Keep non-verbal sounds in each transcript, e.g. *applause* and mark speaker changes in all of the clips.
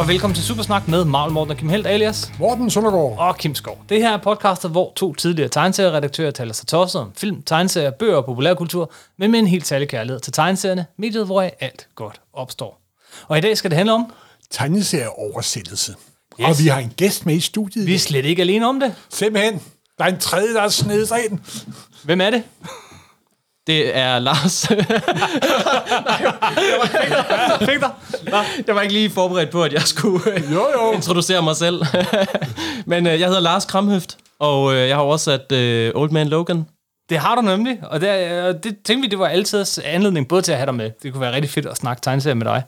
Speaker 1: og velkommen til Supersnak med Marvel Morten og Kim Helt alias
Speaker 2: Morten Søndergaard.
Speaker 1: og Kim Skov. Det her er podcastet, hvor to tidligere tegneserieredaktører taler sig tosset om film, tegneserier, bøger og populærkultur, men med en helt særlig kærlighed til tegneserierne, mediet, hvor alt godt opstår. Og i dag skal det handle om,
Speaker 2: Tegneserieoversættelse.
Speaker 1: Yes.
Speaker 2: Og vi har en gæst med i studiet.
Speaker 1: vi er slet ikke alene om det.
Speaker 2: Simpelthen. Der er en tredje, der er snedet ind.
Speaker 1: Hvem er det?
Speaker 3: Det er Lars. *laughs*
Speaker 1: Fik dig?
Speaker 3: jeg var ikke lige forberedt på, at jeg skulle
Speaker 2: Jo, jo. *laughs*
Speaker 3: introducere mig selv. *laughs* Men øh, jeg hedder Lars Kramhøft, og øh, jeg har oversat øh, Old Man Logan.
Speaker 1: Det har du nemlig, og det, er- det tænkte vi, det var altid anledning både til at have dig med. Det kunne være rigtig fedt at snakke tegneserier med dig.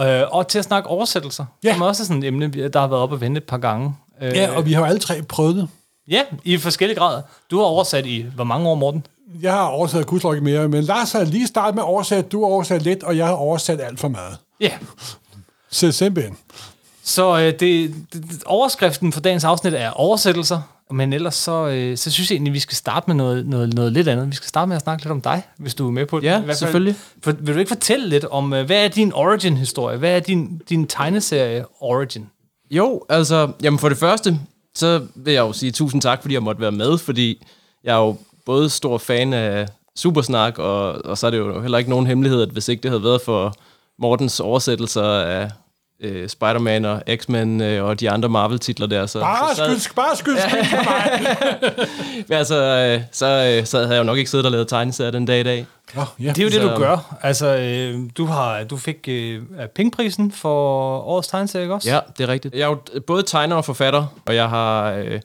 Speaker 1: Øh, og til at snakke oversættelser,
Speaker 2: Ja.
Speaker 1: som også er sådan et emne, vi- der har været op og vente et par gange.
Speaker 2: Ja, og vi har jo alle tre prøvet det.
Speaker 1: ja, i forskellige grader. Du har oversat i hvor mange år, Morten?
Speaker 2: Jeg har oversat ikke mere, men Lars har lige startet med at oversætte. Du har oversat lidt, og jeg har oversat alt for meget.
Speaker 1: Ja.
Speaker 2: Så simpelthen.
Speaker 1: Så øh, det, det, overskriften for dagens afsnit er oversættelser, men ellers så, øh, så synes jeg egentlig, vi skal starte med noget, noget, noget lidt andet. Vi skal starte med at snakke lidt om dig, hvis du er med på det.
Speaker 3: Ja,
Speaker 1: fald-
Speaker 3: selvfølgelig.
Speaker 1: For, vil du ikke fortælle lidt om, øh, hvad er din origin-historie? Hvad er din, din tegneserie-origin?
Speaker 3: Jo, altså, jamen for det første, så vil jeg jo sige tusind tak, fordi jeg måtte være med, fordi jeg er jo både stor fan af Supersnak, og, og så er det jo heller ikke nogen hemmelighed, at hvis ikke det havde været for Mortens oversættelser af øh, Spider-Man og X-Men øh, og de andre Marvel-titler der, så,
Speaker 2: Bare
Speaker 3: så, sad-
Speaker 2: skyld, bare skyld, *laughs* skyld for mig. *laughs*
Speaker 3: Men altså, øh, så, øh, så havde jeg jo nok ikke siddet og lavet tegneserier den dag i dag.
Speaker 2: Nå, ja.
Speaker 1: Det er jo det,
Speaker 3: Så-
Speaker 1: du gør. Altså, øh, du, har, du fik øh, Pingprisen for årets tegneserie, ikke også?
Speaker 3: Ja, det er rigtigt. Jeg er jo både tegner og forfatter, og jeg har øh,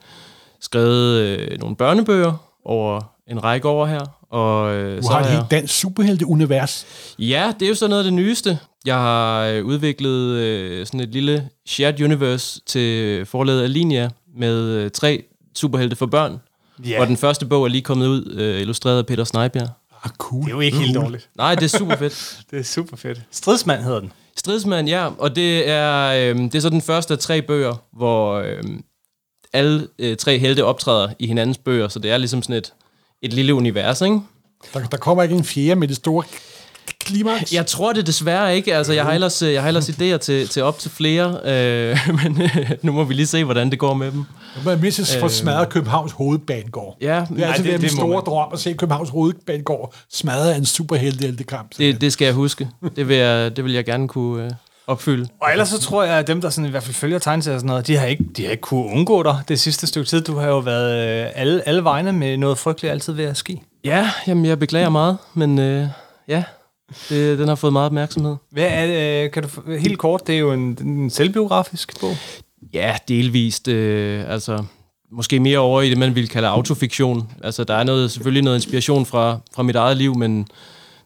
Speaker 3: skrevet øh, nogle børnebøger over en række år her. Og, øh,
Speaker 2: Du har et
Speaker 3: jeg,
Speaker 2: helt dansk superhelte-univers.
Speaker 3: Ja, det er jo så noget af det nyeste. Jeg har øh, udviklet øh, sådan et lille shared universe til forlaget Alinea med øh, tre superhelte for børn.
Speaker 1: Ja.
Speaker 3: Og den første bog er lige kommet ud, øh, illustreret af Peter Snejbjerg.
Speaker 2: Ah, cool.
Speaker 1: Det er jo ikke helt dårligt.
Speaker 3: Nej, det er super fedt. *laughs*
Speaker 1: Det er super fedt. Stridsmand hedder den.
Speaker 3: Stridsmand, ja, og det er, øh, det er så den første af tre bøger, hvor øh, alle øh, tre helte optræder i hinandens bøger, så det er ligesom sådan et, et lille univers, ikke?
Speaker 2: Der, der kommer ikke en fjerde med det store klimaks.
Speaker 3: Jeg tror det desværre ikke, altså jeg har ellers, øh, jeg har ellers idéer til, til op til flere, øh, *laughs* men øh, nu må vi lige se, hvordan det går med dem.
Speaker 2: Jeg må mindst få smadret Københavns hovedbanegård.
Speaker 3: Ja,
Speaker 2: Det er altså
Speaker 1: det-
Speaker 2: det, det, store
Speaker 1: man.
Speaker 2: drøm at se Københavns hovedbanegård smadret af en superhelteheltekamp.
Speaker 3: det, det skal jeg huske. Det vil jeg, det vil jeg gerne kunne øh, opfylde.
Speaker 1: Og ellers så tror jeg, at dem, der sådan i hvert fald følger tegneserier og sådan noget, de har ikke, de har ikke kunne undgå dig det sidste stykke tid. Du har jo været øh, alle, alle vegne med noget frygteligt altid ved at ske.
Speaker 3: Ja, jamen jeg beklager meget, men øh, ja, det, den har fået meget opmærksomhed.
Speaker 1: Hvad er øh, kan du, helt kort, det er jo en, en selvbiografisk bog.
Speaker 3: Ja, delvist. Øh, altså, måske mere over i det, man ville kalde autofiktion. Altså, der er noget, selvfølgelig noget inspiration fra, fra mit eget liv, men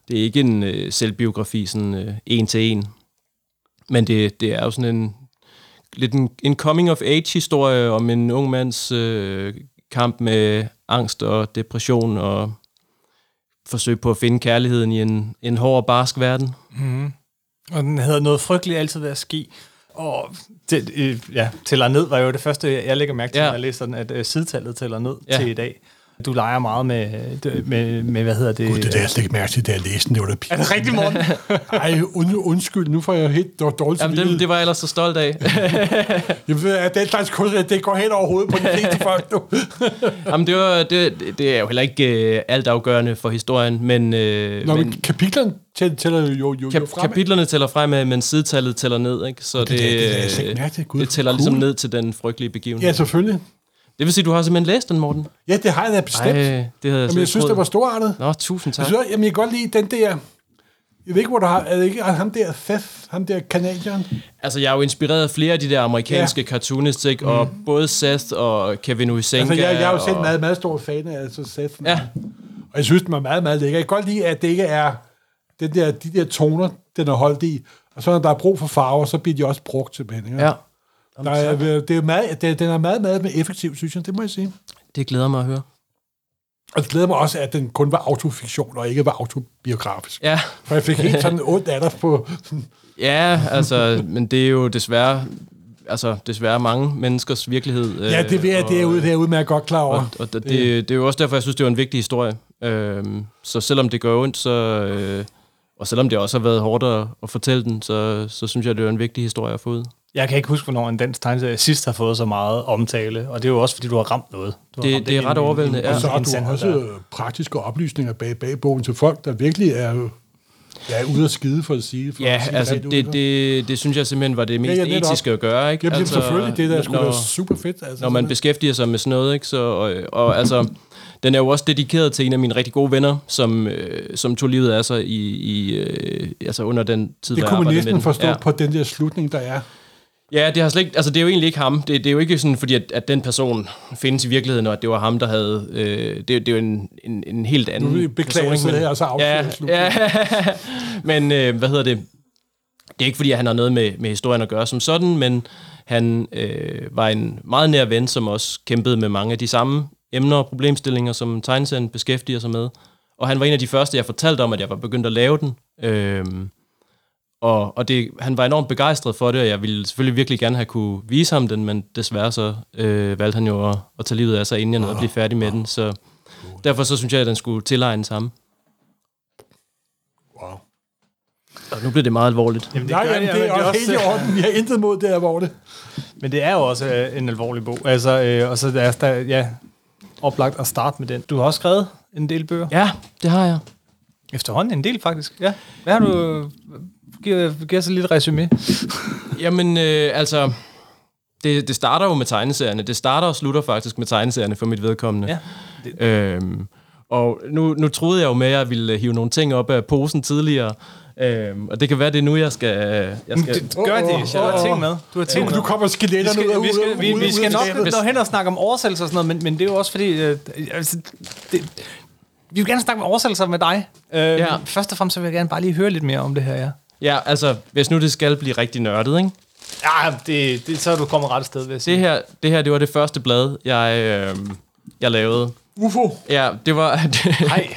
Speaker 3: det er ikke en øh, selvbiografi, sådan øh, en til en. Men det, det er jo sådan en, lidt en, en coming-of-age-historie om en ung mands øh, kamp med angst og depression og forsøg på at finde kærligheden i en, en hård og barsk verden.
Speaker 1: Og den hedder noget frygteligt altid ved at ske. Og det, øh, ja, tæller ned var jo det første, jeg- jeg lægger mærke til,
Speaker 3: Ja.
Speaker 1: når jeg læser den, at øh, sidetallet tæller ned
Speaker 3: Ja.
Speaker 1: til i dag. Du leger meget med, med, med hvad hedder det?
Speaker 2: Gud, det der jeg slet ikke mærke til, da jeg læste den. Det var da
Speaker 1: Er det rigtigt, Morten? *laughs*
Speaker 2: Ej, und, undskyld, nu får jeg helt dår- dårligt
Speaker 3: Jamen, det, det var jeg ellers så stolt af. *laughs*
Speaker 2: Jamen, ved, at den slags kunst, det går hen over hovedet på de fleste *laughs* folk nu.
Speaker 3: Jamen, det, var, det, det er jo heller ikke øh, altafgørende for historien, men, øh,
Speaker 2: Nå,
Speaker 3: men
Speaker 2: men kapitlerne tæller, tæller jo, jo, jo
Speaker 3: kap,
Speaker 2: fremad.
Speaker 3: kapitlerne tæller fremad, men sidetallet tæller ned, ikke? Så det,
Speaker 2: det- det- det er jeg ikke mærke til. Gud,
Speaker 3: det tæller
Speaker 2: cool.
Speaker 3: ligesom ned til den frygtelige begivenhed.
Speaker 2: Ja, selvfølgelig.
Speaker 3: Det vil sige, du har simpelthen læst den, Morten?
Speaker 2: Ja, det har jeg da bestemt.
Speaker 3: Ej, det havde jeg
Speaker 2: jamen, jeg synes, det var storartet.
Speaker 3: Nå, tusind
Speaker 2: Jeg,
Speaker 3: tak.
Speaker 2: synes, jamen, jeg kan godt lide den der... Jeg ved ikke, hvor du har... Er det ikke ham der Seth, ham der kanadieren?
Speaker 3: Altså, jeg er jo inspireret af flere af de der amerikanske ja. cartoonists, ikke? Og både Seth og Kevin Huizenga.
Speaker 2: Altså, jeg, jeg er jo selv
Speaker 3: og...
Speaker 2: meget, meget stor fan af altså Seth.
Speaker 3: Ja,
Speaker 2: Og jeg synes, den var meget, meget lækker. Jeg kan godt lide, at det ikke er den der, de der toner, den er holdt i. Og så når der er brug for farver, så bliver de også brugt simpelthen. Ikke?
Speaker 3: ja.
Speaker 2: Der er, det er meget, det, den er meget, meget effektiv, synes jeg. Det må jeg sige.
Speaker 3: Det glæder mig at høre.
Speaker 2: Og det glæder mig også, at den kun var autofiktion, og ikke var autobiografisk.
Speaker 3: Ja,
Speaker 2: For jeg fik helt sådan ondt af dig på... *laughs*
Speaker 3: Ja altså, men det er jo desværre altså, desværre mange menneskers virkelighed.
Speaker 2: ja, det, ved jeg, det er ude, det er ude med at godt klar over.
Speaker 3: Og, og det, det, det er jo også derfor, jeg synes, det var en vigtig historie. Øhm, så selvom det gør ondt, så, øh, og selvom det også har været hårdt at, at fortælle den, så, så synes jeg, det er en vigtig historie at få ud.
Speaker 1: Jeg kan ikke huske, hvornår en dansk tegneserie sidst har fået så meget omtale, og det er jo også, fordi du har ramt noget. Du har
Speaker 3: Det-
Speaker 1: ramt
Speaker 3: det er
Speaker 1: ind
Speaker 3: ret
Speaker 1: en-
Speaker 3: overvældende,
Speaker 1: en-
Speaker 3: ja.
Speaker 2: Og så har
Speaker 1: en
Speaker 2: du
Speaker 1: sandhed
Speaker 2: også
Speaker 1: der.
Speaker 2: øh, praktiske oplysninger bag, bag bogen til folk, der virkelig er, er ude at skide, for at sige for
Speaker 3: Ja,
Speaker 2: at sige
Speaker 3: altså det,
Speaker 2: ikke?
Speaker 3: det, det synes jeg simpelthen var det mest
Speaker 2: Ja,
Speaker 3: ja,
Speaker 2: ja,
Speaker 3: etiske at gøre. Ikke?
Speaker 2: Jamen, altså, selvfølgelig, det der skulle
Speaker 3: når,
Speaker 2: være super fedt. Altså,
Speaker 3: når man
Speaker 2: sådan-
Speaker 3: beskæftiger sig med sådan noget. Ikke? Så, og, og altså, den er jo også dedikeret til en af mine rigtig gode venner, som, øh, som tog livet af sig i, i, øh, altså under den tid,
Speaker 2: det kunne man næsten forstå
Speaker 3: Ja.
Speaker 2: på den der slutning, der er.
Speaker 3: Ja, det, har slet ikke, altså, det er jo egentlig ikke ham. Det, det er jo ikke sådan, fordi at, at den person findes i virkeligheden, og at det var ham, der havde... Øh, det, det er jo en, en, en helt anden
Speaker 2: Nu vil jeg beklage
Speaker 3: person, men-
Speaker 2: her, så afsløre
Speaker 3: ja, ja, *laughs* men øh, hvad hedder det? Det er ikke, fordi han har noget med, med historien at gøre som sådan, men han øh, var en meget nær ven, som også kæmpede med mange af de samme emner og problemstillinger, som tegneserien beskæftiger sig med. Og han var en af de første, jeg fortalte om, at jeg var begyndt at lave den. Øhm, og, og det, han var enormt begejstret for det, og jeg ville selvfølgelig virkelig gerne have kunne vise ham den, men desværre så øh, valgte han jo at, at tage livet af sig, inden jeg nåede at blive færdig med den. Så derfor så synes jeg, at den skulle tilegnes ham.
Speaker 2: Wow.
Speaker 3: Og nu bliver det meget alvorligt.
Speaker 1: Jamen,
Speaker 2: Nej,
Speaker 1: gør
Speaker 2: jamen,
Speaker 1: det,
Speaker 2: det er også helt i orden. Vi har intet mod det, hvor det.
Speaker 1: Men det er jo også øh, en alvorlig bog. Altså, øh, og så er der, ja, oplagt at starte med den. Du har også skrevet en del bøger.
Speaker 3: Ja, det har jeg.
Speaker 1: Efterhånden en del, faktisk. Ja. Hvad har du... Giv, giv os et lille resume.
Speaker 3: Jamen, øh, altså, det, det starter jo med tegneserierne. Det starter og slutter faktisk med tegneserierne for mit vedkommende.
Speaker 1: Ja.
Speaker 3: Øhm, og nu, nu troede jeg jo med, at jeg ville hive nogle ting op af posen tidligere. Øhm, og det kan være, det er nu, jeg skal... Jeg skal
Speaker 1: Det, gør det. Du har ting med. Du har ting med.
Speaker 2: nu kommer
Speaker 1: Vi
Speaker 2: skeletterne
Speaker 1: skal,
Speaker 2: ud af
Speaker 1: vi skal, vi, vi
Speaker 2: ud
Speaker 1: skal nok nå hen og snakke om oversættelser og sådan noget, men, men det er jo også fordi... Øh, altså, det, vi vil gerne snakke om oversættelser med dig. Øh, ja. Først og fremmest så vil jeg gerne bare lige høre lidt mere om det her, ja.
Speaker 3: Ja, altså, hvis nu det skal blive rigtig nørdet, ikke?
Speaker 1: Ja, det, det, så er du kommet ret sted, vil jeg sige.
Speaker 3: Det her, det her, det var det første blad, jeg, øh, jeg lavede.
Speaker 2: UFO.
Speaker 3: Ja, det var... *laughs*
Speaker 1: Hej.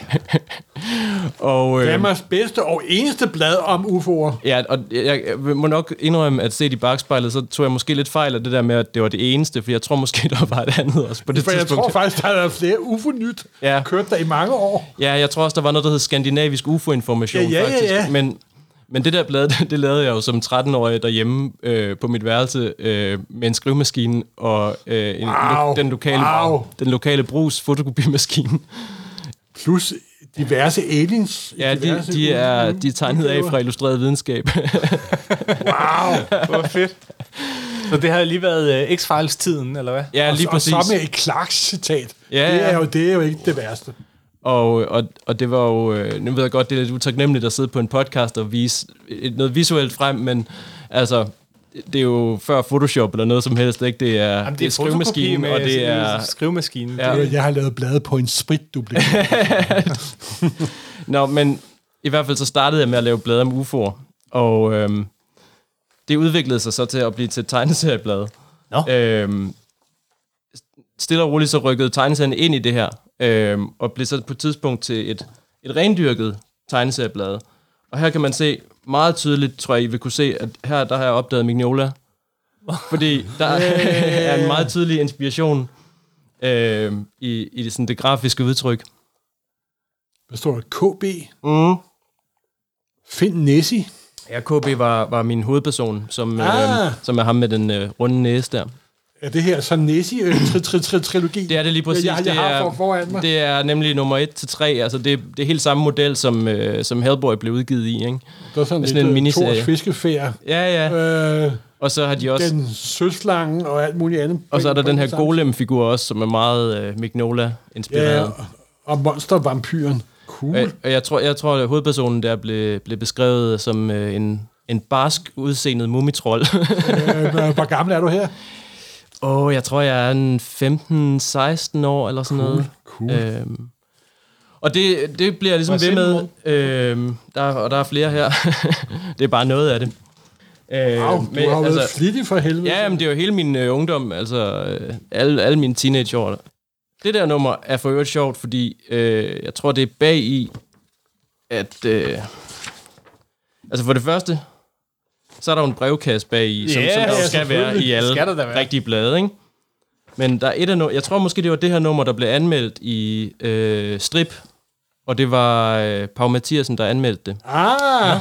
Speaker 3: og, øh,
Speaker 2: Danmarks bedste og eneste blad om UFO'er.
Speaker 3: Ja, og jeg, jeg må nok indrømme, at set i bagspejlet, så tog jeg måske lidt fejl af det der med, at det var det eneste, for jeg tror måske, *laughs* der var et andet også på det
Speaker 2: For jeg
Speaker 3: tidspunkt.
Speaker 2: tror faktisk, der er flere UFO-nyt.
Speaker 3: Ja.
Speaker 2: Kørt der i mange år.
Speaker 3: Ja, jeg tror også, der var noget, der hed skandinavisk UFO-information,
Speaker 2: Ja, ja, ja,
Speaker 3: faktisk.
Speaker 2: ja.
Speaker 3: Men, men det der blad, det, *laughs* det lavede jeg jo som 13-årig derhjemme øh, på mit værelse øh, med en skrivemaskine og øh, en,
Speaker 2: Wow.
Speaker 3: den, lokale,
Speaker 2: Wow.
Speaker 3: den lokale brugs fotokopimaskine.
Speaker 2: Plus diverse aliens.
Speaker 3: Ja, de,
Speaker 2: diverse
Speaker 3: de, er,
Speaker 2: UFO'er.
Speaker 3: de er tegnet af fra illustreret videnskab. *laughs*
Speaker 2: Wow.
Speaker 1: Hvor fedt. Så det har lige været uh, X-Files-tiden, eller hvad?
Speaker 3: ja, lige
Speaker 2: og,
Speaker 3: præcis.
Speaker 2: Og så med et Clarks-citat.
Speaker 3: Ja,
Speaker 2: det, er
Speaker 3: ja.
Speaker 2: jo, det er jo ikke det værste.
Speaker 3: Og, og, og det var jo, øh, nu ved jeg godt, det er lidt utaknemmeligt at sidde på en podcast og vise et, noget visuelt frem, men altså, det er jo før Photoshop eller noget som helst, ikke? Det er,
Speaker 1: Jamen,
Speaker 3: det er skrivemaskinen, og det er...
Speaker 1: Skrivemaskinen.
Speaker 3: Ja.
Speaker 2: Ja. Jeg har lavet blade på en spritdublik. *laughs*
Speaker 3: Nå, men i hvert fald så startede jeg med at lave blade om UFO'er, og øhm, det udviklede sig så til at blive til et tegneserieblad.
Speaker 1: Nå.
Speaker 3: Øhm, stille og roligt så rykkede tegneserien ind i det her, øhm, og blev så på et tidspunkt til et, et rendyrket tegneserieblad. Og her kan man se meget tydeligt, tror jeg, I vil kunne se, at her der har jeg opdaget Mignola. Fordi der *laughs* er en meget tydelig inspiration øhm, i, i det, sådan, det grafiske udtryk.
Speaker 2: Hvad står der? KB.
Speaker 3: Mm.
Speaker 2: Find Nessie.
Speaker 3: Ja, KB var, var min hovedperson, som,
Speaker 2: Ah.
Speaker 3: øh, som er ham med den øh, runde næse der.
Speaker 2: Er det her så Nessie-trilogi?
Speaker 3: Det er det lige præcis.
Speaker 2: Jeg, jeg, jeg
Speaker 3: det,
Speaker 2: har
Speaker 3: er,
Speaker 2: for, foran mig.
Speaker 3: det er nemlig nummer 1 til 3. Altså det, det er helt samme model, som, øh, som Hellboy blev udgivet i. Ikke?
Speaker 2: Der er sådan, lidt
Speaker 3: sådan en
Speaker 2: øh,
Speaker 3: miniserie.
Speaker 2: Thors fiskefær.
Speaker 3: Ja, ja.
Speaker 2: Øh,
Speaker 3: Og så har de også...
Speaker 2: den søslange og alt muligt andet.
Speaker 3: Og så er der den her golem-figur også, som er meget øh, Mignola-inspireret.
Speaker 2: Ja, og monstervampyren. Cool.
Speaker 3: Og, og jeg tror, jeg tror at hovedpersonen der blev, blev beskrevet som øh, en, en barsk udseendet mumitrol.
Speaker 2: øh, hvor gammel er du her? *laughs*
Speaker 3: Åh, oh, jeg tror, jeg er en 15-16 år eller sådan noget.
Speaker 2: Cool.
Speaker 3: Øhm, og det, det bliver jeg ligesom ved med. Øhm, der, og der er flere her. *laughs* det er bare noget af det. Øh,
Speaker 2: Wow, du
Speaker 3: men,
Speaker 2: har været
Speaker 3: altså,
Speaker 2: flittig for helvede.
Speaker 3: Ja, men det er jo hele min øh, ungdom, altså øh, alle, alle mine teenageår. Det der nummer er for øvrigt sjovt, fordi øh, jeg tror, det er bag i, at... Øh, altså for det første, så er der jo en brevkasse bag i, som,
Speaker 1: Ja,
Speaker 3: som der
Speaker 1: ja,
Speaker 3: skal være i alle
Speaker 1: Skal være.
Speaker 3: rigtige blade, ikke? Men der er et af no- jeg tror måske, det var det her nummer, der blev anmeldt i øh, Strip, og det var øh, Pau Mathiasen, der anmeldte det.
Speaker 2: Ah,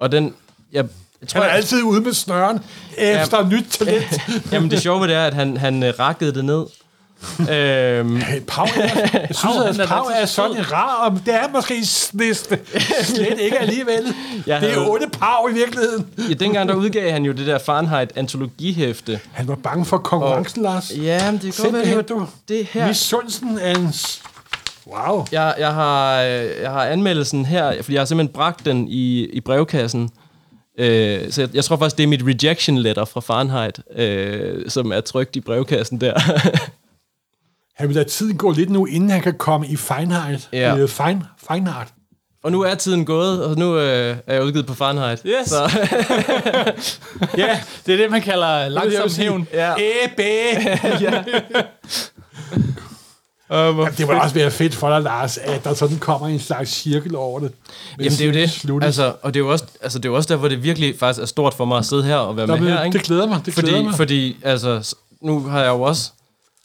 Speaker 3: Og den, jeg,
Speaker 2: Han er altid ude med snøren efter ja. nyt talent. *laughs*
Speaker 3: Jamen det sjove ved det er, at han, han øh, rakkede det ned. Øhm,
Speaker 2: Hey, Pau *laughs* jeg synes,
Speaker 1: Pau,
Speaker 2: at
Speaker 1: er
Speaker 2: Pau er sådan en rar, og det er måske slet, *laughs* slet ikke alligevel.
Speaker 3: Jeg
Speaker 2: Det er
Speaker 3: havde-
Speaker 2: onde Pau i virkeligheden.
Speaker 3: ja, dengang der udgav han jo det der Fahrenheit-antologihæfte.
Speaker 2: Han var bange for konkurrencen, Lars.
Speaker 3: Ja, men det kan godt være,
Speaker 2: du.
Speaker 3: det her.
Speaker 2: Misundelsen er en... Wow.
Speaker 3: Jeg, jeg, har, øh, jeg har anmeldelsen her, fordi jeg har simpelthen bragt den i, i brevkassen. Øh, så jeg, jeg tror faktisk, det er mit rejection letter fra Fahrenheit, øh, som er trygt i brevkassen der. *laughs*
Speaker 2: Han vil lade tiden gå lidt nu, inden han kan komme i Feinheit.
Speaker 3: Ja.
Speaker 2: Øh, Fein, Feinheit.
Speaker 3: og nu er tiden gået, og nu øh, er jeg udgivet på Fahrenheit.
Speaker 1: Yes.
Speaker 3: Så, *laughs*
Speaker 1: Ja, det er det, man kalder langsom hævn.
Speaker 3: ja.
Speaker 2: Æbæ!
Speaker 3: Uh,
Speaker 2: Jamen, det må også være fedt for dig, Lars, at der sådan kommer en slags cirkel over det.
Speaker 3: Jamen det er jo det.
Speaker 2: Sluttes.
Speaker 3: Altså, og det er jo også, altså, det er jo også der, hvor det virkelig faktisk er stort for mig at sidde her og være
Speaker 2: Nå,
Speaker 3: med
Speaker 2: men
Speaker 3: her. Ikke?
Speaker 2: det glæder mig, det
Speaker 3: fordi,
Speaker 2: glæder mig.
Speaker 3: Fordi, altså, nu har jeg jo også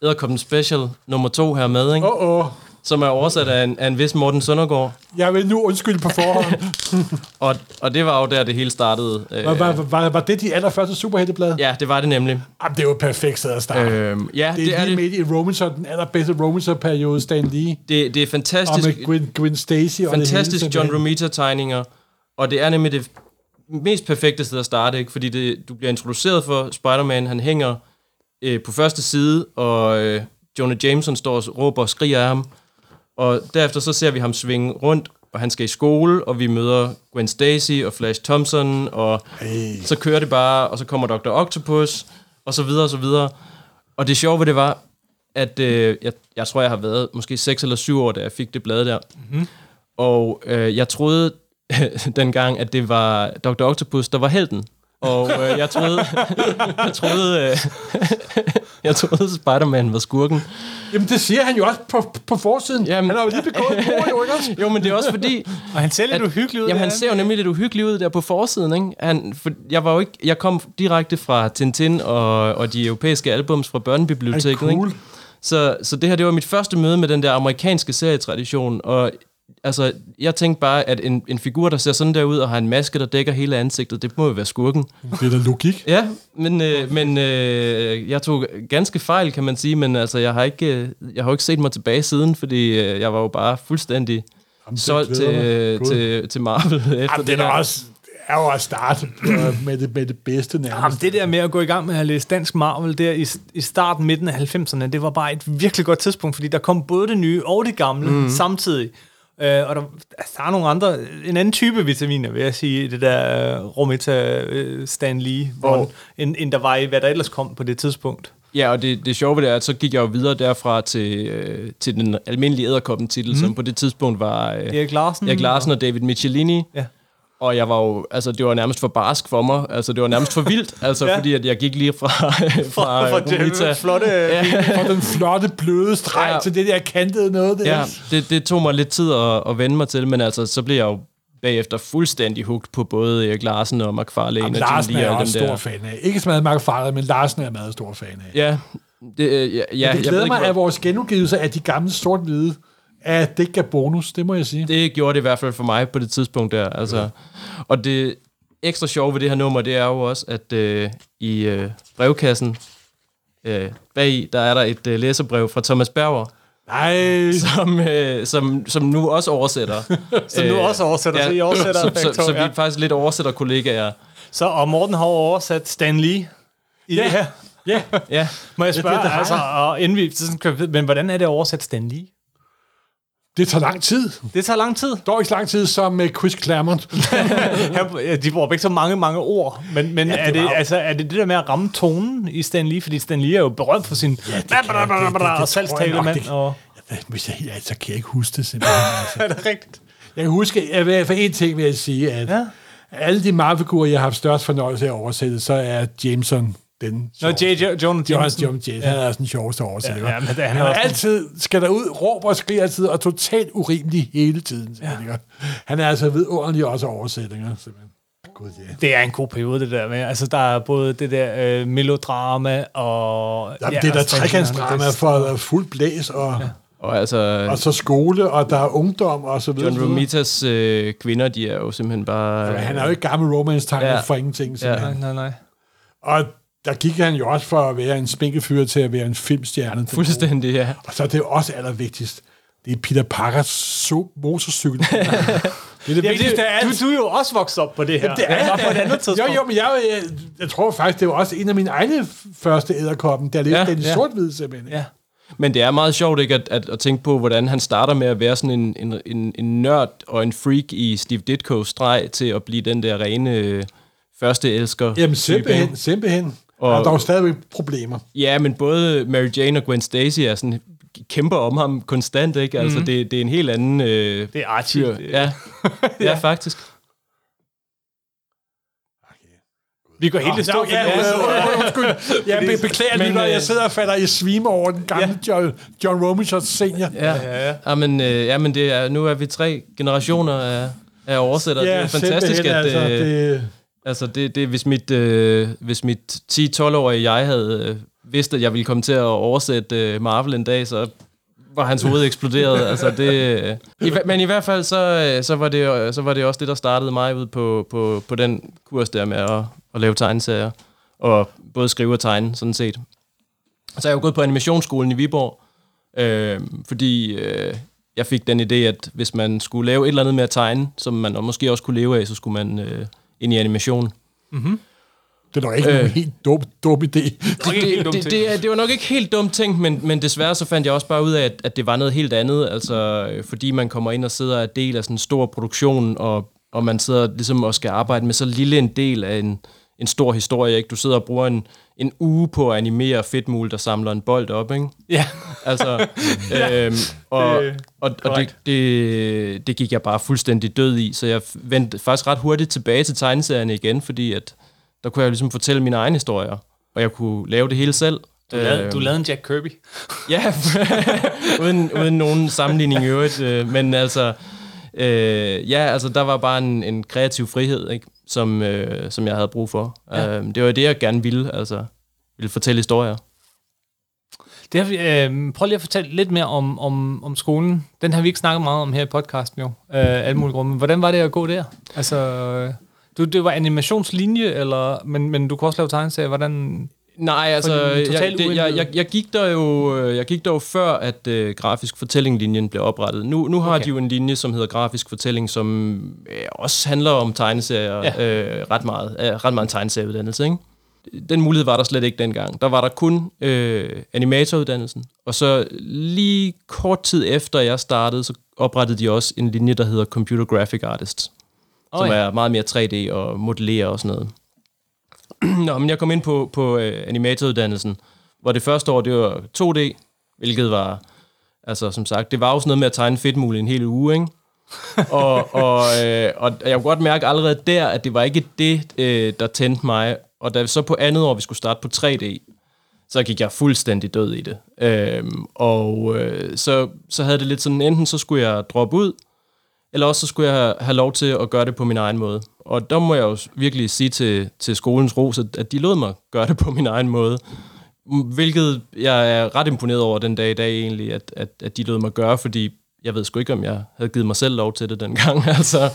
Speaker 3: Edderkoppen Special nummer to her med, ikke?
Speaker 2: Åh, oh, oh.
Speaker 3: som er oversat af en, af en vis Morten Søndergaard.
Speaker 2: Jeg vil nu undskylde på forhånd. *laughs*
Speaker 3: Og, og det var jo der, det hele startede. Øh,
Speaker 2: Var, var, var, var det de allerførste superhelteblade?
Speaker 3: ja, det var det nemlig.
Speaker 2: Jamen, det et perfekt sted at starte. Øh,
Speaker 3: Øhm, ja,
Speaker 2: det
Speaker 3: det
Speaker 2: er
Speaker 3: er
Speaker 2: lige
Speaker 3: det.
Speaker 2: midt i Robinson, den allerbedste Robinson-periode, Stan Lee.
Speaker 3: Det, det er
Speaker 2: Og
Speaker 3: fantastisk,
Speaker 2: med Gwen, Gwen Stacy. og det
Speaker 3: fantastisk
Speaker 2: hele
Speaker 3: John. Romita-tegninger. Og det er nemlig det mest perfekte sted at starte, ikke? fordi det, du bliver introduceret for Spider-Man. Han hænger øh, på første side, og øh, Jonah Jameson står og råber og skriger af ham. Og derefter så ser vi ham svinge rundt, og han skal i skole, og vi møder Gwen Stacy og Flash Thompson, og
Speaker 2: Hey.
Speaker 3: så kører det bare, og så kommer Dr. Octopus, og så videre og så videre. Og det sjove ved det var, at øh, jeg, jeg tror, jeg har været måske 6 eller 7 år, da jeg fik det blad der. Mm-hmm. Og øh, jeg troede *laughs* dengang, at det var Dr. Octopus, der var helten. Og øh, jeg troede, *laughs* jeg troede, øh, *laughs* jeg troede Spider-Man var skurken.
Speaker 2: Jamen, det siger han jo også på, på forsiden.
Speaker 3: Jamen-
Speaker 2: han har jo lige begået et mord, jo ikke også?
Speaker 3: Jo, men det er også fordi,
Speaker 1: Og han ser lidt
Speaker 3: At-
Speaker 1: uhyggelig ud.
Speaker 3: Jamen, han ser jo nemlig lidt uhyggelig ud der på forsiden, ikke? Han, for jeg var jo ikke... Jeg kom direkte fra Tintin og, og de europæiske albums fra børnebiblioteket,
Speaker 2: cool.
Speaker 3: ikke? Så, så det her, det var mit første møde med den der amerikanske serietradition, og altså, jeg tænkte bare, at en, en figur, der ser sådan der ud og har en maske, der dækker hele ansigtet, det må jo være skurken.
Speaker 2: Det er da logik.
Speaker 3: Ja, men, øh, men øh, jeg tog ganske fejl, kan man sige, men altså, jeg har ikke, øh, jeg har jo ikke set mig tilbage siden, fordi øh, jeg var jo bare fuldstændig
Speaker 2: Jamen,
Speaker 3: solgt til, øh, til, til Marvel efter
Speaker 2: Jamen,
Speaker 3: det
Speaker 2: er også er jo at starte øh, med det, med det bedste
Speaker 1: Jamen,
Speaker 2: nærmest.
Speaker 1: det der med at gå i gang med at læse dansk Marvel der i, i starten, midten af 90'erne, det var bare et virkelig godt tidspunkt, fordi der kom både det nye og det gamle mm. samtidig. Øh, og der, altså, der er nogle andre, en anden type vitaminer, vil jeg sige, i det der uh, Romita uh, Stan Lee, hvor,
Speaker 3: Hvor-
Speaker 1: end, end der var i, hvad der ellers kom på det tidspunkt.
Speaker 3: Ja, og det, det sjove ved det er, at så gik jeg jo videre derfra til, øh, til den almindelige æderkoppen-titel, mm. som på det tidspunkt var øh,
Speaker 1: Erik Larsen.
Speaker 3: Erik Larsen og David Michelini.
Speaker 1: Ja.
Speaker 3: Og jeg var jo, altså det var nærmest for barsk for mig, altså det var nærmest for vildt, *laughs* altså
Speaker 1: Ja.
Speaker 3: fordi at jeg gik lige fra, *laughs* fra, fra
Speaker 1: for
Speaker 3: Romita.
Speaker 1: det flotte...
Speaker 3: Ja, *laughs*
Speaker 2: Og den flotte, bløde streg ja. Til det der kantede noget der.
Speaker 3: ja det, det tog mig lidt tid at, at vende mig til, men altså så blev jeg jo bagefter fuldstændig hugt på både Erik Larsen og McFarlane
Speaker 2: Jamen, Larsen er jeg også
Speaker 3: der.
Speaker 2: stor fan af. Ikke så meget Farley, men Larsen er jeg meget stor fan af.
Speaker 3: Ja, det, øh, ja, ja
Speaker 2: det
Speaker 3: jeg
Speaker 2: glæder
Speaker 3: ikke,
Speaker 2: mig,
Speaker 3: hvor-
Speaker 2: at vores genudgivelse af de gamle sort-hvide, at det gav bonus, det må jeg sige.
Speaker 3: det gjorde det i hvert fald for mig på det tidspunkt der. Altså. Ja. Og det ekstra sjove ved det her nummer, det er jo også, at øh, i øh, brevkassen øh, bag der er der et øh, læserbrev fra Thomas Berger,
Speaker 2: Nej,
Speaker 3: som, øh, som, som nu også oversætter. *laughs*
Speaker 1: Så nu også oversætter, så I oversætter
Speaker 3: så,
Speaker 1: begge
Speaker 3: så,
Speaker 1: to,
Speaker 3: så vi
Speaker 1: ja.
Speaker 3: er faktisk lidt oversætter kollegaer.
Speaker 1: Så, og Morten har oversat Stan Lee i
Speaker 2: Ja.
Speaker 1: det her.
Speaker 2: ja,
Speaker 3: Ja,
Speaker 1: Må jeg
Speaker 2: det-
Speaker 1: spørge,
Speaker 2: det har
Speaker 1: altså,
Speaker 2: jeg.
Speaker 1: og inden vi, så sådan men hvordan er det at oversætte Stan Lee?
Speaker 2: Det tager lang tid.
Speaker 1: Det tager lang tid.
Speaker 2: Dog ikke lang tid som med Chris Claremont. *laughs*
Speaker 1: De bruger begge så mange, mange ord, men, men
Speaker 2: Ja, det
Speaker 1: er, det,
Speaker 2: var-
Speaker 1: altså, er det det der med at ramme tonen i Stan Lee? Fordi Stan Lee er jo berømt for sin ja,
Speaker 2: det kan
Speaker 1: og *laughs*
Speaker 2: det-
Speaker 1: Og,
Speaker 2: Hvis jeg helt ærligt, så kan jeg ikke huske det simpelthen. *laughs* Altså.
Speaker 1: er det rigtigt?
Speaker 2: Jeg kan huske, vil, for en ting vil jeg sige, at
Speaker 1: Ja.
Speaker 2: ja. alle de Marvel-figurer, jeg har haft størst fornøjelse af at oversætte, så er Jameson den
Speaker 1: Nå. J. J. Jonah
Speaker 2: John,
Speaker 1: Jameson.
Speaker 2: John Jameson, han er sådan den sjoveste oversætter.
Speaker 1: Ja, ja, men det- han
Speaker 2: han
Speaker 1: er
Speaker 2: altid, skal der ud, råber og skriger altid, og totalt urimelig hele tiden. Ja. Han er altså vidunderlig også oversætninger, simpelthen. Gud, ja.
Speaker 1: Det er en god periode, det der med. Altså, der er både det der øh, melodrama og...
Speaker 2: Jamen, ja, det er der
Speaker 1: Lee,
Speaker 2: trekantsdrama for fuld blæs, og, ja.
Speaker 3: Og altså,
Speaker 2: Og så skole, og der er ungdom, og så videre.
Speaker 3: John. Romitas øh, kvinder, de er jo simpelthen bare...
Speaker 2: Ja, han er jo ikke gammel romance-tegner ja. For ingenting.
Speaker 3: Ja.
Speaker 1: Nej,
Speaker 2: Ja.
Speaker 1: nej, nej.
Speaker 2: Og der gik han jo også for at være en spinkefyr til at være en filmstjerne.
Speaker 3: Fuldstændig, ja.
Speaker 2: Og så er det også allervigtigst. Det er Peter Parkers so- motorcykel. *laughs* det er det
Speaker 1: Ja,
Speaker 2: vigtigste af
Speaker 1: det,
Speaker 2: alt.
Speaker 1: du, du er jo også vokset op på det her.
Speaker 2: det er
Speaker 1: Bare på et andet tidspunkt.
Speaker 2: Jo, jo, men jeg, jeg, jeg tror faktisk, det var også en af mine egne første æderkoppen, der læste ja,
Speaker 3: Ja,
Speaker 2: den i
Speaker 3: ja.
Speaker 2: sort-hvid simpelthen.
Speaker 1: Ja.
Speaker 3: Men det er meget sjovt ikke at, at, at tænke på, hvordan han starter med at være sådan en, en, en, en nørd og en freak i Steve Ditko's streg til at blive den der rene øh, første elsker.
Speaker 2: Jamen simpelthen, simpelthen. Og,
Speaker 3: og
Speaker 2: der er jo stadigvæk problemer.
Speaker 3: Ja, men både Mary Jane og Gwen Stacy er sådan kæmper om ham konstant, ikke? Altså, mm. det, det er en helt anden... Øh,
Speaker 1: Det er Archie.
Speaker 3: fyr. *laughs* Ja. ja, faktisk.
Speaker 1: Vi går helt i stå.
Speaker 2: Ja, ja, ja, undskyld. *laughs* Jeg be- beklager
Speaker 3: Men,
Speaker 2: lige, når
Speaker 3: øh,
Speaker 2: jeg sidder og falder i svime over den gamle John, John Romita senior.
Speaker 3: Ja, ja, ja. ja men, øh, ja, men det er, nu er vi tre generationer af, af oversættere. det er fantastisk,
Speaker 2: simpelthen,
Speaker 3: at...
Speaker 2: altså,
Speaker 3: øh,
Speaker 2: det,
Speaker 3: Altså, det, det, hvis mit, øh, hvis mit 10-12-årige jeg havde øh, vidst, at jeg ville komme til at oversætte øh, Marvel en dag, så var hans hoved eksploderet. *laughs* altså, det, øh, i, men i hvert fald, så, øh, så, var det, øh, så var det også det, der startede mig ud på, på, på den kurs der med at, at lave tegneserier. Og både skrive og tegne, sådan set. Så er jeg jo gået på animationsskolen i Viborg, øh, fordi øh, jeg fik den idé, at hvis man skulle lave et eller andet med at tegne, som man og måske også kunne leve af, så skulle man øh, ind i animation.
Speaker 2: det er nok ikke
Speaker 3: Øh.
Speaker 2: øh. en helt dum, dum idé.
Speaker 3: det,
Speaker 1: dumt
Speaker 3: det,
Speaker 1: ting.
Speaker 3: det, er- det var nok ikke helt dumt tænkt, men, men desværre så fandt jeg også bare ud af, at, at det var noget helt andet. Altså, øh, fordi man kommer ind og sidder og er del af sådan en stor produktion, og, og man sidder ligesom og skal arbejde med så lille en del af en, en stor historie. Ikke? Du sidder og bruger en, en uge på at animere Fedtmul, der samler en bold op. Ikke?
Speaker 1: Ja.
Speaker 3: Altså, *laughs* øhm, og,
Speaker 1: Det-
Speaker 3: og, og det, det, det gik jeg bare fuldstændig død i, så jeg vendte faktisk ret hurtigt tilbage til tegneserierne igen, fordi at der kunne jeg ligesom fortælle mine egne historier, og jeg kunne lave det hele selv.
Speaker 1: Du lavede,
Speaker 3: Øhm,
Speaker 1: du lavede en Jack Kirby.
Speaker 3: Ja, *laughs* uden, uden nogen sammenligning i øvrigt, øh, men altså, øh, ja, altså der var bare en, en kreativ frihed, ikke? Som, øh, som jeg havde brug for. Ja. Øh, det var det, jeg gerne ville, altså, ville fortælle historier.
Speaker 1: Det vi, øh, prøv lige at fortælle lidt mere om, om, om skolen. Den har vi ikke snakket meget om her i podcasten jo, øh, alle mulige grunde. Hvordan var det at gå der? Altså, øh, du, det var animationslinje, eller, men, men du kunne også lave tegneserier. Hvordan...
Speaker 3: Nej, altså, jeg, det, jeg, jeg, jeg, gik der jo, øh, jeg gik der jo før, at øh, grafisk fortællinglinjen blev oprettet. Nu, nu har
Speaker 1: Okay.
Speaker 3: de jo en linje, som hedder grafisk fortælling, som øh, også handler om tegneserier,
Speaker 1: Ja.
Speaker 3: øh, ret meget, øh, ret meget en tegneserieuddannelse, ikke? Den mulighed var der slet ikke dengang. Der var der kun øh, animatoruddannelsen, og så lige kort tid efter jeg startede, så oprettede de også en linje, der hedder Computer Graphic Artists,
Speaker 1: Oh,
Speaker 3: som
Speaker 1: ja.
Speaker 3: er meget mere 3D og modellere og sådan noget. *clears throat* Nå, men jeg kom ind på, på øh, animatoruddannelsen, hvor det første år, det var 2D, hvilket var, altså som sagt, det var jo sådan noget med at tegne fedtmul i en hel uge, ikke? *laughs* og, og, øh, og jeg kunne godt mærke allerede der, at det var ikke det, øh, der tændte mig. Og da så på andet år, vi skulle starte på 3D, så gik jeg fuldstændig død i det. Øhm, og øh, så, så havde det lidt sådan, enten så skulle jeg droppe ud, eller også så skulle jeg have, lov til at gøre det på min egen måde. Og der må jeg jo virkelig sige til, til skolens ros, at, at de lod mig gøre det på min egen måde. Hvilket jeg er ret imponeret over den dag i dag egentlig, at, at, at de lod mig gøre, fordi jeg ved sgu ikke, om jeg havde givet mig selv lov til det dengang. *laughs* altså,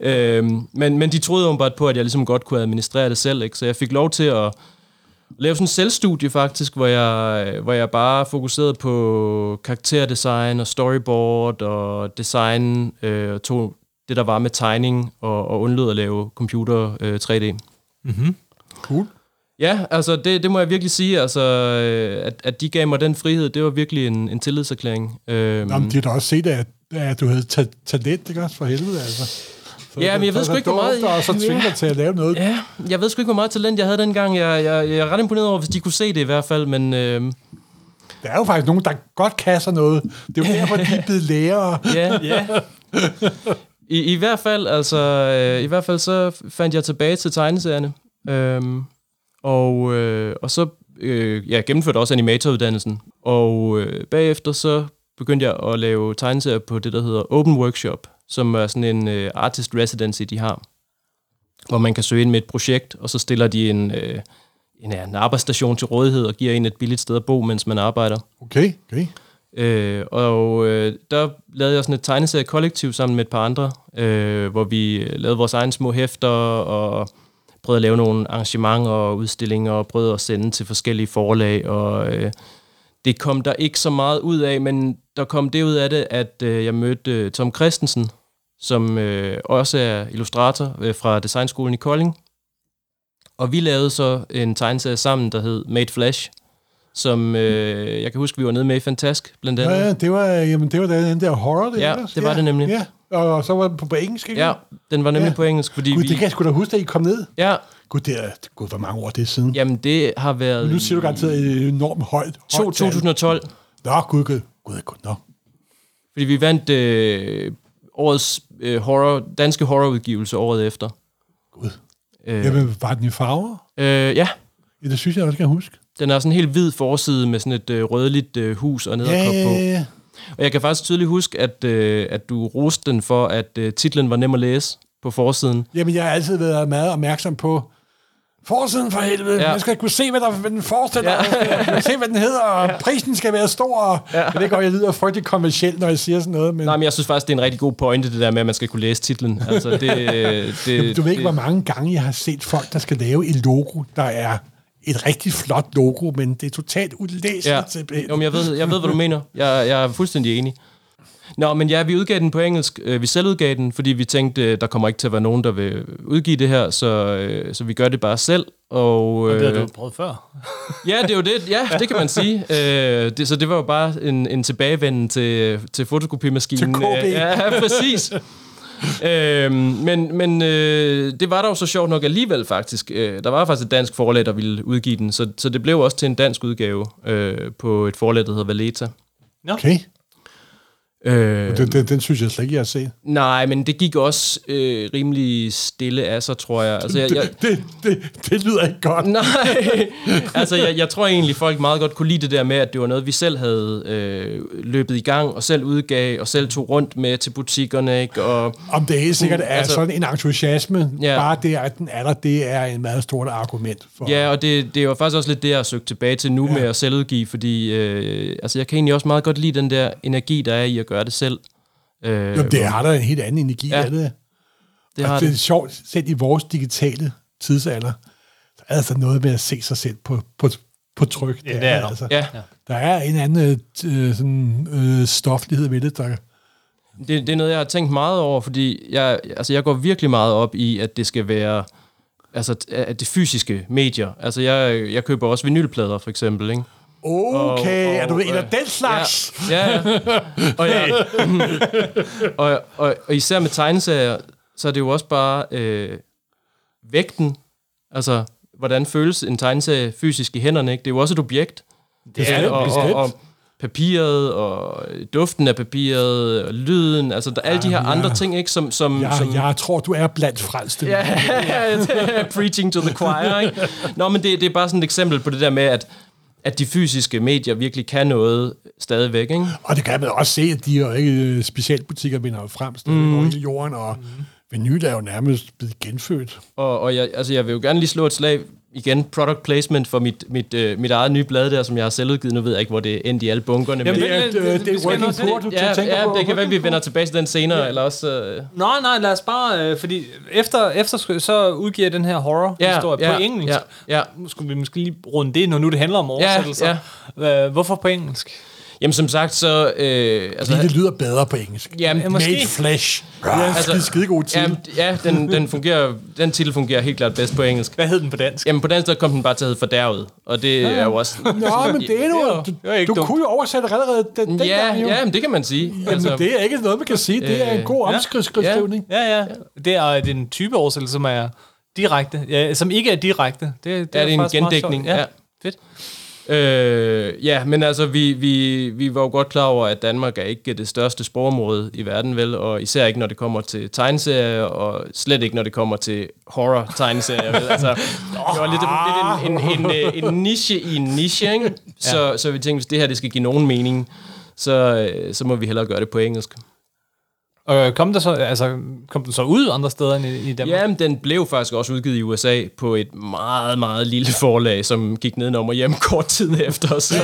Speaker 3: øhm, men, men de troede åbenbart bare på, at jeg ligesom godt kunne administrere det selv, ikke? så jeg fik lov til at lave sådan en selvstudie faktisk, hvor jeg, hvor jeg bare fokuserede på karakterdesign og storyboard og design, øh, og tog det, der var med tegning, og, og undlod at lave computer øh, 3D.
Speaker 2: Cool.
Speaker 3: Ja, altså det, det må jeg virkelig sige, altså, øh, at, at de gav mig den frihed, det var virkelig en, en tillidserklæring. Øhm,
Speaker 2: Nå, men de har da også set, at, at du havde ta- talent, ikke også? For helvede, altså. Så
Speaker 3: Ja, men jeg ved sgu ikke, hvor meget-
Speaker 2: så- Og så tvinger dig til at lave noget.
Speaker 3: Ja, jeg ved sgu ikke, hvor meget talent jeg havde dengang. Jeg, jeg, jeg er ret imponeret over, hvis de kunne se det i hvert fald, men øh,
Speaker 2: Der er jo faktisk nogen, der godt kan sådan noget. Det er jo derfor, de er *laughs* blevet lærere.
Speaker 3: ja, *laughs* ja. I, I hvert fald, altså, øh, i hvert fald så fandt jeg tilbage til tegneserierne. Øhm, og, øh, og så øh, jeg gennemførte også animatoruddannelsen. Og øh, bagefter så begyndte jeg at lave tegneserier på det, der hedder Open Workshop, som er sådan en øh, artist residency, de har. Hvor man kan søge ind med et projekt, og så stiller de en, øh, en, ja, en arbejdsstation til rådighed og giver en et billigt sted at bo, mens man arbejder.
Speaker 2: Okay, okay.
Speaker 3: Øh, og øh, der lavede jeg sådan et tegneserie-kollektiv sammen med et par andre, øh, hvor vi lavede vores egne små hæfter og prøvede at lave nogle arrangementer og udstillinger og prøvede at sende til forskellige forlag. Og øh, det kom der ikke så meget ud af, men der kom det ud af det, at øh, jeg mødte øh, Tom Christensen, som øh, også er illustrator øh, fra Designskolen i Kolding. Og vi lavede så en tegneserie sammen, der hed Made Flash, som øh, jeg kan huske, vi var nede med i Fantask, blandt andet.
Speaker 2: Ja, ja, det var, jamen, det var den, der horror, det
Speaker 3: Ja,
Speaker 2: ellers.
Speaker 3: det var det nemlig.
Speaker 2: Ja, og så var den på, på engelsk, ikke?
Speaker 3: Ja, den var nemlig
Speaker 2: Ja.
Speaker 3: på engelsk, fordi
Speaker 2: Gud,
Speaker 3: vi...
Speaker 2: det kan jeg sgu da huske, da I kom ned.
Speaker 3: Ja,
Speaker 2: Gud, det er, Gud, hvor mange år det er siden.
Speaker 3: jamen det har været...
Speaker 2: Nu siger du garanteret et enormt højt. højt tal.
Speaker 3: 2012,
Speaker 2: Nå, gud, gud, gud, gud, nå.
Speaker 3: fordi vi vandt øh, årets øh, horror, danske horrorudgivelse året efter.
Speaker 2: Gud.
Speaker 3: Øh,
Speaker 2: Jamen, var den i farver?
Speaker 3: øh, ja,
Speaker 2: Ja, det synes jeg også, kan huske.
Speaker 3: den er sådan en helt hvid forside med sådan et øh, rødligt øh, hus og nederkop
Speaker 2: Ja,
Speaker 3: på.
Speaker 2: ja, ja.
Speaker 3: Og jeg kan faktisk tydeligt huske, at, øh, at du roste den for, at øh, titlen var nem at læse på forsiden.
Speaker 2: Jamen, jeg har altid været meget opmærksom på forsiden for helvede.
Speaker 3: Ja.
Speaker 2: Ja. Jeg skal kunne se, hvad, der, hvad den forestiller. Ja. Se, hvad den hedder, og prisen skal være stor. Og ja. Jeg ved godt, jeg lyder frygtelig kommercielt, når jeg siger sådan noget, men
Speaker 3: Nej, men jeg synes faktisk, det er en rigtig god pointe, det der med, at man skal kunne læse titlen. Altså, det, *laughs* det,
Speaker 2: du ved ikke,
Speaker 3: det,
Speaker 2: hvor mange gange jeg har set folk, der skal lave et logo, der er et rigtig flot logo, men det er totalt ulæseligt
Speaker 3: Ja,
Speaker 2: simpelthen.
Speaker 3: jo, men jeg ved, jeg ved, hvad du mener. Jeg, jeg er fuldstændig enig. Nå, men ja, vi udgav den på engelsk. Øh, Vi selv udgav den, fordi vi tænkte, øh, der kommer ikke til at være nogen, der vil udgive det her, så, øh, så vi gør det bare selv. Og,
Speaker 1: Og det har du prøvet før. *laughs*
Speaker 3: ja, det er jo det. Ja, det kan man sige. *laughs* Øh, det, så det var jo bare en, en tilbagevenden til, til fotokopimaskinen.
Speaker 2: Til KB.
Speaker 3: Ja, præcis. øhm, men men øh, det var der jo så sjovt nok alligevel faktisk. Øh, der var faktisk et dansk forlag, der ville udgive den, så, så det blev også til en dansk udgave øh, på et forlag, der hedder Valeta.
Speaker 2: Okay,
Speaker 3: Øh,
Speaker 2: den, den, den synes jeg slet ikke, jeg har set.
Speaker 3: nej, men det gik også øh, rimelig stille af sig, tror jeg. Altså, jeg, jeg
Speaker 2: Det, det, det lyder ikke godt.
Speaker 3: Nej, *laughs* altså jeg, jeg tror egentlig, folk meget godt kunne lide det der med, at det var noget, vi selv havde øh, løbet i gang, og selv udgav, og selv tog rundt med til butikkerne, ikke? Og,
Speaker 2: Om det helt sikkert er
Speaker 3: Altså-
Speaker 2: sådan en entusiasme,
Speaker 3: ja.
Speaker 2: bare det, at den er der, det er en meget stort argument for.
Speaker 3: ja, og det, det var faktisk også lidt det, jeg har søgt tilbage til nu ja. med at selvudgive, fordi øh, altså jeg kan egentlig også meget godt lide den der energi, der er i at gøre det selv. Øh,
Speaker 2: Jamen, det har der en helt anden energi
Speaker 3: Ja,
Speaker 2: af det.
Speaker 3: det har
Speaker 2: det er sjovt, selv i vores digitale tidsalder, der er altså noget med at se sig selv på, på, på tryk.
Speaker 1: Ja, det er der.
Speaker 2: altså.
Speaker 3: Ja,
Speaker 2: Der er en anden øh, sådan, øh, stoflighed ved det, der...
Speaker 3: det, det er noget, jeg har tænkt meget over, fordi jeg, altså jeg går virkelig meget op i, at det skal være altså, at det fysiske medier. Altså jeg, jeg køber også vinylplader, for eksempel, ikke?
Speaker 2: Okay,
Speaker 3: Og- og-
Speaker 2: er du en af den slags?
Speaker 3: Ja, ja. Og, ja. *laughs* og, og, og især med tegneserier, så er det jo også bare øh, vægten. Altså, hvordan føles en tegneserie fysisk i hænderne, ikke? Det er jo også et objekt.
Speaker 2: Det
Speaker 3: Ja, og, og,
Speaker 2: bestemt.
Speaker 3: og papiret, og duften af papiret, og lyden, altså der, alle de her
Speaker 2: Jamen,
Speaker 3: andre ting, ikke, som... som,
Speaker 2: Jeg,
Speaker 3: som
Speaker 2: jeg tror, du er blandt frelste.
Speaker 3: Ja, *laughs* preaching to the choir, ikke? Nå, men det, det er bare sådan et eksempel på det der med, at, at de fysiske medier virkelig kan noget stadigvæk, ikke?
Speaker 2: Og det kan man også se, at de jo ikke øh, specialbutikker vinder frem mm. over hele jorden, og mm. vinyl er jo nærmest blevet genfødt.
Speaker 3: Og, og jeg, altså, jeg vil jo gerne lige slå et slag igen, product placement for mit, mit, øh, mit eget nye blad der, som jeg har selv udgivet. Nu ved jeg ikke, hvor det er endt i alle bunkerne.
Speaker 1: Jamen,
Speaker 3: men,
Speaker 2: Det er,
Speaker 1: men-
Speaker 2: det
Speaker 1: vi
Speaker 2: er
Speaker 1: skal
Speaker 2: working poor,
Speaker 1: det.
Speaker 2: du
Speaker 3: ja,
Speaker 2: tænker
Speaker 3: ja,
Speaker 2: på.
Speaker 3: det kan være, vi vender tilbage til den senere, eller også... Øh,
Speaker 1: Nej, nej, lad os bare, øh, fordi efter, efter så udgiver jeg den her horror-historie
Speaker 3: ja,
Speaker 1: på engelsk.
Speaker 3: ja, ja.
Speaker 1: Skulle vi måske lige runde det, når nu det handler om oversættelser. Ja, Hvorfor på engelsk?
Speaker 3: Jamen som sagt, så... Øh, altså,
Speaker 2: Fordi det lyder bedre på engelsk.
Speaker 3: Jamen,
Speaker 1: Ja, måske.
Speaker 2: Made Flash. Ja,
Speaker 3: Altså,
Speaker 2: skide, skide god titel.
Speaker 3: ja, ja den, den, fungerer, den titel fungerer helt klart bedst på engelsk.
Speaker 1: Hvad hed den på dansk?
Speaker 3: Jamen på dansk, der kom den bare til at hedde fordærvet, og det er jo også...
Speaker 2: Nå, men det er nu...
Speaker 1: det
Speaker 2: Du,
Speaker 1: er
Speaker 2: du
Speaker 1: dumt.
Speaker 2: kunne jo oversætte allerede den, den
Speaker 3: Ja,
Speaker 2: gang, jo.
Speaker 3: ja, men det kan man sige. Altså,
Speaker 2: Jamen, det er ikke noget, man kan sige. Det er en
Speaker 3: Øh,
Speaker 2: god
Speaker 1: ja.
Speaker 2: omskrivning.
Speaker 1: Ja, ja. Det er, det er en type oversættelse, som er direkte. Ja, som ikke er direkte. Det, det
Speaker 3: Ja, det er en gendækning,
Speaker 1: sjovt.
Speaker 3: ja.
Speaker 1: fedt.
Speaker 3: Øh, ja, men altså, vi, vi, vi var jo godt klar over, at Danmark er ikke det største sprogområde i verden, vel? Og især ikke, når det kommer til tegneserier, og slet ikke, når det kommer til horror-tegneserier, vel? Altså, det var lidt, lidt en, en, en, en niche i en niche, ikke? Så, ja. så vi tænkte, hvis det her det skal give nogen mening, så, øh, så må vi hellere gøre det på engelsk.
Speaker 1: Og kom, der så, altså, kom den så ud andre steder end i, i Danmark?
Speaker 3: Jamen, den blev faktisk også udgivet i USA på et meget, meget lille forlag, som gik nedenom og hjem kort tid efter. Så,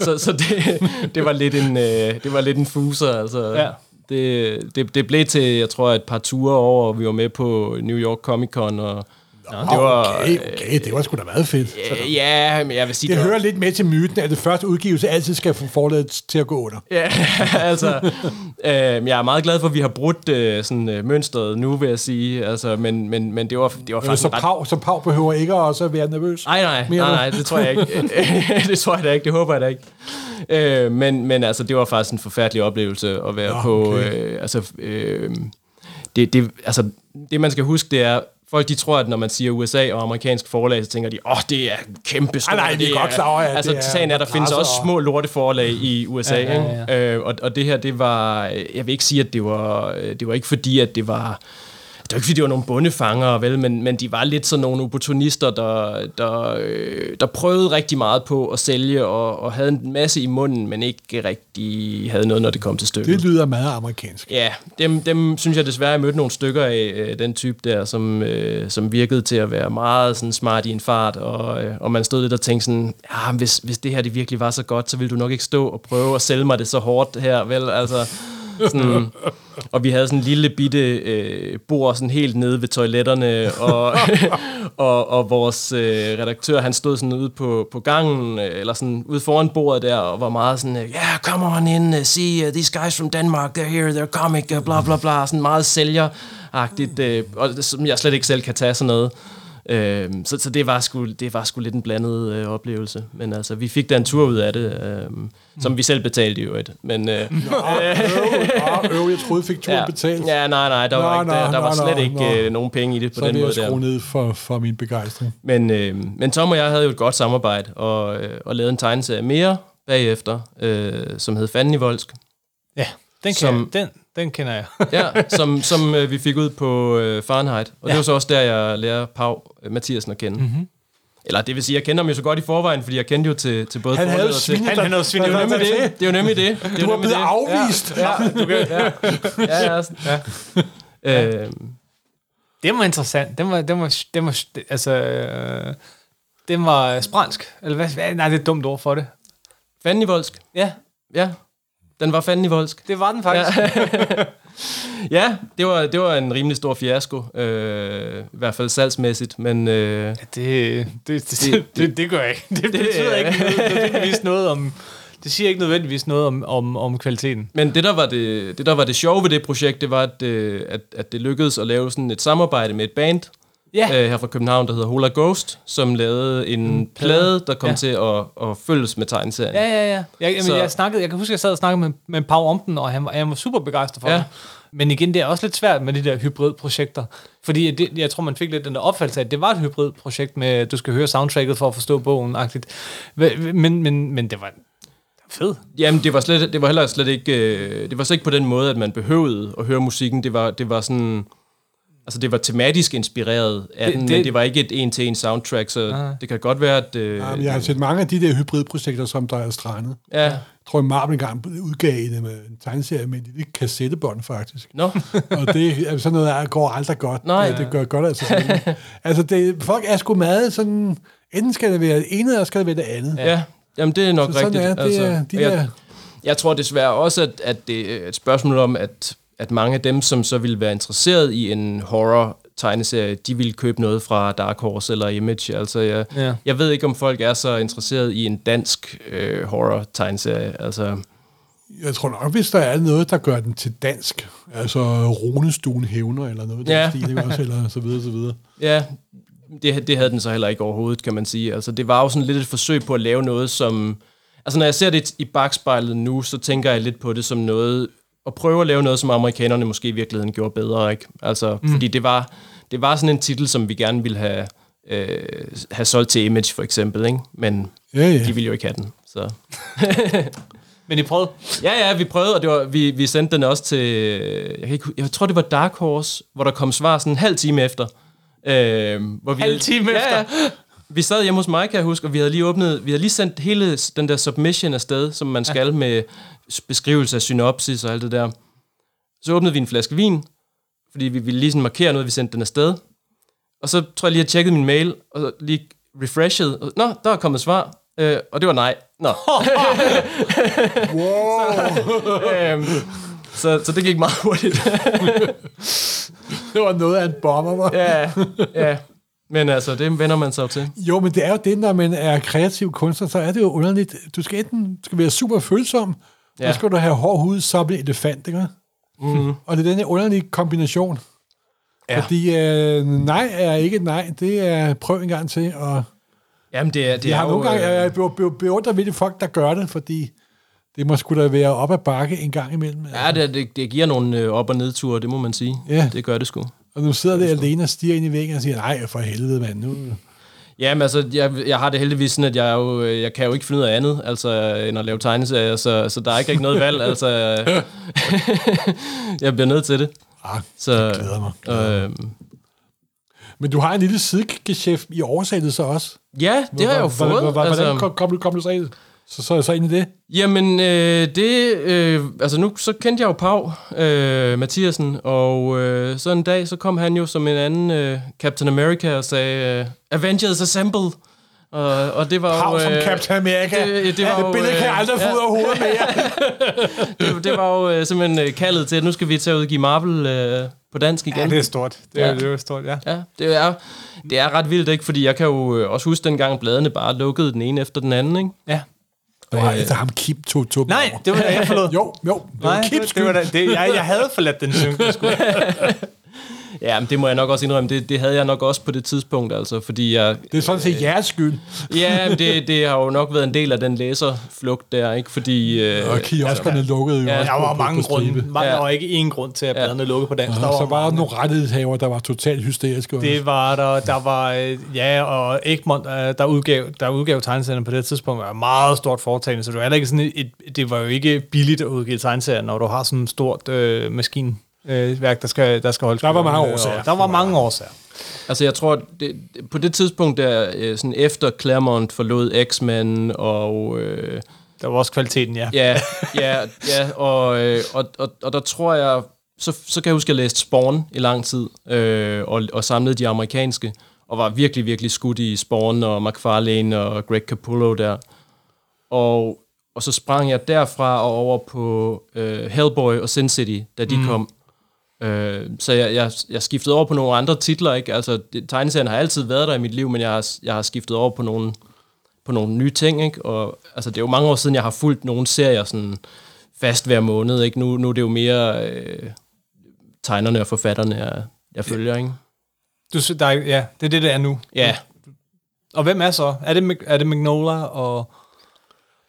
Speaker 3: så, så det, det, var lidt en, øh, det var lidt en fuser. Altså,
Speaker 1: Ja.
Speaker 3: det, det, det blev til, jeg tror, et par ture over, og vi var med på New York Comic Con, og
Speaker 2: Nå, det var, okay, okay, det var sgu da meget fedt.
Speaker 3: øh, ja, men jeg vil sige...
Speaker 2: Det
Speaker 3: var-
Speaker 2: hører lidt med til myten, at det første udgivelse altid skal få forladet til at gå under.
Speaker 3: Ja, *laughs* altså, øh, jeg er meget glad for, at vi har brudt øh, sådan, øh, mønstret nu, vil jeg sige. Altså, men, men, men det var, det var
Speaker 2: Øh,
Speaker 3: faktisk
Speaker 2: Så
Speaker 3: ret...
Speaker 2: Pau, så Pau behøver ikke også at være nervøs.
Speaker 3: Nej, nej, nej,
Speaker 2: nu?
Speaker 3: nej, det tror jeg ikke. *laughs* *laughs* det tror jeg da ikke, det håber jeg da ikke. Øh, men, men altså, det var faktisk en forfærdelig oplevelse at være
Speaker 2: Nå,
Speaker 3: på...
Speaker 2: okay.
Speaker 3: Øh, altså, øh, det, det, altså, det man skal huske, det er, folk de tror, at når man siger USA og amerikansk forlag, så tænker de, åh, oh, det er kæmpe stort.
Speaker 2: Nej, nej, vi er godt klar over,
Speaker 3: Altså,
Speaker 2: det er
Speaker 3: sagen er, der findes også
Speaker 2: og-
Speaker 3: små lorteforlag i USA,
Speaker 1: Ja, ja,
Speaker 3: ikke? Øh, og, og det her, det var... Jeg vil ikke sige, at det var... Det var ikke fordi, at det var... Det var ikke, fordi det var nogle bondefanger, vel, men, men de var lidt sådan nogle opportunister, der, der, øh, der prøvede rigtig meget på at sælge, og, og havde en masse i munden, men ikke rigtig havde noget, når det kom til stykket.
Speaker 2: Det lyder meget amerikansk.
Speaker 3: Ja, dem, dem synes jeg desværre, jeg mødte nogle stykker af øh, den type der, som, øh, som virkede til at være meget sådan smart i en fart, og, øh, og man stod lidt og tænkte sådan, ja, hvis, hvis det her det virkelig var så godt, så ville du nok ikke stå og prøve at sælge mig det så hårdt her, vel? Altså, sådan, og vi havde sådan en lille bitte øh, bord sådan helt nede ved toiletterne, og, *laughs* og, og vores øh, redaktør, han stod sådan ude på, på gangen, øh, eller sådan ude foran bordet der, og var meget sådan, ja, yeah, come on in, uh, see uh, these guys from Denmark, they're here, they're comic, uh, bla bla bla, sådan meget sælgeragtigt, øh, og som jeg slet ikke selv kan tage sådan noget. Øh, så, så det var sgu, det var sgu lidt en blandet øh, oplevelse. Men altså, vi fik da en tur ud af det, øh, som vi selv betalte i øvrigt. Men, øh,
Speaker 2: Åh, øv, åh, øv, jeg troede, fik turen
Speaker 3: ja,
Speaker 2: betalt.
Speaker 3: ja, nej, nej, der var,
Speaker 2: Nå,
Speaker 3: ikke, der,
Speaker 2: nå,
Speaker 3: der var
Speaker 2: nå,
Speaker 3: slet
Speaker 2: nå,
Speaker 3: ikke
Speaker 2: nå.
Speaker 3: øh, nogen penge i det på
Speaker 2: Så er
Speaker 3: den
Speaker 2: det
Speaker 3: måde
Speaker 2: at
Speaker 3: der.
Speaker 2: skrue ned for, for min begejstring.
Speaker 3: Men, øh, men Tom og jeg havde jo et godt samarbejde, og, øh, og lavede en tegneserie mere bagefter, øh, som hed Fanden i Volsk.
Speaker 1: Ja, den, kan
Speaker 3: Som-
Speaker 1: jeg, den, den kender jeg.
Speaker 3: Ja, *laughs* som, som øh, vi fik ud på øh, Fahrenheit. Og ja.
Speaker 1: Ja.
Speaker 3: det var så også der, jeg lærer Pau øh, Mathiasen at kende. Mm-hmm. Eller det vil sige, jeg kender ham jo så godt i forvejen, fordi jeg kendte jo til, til både
Speaker 2: Han havde
Speaker 3: og til...
Speaker 1: Han- han havde svinet
Speaker 3: Det er jo nemlig det. Det er jo nemlig det. det er
Speaker 2: Du var blevet
Speaker 3: det.
Speaker 2: afvist.
Speaker 3: Ja, ja, du kan, ja. ja, ja, sådan. ja. Øh,
Speaker 1: Den var interessant. Den var, den var, den var altså, øh, den var spransk. Eller hvad, hvad? Nej, det er et dumt ord for det.
Speaker 3: fanden i Volsk.
Speaker 1: Ja,
Speaker 3: Ja, den var fanden i Volsk.
Speaker 1: det var den faktisk. Ja. *laughs*
Speaker 3: Ja, det var, det var en rimelig stor fiasko. Øh, I hvert fald salgsmæssigt, men... Øh,
Speaker 1: Det, det, det, det, det, det gør jeg ikke. Det, det betyder ikke noget, nødvendigvis noget om... Det siger ikke nødvendigvis noget om, om, om kvaliteten.
Speaker 3: Men det der, var det, det, der var det sjove ved det projekt, det var, at, øh, at, at det lykkedes at lave sådan et samarbejde med et band
Speaker 1: Ja.
Speaker 3: øh, her fra København, der hedder Hola Ghost, som lavede en plade, der kom
Speaker 1: Ja.
Speaker 3: til at, at følges med tegneserien.
Speaker 1: Ja, ja, ja. Jeg, jamen,
Speaker 3: Så-
Speaker 1: jeg, snakkede, jeg kan huske, at jeg sad og snakkede med, med Pau om den, og han var, han var super begejstret for
Speaker 3: Ja.
Speaker 1: den. Men igen, det er også lidt svært med de der hybridprojekter. Fordi det, jeg tror, man fik lidt den der opfattelse af, at det var et hybridprojekt med, at du skal høre soundtracket for at forstå bogen-agtigt. Men, men, men det var, fedt.
Speaker 3: Jamen, det var, slet, det var heller slet ikke, øh, det var slet ikke på den måde, at man behøvede at høre musikken. Det var, det var sådan, altså det var tematisk inspireret af
Speaker 1: Det-
Speaker 3: det, den,
Speaker 1: det-
Speaker 3: men det var ikke et en-til-en soundtrack, så
Speaker 1: Nej.
Speaker 3: det kan godt være, at... Øh,
Speaker 2: Jamen, jeg har set mange af de der hybridprojekter, som der er strandet.
Speaker 3: ja,
Speaker 2: Jeg tror, at Marvel engang udgav en, med en tegneserie med et kassettebånd, faktisk.
Speaker 3: Nå, *laughs*
Speaker 2: Og det er sådan noget, der går aldrig godt.
Speaker 3: Nej.
Speaker 2: det, det gør godt altså. Sådan. *laughs* altså, det, folk er sgu meget sådan... Enten skal det være det ene, eller skal det være det andet.
Speaker 3: ja. ja, jamen det er nok
Speaker 2: Så sådan
Speaker 3: rigtigt.
Speaker 2: er det, er, de
Speaker 3: jeg,
Speaker 2: der...
Speaker 3: Jeg tror desværre også, at, at det er et spørgsmål om, at, at mange af dem, som så ville være interesseret i en horror tegneserie, de ville købe noget fra Dark Horse eller Image. Altså, jeg,
Speaker 1: Ja.
Speaker 3: jeg ved ikke, om folk er så interesseret i en dansk øh, horror tegneserie. Altså,
Speaker 2: Jeg tror nok, hvis der er noget, der gør den til dansk, altså Runestuen hævner eller noget,
Speaker 3: Ja.
Speaker 2: der stil, ikke også, eller så videre, så videre.
Speaker 3: ja, det, det havde den så heller ikke overhovedet, kan man sige. Altså, det var jo sådan lidt et forsøg på at lave noget, som... Altså, når jeg ser det i bagspejlet nu, så tænker jeg lidt på det som noget... At prøve at lave noget, som amerikanerne måske i virkeligheden gjorde bedre, ikke? Altså, mm. fordi det var, det var sådan en titel, som vi gerne ville have, øh, have solgt til Image, for eksempel, ikke? Men
Speaker 2: Ja, ja.
Speaker 3: de ville jo ikke have den, så... *laughs*
Speaker 1: Men I prøvede?
Speaker 3: Ja, ja, vi prøvede, og det var, vi, vi sendte den også til, jeg, kan ikke, jeg tror, det var Dark Horse, hvor der kom svar sådan en halv time efter. Øh, hvor vi
Speaker 1: Halv time
Speaker 3: ja,
Speaker 1: efter?
Speaker 3: Ja. Vi sad hjemme hos mig, kan jeg huske, og vi havde lige åbnet, vi havde lige sendt hele den der submission afsted, som man skal med beskrivelse af synopsis og alt det der. Så åbnede vi en flaske vin, fordi vi ville lige sådan markere noget, vi sendte den afsted. Og så tror jeg lige, at jeg tjekkede min mail, og lige refreshed. Og, Nå, der er kommet svar. Øh, og det var nej. Nå.
Speaker 2: Wow. *laughs* *laughs*
Speaker 3: øhm, så, så det gik meget hurtigt. *laughs*
Speaker 2: det var noget af en bomber, var.
Speaker 3: ja, ja. Men altså, det vender man sig jo til.
Speaker 2: Jo, men det er jo det, når man er kreativ kunstner, så er det jo underligt. Du skal enten skal være super følsom, ja. Så skal du have hård hud som en elefant, ikke? Mm. Og det er den her underlige kombination. Ja. Fordi øh, nej er ikke et nej, det er prøv en gang til, og
Speaker 3: Jamen, det er, det
Speaker 2: jeg
Speaker 3: er
Speaker 2: har
Speaker 3: jo,
Speaker 2: nogle gange,
Speaker 3: øh,
Speaker 2: jeg be- beundrer ved de folk, der gør det, fordi det må sgu da være op ad bakke en gang imellem.
Speaker 3: Ja, det, det, det giver nogle øh, op- og nedture, det må man sige.
Speaker 2: Ja.
Speaker 3: Det gør det sgu.
Speaker 2: Og nu sidder det alene og stiger ind i væggen og siger, nej, for helvede, mand, nu...
Speaker 3: Jamen altså, jeg, jeg har det heldigvis sådan, at jeg, jo, øh, jeg kan jo ikke finde ud af andet, altså, end at lave tegneserier, så, så der er ikke rigtig noget valg, *laughs* altså. jeg bliver nødt til det.
Speaker 2: Ah,
Speaker 3: Så,
Speaker 2: jeg glæder mig.
Speaker 3: Øh,
Speaker 2: Men du har en lille sidegeschæft i oversættelse også.
Speaker 3: ja, det har jeg jo
Speaker 2: Hvordan-
Speaker 3: fået.
Speaker 2: Hvordan
Speaker 3: altså,
Speaker 2: kom, kom, du, kom du så ind, så, så, så ind i det?
Speaker 3: Jamen, øh, det... Øh, altså nu, så kendte jeg jo Pau øh, Mathiasen, og øh, så en dag, så kom han jo som en anden øh, Captain America og sagde, øh, Avengers Assemble! Og, og det var
Speaker 2: Hav
Speaker 3: jo...
Speaker 2: som
Speaker 3: øh,
Speaker 2: Captain America.
Speaker 3: det- det var
Speaker 2: det
Speaker 3: jo,
Speaker 2: billede kan jeg
Speaker 3: øh,
Speaker 2: aldrig få
Speaker 3: ja.
Speaker 2: ud af hovedet mere. *laughs*
Speaker 3: det, det var jo øh, simpelthen øh, kaldet til, at nu skal vi til at udgive Marvel øh, på dansk igen.
Speaker 1: Ja, det er stort. Det er,
Speaker 3: Ja.
Speaker 1: ja. det er stort, ja.
Speaker 3: Ja, det er, det er ret vildt, ikke? Fordi jeg kan jo øh, også huske dengang, bladene bare lukkede den ene efter den anden, ikke?
Speaker 1: ja.
Speaker 2: Var efter ham Kim tog, tog
Speaker 1: Nej, det var da jeg forlod.
Speaker 2: Jo, jo. Det var
Speaker 1: Nej,
Speaker 2: Kims
Speaker 1: det, det var da, det, jeg, jeg havde forladt den synke. *laughs*
Speaker 3: Ja, men det må jeg nok også indrømme. Det, det havde jeg nok også på det tidspunkt, altså, fordi jeg...
Speaker 2: Det er sådan set jeres skyld.
Speaker 3: Ja, men det, det har jo nok været en del af den læserflugt der, ikke? Fordi... Øh,
Speaker 2: Og kioskerne lukkede jo
Speaker 3: ja,
Speaker 2: også
Speaker 1: Der
Speaker 2: på-
Speaker 1: var
Speaker 2: på-
Speaker 1: mange
Speaker 2: på
Speaker 1: grunde. Man,
Speaker 3: Ja.
Speaker 1: Der var ikke én grund til, at
Speaker 3: Ja.
Speaker 1: bladene lukkede på dansk. Der
Speaker 2: Og så var der
Speaker 1: mange.
Speaker 2: nogle rettighedshaver, der var totalt hysteriske. også.
Speaker 1: Det var der. Der var, øh, ja, og Egmont, øh, der udgav, der udgav tegneserierne på det tidspunkt, var et meget stort foretagende, så det var ikke sådan et, et, det var jo ikke billigt at udgive tegneserier, når du har sådan et stort øh, maskin. Øh, værk, der skal, der skal holde
Speaker 2: Der var mange
Speaker 1: kørende,
Speaker 2: årsager.
Speaker 1: Der var mange årsager.
Speaker 3: Altså, jeg tror, det, på det tidspunkt, der, øh, sådan efter Claremont forlod X-Men, og... Øh,
Speaker 1: Der var også kvaliteten, ja.
Speaker 3: ja, *laughs* ja, ja, og, øh, og, og, og der tror jeg... Så, så kan jeg huske, at jeg læste Spawn i lang tid, øh, og, og samlede de amerikanske, og var virkelig, virkelig skudt i Spawn og McFarlane og Greg Capullo der. Og, og så sprang jeg derfra og over på øh, Hellboy og Sin City, da de mm. kom. Øh, så jeg, jeg, jeg skiftede over på nogle andre titler, ikke? Altså, det, tegneserien har altid været der i mit liv, men jeg har, jeg har skiftet over på nogle, på nogle nye ting, ikke? Og altså, det er jo mange år siden, jeg har fulgt nogle serier sådan fast hver måned, ikke? Nu, nu er det jo mere øh, tegnerne og forfatterne, jeg, jeg følger, ikke?
Speaker 1: Du, der, er- ja, det er det, det er nu.
Speaker 3: Ja.
Speaker 1: Og hvem er så? Er det, er det Magnola og...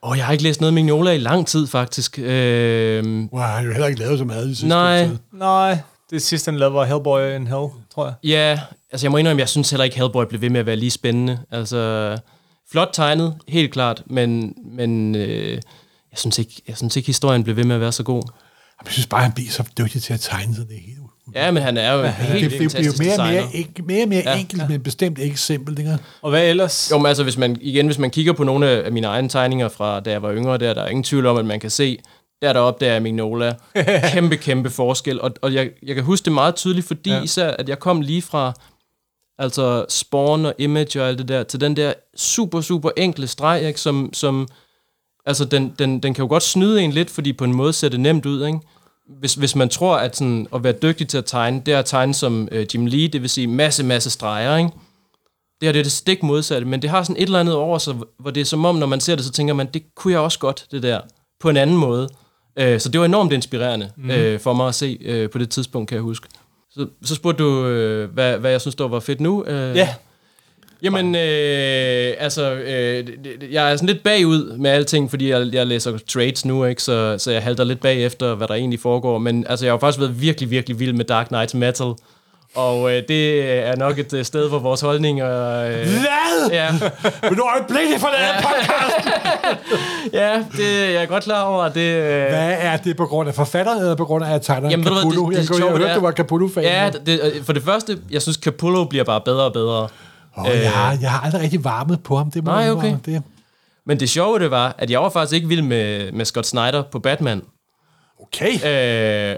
Speaker 3: Og jeg har ikke læst noget Mignola i lang tid, faktisk. Øh,
Speaker 2: Wow, han har jo heller ikke lavet så meget i sidste
Speaker 3: nej,
Speaker 2: tid.
Speaker 1: Nej, det sidste, han lavede, var Hellboy in Hell, tror jeg.
Speaker 3: Ja, altså jeg må indrømme, jeg synes heller ikke, Hellboy blev ved med at være lige spændende. Altså, flot tegnet, helt klart, men, men øh, jeg, synes ikke, jeg synes ikke, historien blev ved med at være så god.
Speaker 2: Jeg synes bare, han bliver så dygtig til at tegne, så det er helt...
Speaker 3: Ja, men han er jo en helt
Speaker 2: det bliver jo
Speaker 3: fantastisk
Speaker 2: mere og mere, ikke, mere, og mere
Speaker 3: Ja.
Speaker 2: enkelt, men bestemt ikke simpelt. Ikke?
Speaker 1: Og hvad ellers?
Speaker 3: Jo, men altså, hvis man, igen, hvis man kigger på nogle af mine egne tegninger fra, da jeg var yngre, der, der er ingen tvivl om, at man kan se, der deroppe, der er Mignola. *laughs* Kæmpe, kæmpe forskel. Og, og jeg, jeg kan huske det meget tydeligt, fordi ja. især, at jeg kom lige fra altså Spawn og Image og alt det der, til den der super, super enkle streg, ikke, som, som altså, den, den, den kan jo godt snyde en lidt, fordi på en måde ser det nemt ud, ikke? Hvis, hvis man tror, at sådan, at være dygtig til at tegne, det er at tegne som øh, Jim Lee, det vil sige masse, masse streger, ikke? Det her det er det stik modsatte, men det har sådan et eller andet over sig, hvor det er som om, når man ser det, så tænker man, det kunne jeg også godt, det der, på en anden måde. Øh, så det var enormt inspirerende mm. øh, for mig at se øh, på det tidspunkt, kan jeg huske. Så, så spurgte du, øh, hvad, hvad jeg synes, der var fedt nu. Øh,
Speaker 1: Ja.
Speaker 3: Jamen, øh, altså, øh, det- det- jeg er sådan lidt bagud med alting, fordi jeg, jeg læser trades nu, ikke? Så, så jeg halter lidt bag efter, hvad der egentlig foregår. Men altså, jeg har jo faktisk været virkelig, virkelig vild med Dark Knight Metal. Og øh, det er nok et øh, sted, hvor vores holdninger... Øh,
Speaker 2: Hvad?
Speaker 3: ja,
Speaker 2: Vil du øjeblikkeligt for den her *laughs* podcast?
Speaker 3: ja, det jeg er godt klar over. at Det, øh,
Speaker 2: Hvad er det på grund af forfatteren, eller på grund af tegneren
Speaker 3: Jamen,
Speaker 2: Capullo?
Speaker 3: det- det
Speaker 2: Jeg, kunne- jeg,
Speaker 3: sjove
Speaker 2: hørte, du var Capullo-fan.
Speaker 3: ja, det, øh, for det første, jeg synes, Capullo bliver bare bedre og bedre.
Speaker 2: Oh, jeg, har, jeg har aldrig rigtig varmet på ham. Det må
Speaker 3: Nej, okay.
Speaker 2: Det.
Speaker 3: Men det sjove det var, at jeg var faktisk ikke vild med, med Scott Snyder på Batman.
Speaker 2: Okay.
Speaker 3: Øh,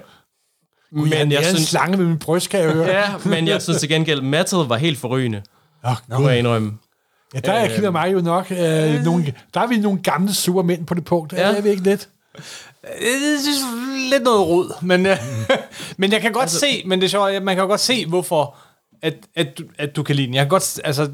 Speaker 2: Men jeg, jeg er en slange med min bryst, kan jeg høre.
Speaker 3: Ja, men jeg synes til gengæld, Metal var helt forrygende.
Speaker 2: Nå,
Speaker 3: Nu må jeg indrømme.
Speaker 2: Ja, der er Kim og mig jo nok. Øh, nogle, der er vi nogle gamle sure mænd på det punkt. Ja.
Speaker 3: Ja.
Speaker 2: Er vi ikke lidt?
Speaker 1: Jeg synes, lidt noget rod, men, øh, *laughs* men jeg kan godt altså, se, men det er sjovt, man kan godt se, hvorfor at, at, du, at du kan lide den. Jeg kan godt, altså,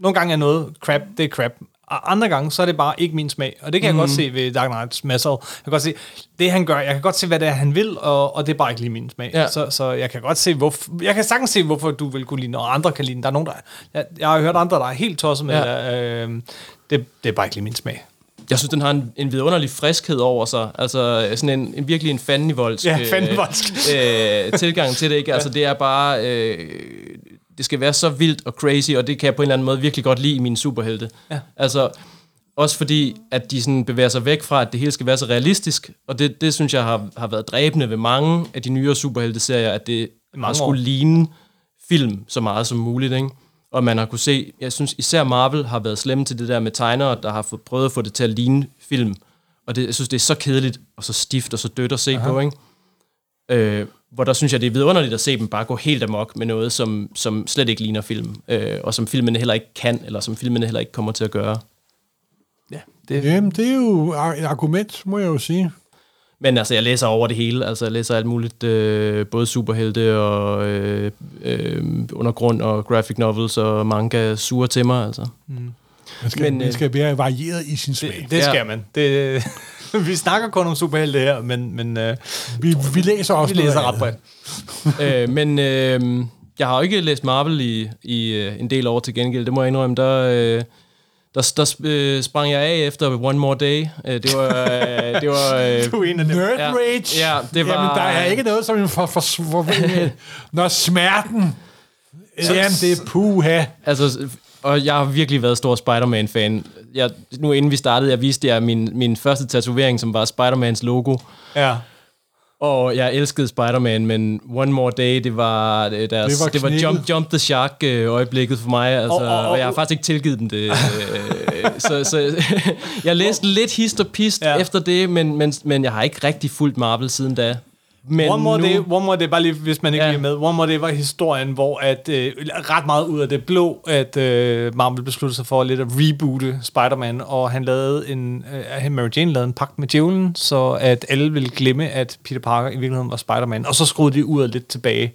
Speaker 1: nogle gange er noget crap, det er crap. Og andre gange, så er det bare ikke min smag. Og det kan jeg godt se ved Dark Knight Metal. Jeg kan godt se, det han gør, jeg kan godt se, hvad det er, han vil, og, og det er bare ikke lige min smag.
Speaker 3: Ja.
Speaker 1: Så, så jeg kan godt se, hvorfor, jeg kan sagtens se, hvorfor du vil kunne lide den, og andre kan lide den. Der er nogen, der, jeg, jeg har hørt andre, der er helt tosset med
Speaker 3: Ja.
Speaker 1: det. Øh, det. Det er bare ikke lige min smag.
Speaker 3: Jeg synes, den har en, en vidunderlig friskhed over sig. Altså sådan en, en virkelig en fandenivoldsk
Speaker 1: Ja, fandenivoldsk. *laughs*
Speaker 3: øh, tilgang til det. Ikke? Altså det er bare... Øh, det skal være så vildt og crazy, og det kan jeg på en eller anden måde virkelig godt lide i mine superhelte.
Speaker 1: Ja.
Speaker 3: Altså, også fordi, at de sådan bevæger sig væk fra, at det hele skal være så realistisk, og det, det synes jeg har, har været dræbende ved mange af de nyere superhelte-serier, at det
Speaker 1: mange
Speaker 3: skulle ligne film så meget som muligt, ikke? Og man har kunne se, jeg synes især Marvel har været slemme til det der med tegnere, der har fået, prøvet at få det til at ligne film. Og det, jeg synes, det er så kedeligt, og så stift, og så dødt at se Aha. på, ikke? Øh, hvor der synes jeg, det er vidunderligt at se dem bare gå helt amok med noget, som, som slet ikke ligner film, øh, og som filmene heller ikke kan, eller som filmene heller ikke kommer til at gøre.
Speaker 1: Ja, det,
Speaker 2: Jamen, det er jo et argument, må jeg jo sige.
Speaker 3: Men altså, jeg læser over det hele. Altså, jeg læser alt muligt, øh, både superhelte og øh, øh, undergrund og graphic novels og manga suger til mig, altså.
Speaker 2: Man skal,
Speaker 3: Men,
Speaker 2: man
Speaker 3: øh,
Speaker 2: skal være varieret i sin smag.
Speaker 1: det, det
Speaker 3: Ja.
Speaker 1: skal man. Det, *laughs* vi snakker kun om superhelte her, men, men øh,
Speaker 2: Vi, vi læser også
Speaker 1: vi læser ret bredt. *laughs*
Speaker 3: øh, men øh, jeg har jo ikke læst Marvel i, i øh, en del år til gengæld, det må jeg indrømme. Der, øh, der, der øh, sprang jeg af efter One More Day. Øh, det var... Øh, det var *laughs* øh,
Speaker 1: Du er en af dem.
Speaker 2: Nerd
Speaker 3: Ja.
Speaker 2: rage.
Speaker 3: Ja, det var-
Speaker 2: Jamen, der er ikke noget, som for, for, for, når smerten... Jamen, det er puha.
Speaker 3: Altså, og jeg har virkelig været stor Spider-Man-fan. Jeg, nu inden vi startede, jeg viste jer min, min første tatovering, som var Spider-Mans logo.
Speaker 1: Ja.
Speaker 3: Og jeg elskede Spider-Man, men One More Day, det var, det, deres,
Speaker 2: Det var
Speaker 3: det var, jump, jump the Shark-øjeblikket for mig, altså,
Speaker 1: Og-
Speaker 3: og,
Speaker 1: og-
Speaker 3: og, jeg har faktisk ikke tilgivet dem det. øh, så, så *laughs* jeg læste lidt hist og pist
Speaker 1: ja.
Speaker 3: efter det, men, men, men jeg har ikke rigtig fulgt Marvel siden da. Men
Speaker 1: One More,
Speaker 3: nu,
Speaker 1: Day, One More Day, bare lige, hvis man ikke ja. Er med. One More Day var historien, hvor at, øh, ret meget ud af det blå, at øh, Marvel besluttede sig for lidt at reboote Spider-Man, og han lavede en, øh, Mary Jane lavede en pagt med djævlen, så at alle ville glemme, at Peter Parker i virkeligheden var Spider-Man, og så skruede de ud af lidt tilbage.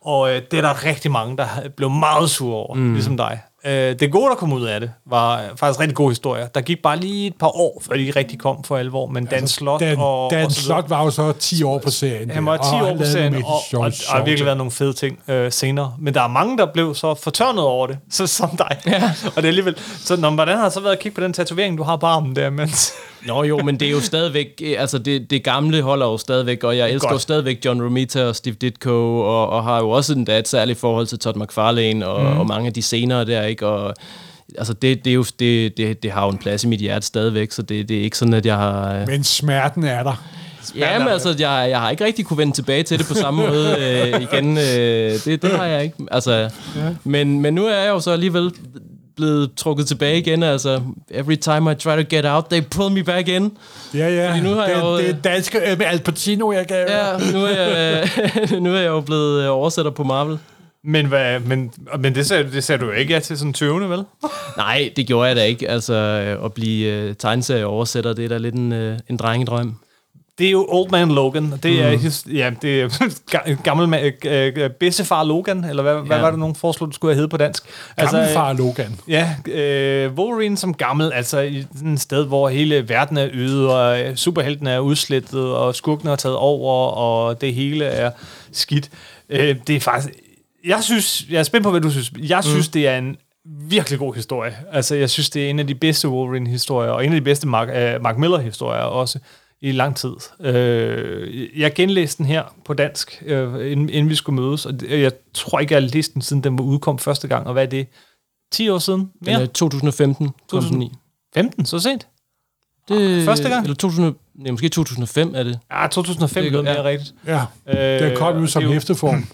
Speaker 1: Og øh, det er der rigtig mange, der blev meget sure over, mm. ligesom dig. Øh, det gode, der kom ud af det, var øh, faktisk rigtig gode historier. Der gik bare lige et par år, før de rigtig kom for alvor, men Dan Slot
Speaker 2: Dan,
Speaker 1: og...
Speaker 2: Dan
Speaker 1: og.
Speaker 2: Slot var jo så 10 år på serien.
Speaker 1: Han var 10
Speaker 2: og
Speaker 1: år på serien, og, og, og, der har virkelig været nogle fede ting øh, senere. Men der er mange, der blev så fortørnet over det, *laughs* så som dig. Ja. og det er alligevel... Så når, hvordan har det så været at kigge på den tatovering, du har på armen der, mens...
Speaker 3: Nå jo, men det er jo stadigvæk, øh, altså det, det gamle holder jo stadigvæk, og jeg elsker
Speaker 1: Godt.
Speaker 3: jo stadigvæk John Romita og Steve Ditko, og, og har jo også endda et særligt forhold til Todd McFarlane, og, mm. og mange af de scenere der, ikke? Og, altså det, det, er jo, det, det, det har jo en plads i mit hjerte stadigvæk, så det, det er ikke sådan, at jeg har...
Speaker 2: Men smerten er der.
Speaker 3: Ja, men altså, jeg, jeg har ikke rigtig kunne vende tilbage til det på samme måde øh, igen. Øh, det, det har jeg ikke. Altså, ja. men, men nu er jeg jo så alligevel blevet trukket tilbage igen. Altså, every time I try to get out, they pull me back in.
Speaker 2: Ja, ja.
Speaker 3: Fordi nu har
Speaker 2: det,
Speaker 3: jeg jo,
Speaker 2: det er
Speaker 3: øh,
Speaker 2: danske øh, med Al Pacino, jeg kan
Speaker 3: Ja, nu er jeg, *laughs* nu er jeg jo blevet øh, oversætter på Marvel.
Speaker 1: Men, hvad, men, men det, sagde, det sagde du ikke ja til sådan 20'erne, vel?
Speaker 3: Nej, det gjorde jeg da ikke. Altså, øh, at blive tegneserieoversætter, det er da lidt en, en drengedrøm.
Speaker 1: Det er jo Old Man Logan. Det er, his, ja, det er *laughs* ga- gammel ma- øh, øh, bedstefar Logan, eller hvad, ja. hvad var det, nogen foreslog, du skulle have hed på dansk?
Speaker 2: Gammel
Speaker 1: øh,
Speaker 2: far Logan.
Speaker 1: Ja, øh, Wolverine som gammel, altså i sådan et sted, hvor hele verden er øde, og øh, superhelten er udslettet, og skurken er taget over, og det hele er skidt. Øh, det er faktisk... Jeg synes, jeg er spændt på, hvad du synes. Jeg synes, det er en virkelig god historie. Altså, jeg synes, det er en af de bedste Wolverine-historier, og en af de bedste Mark, uh, Mark Miller-historier også i lang tid. Øh, jeg genlæste den her på dansk, øh, inden, inden vi skulle mødes, og jeg tror ikke, jeg har læst den, siden den var udkom første gang, og hvad er det? 10 år siden?
Speaker 3: Den er 2015, 2009.
Speaker 1: 15, så sent?
Speaker 3: Det,
Speaker 1: Første gang?
Speaker 3: Eller 2000, nej, måske 2005 er det.
Speaker 1: Ja, 2005
Speaker 3: Det er
Speaker 1: lyder
Speaker 3: godt,
Speaker 1: mere
Speaker 3: ja.
Speaker 1: rigtigt.
Speaker 2: Ja, det kom jo
Speaker 1: og
Speaker 2: som
Speaker 1: er
Speaker 2: hæfteform.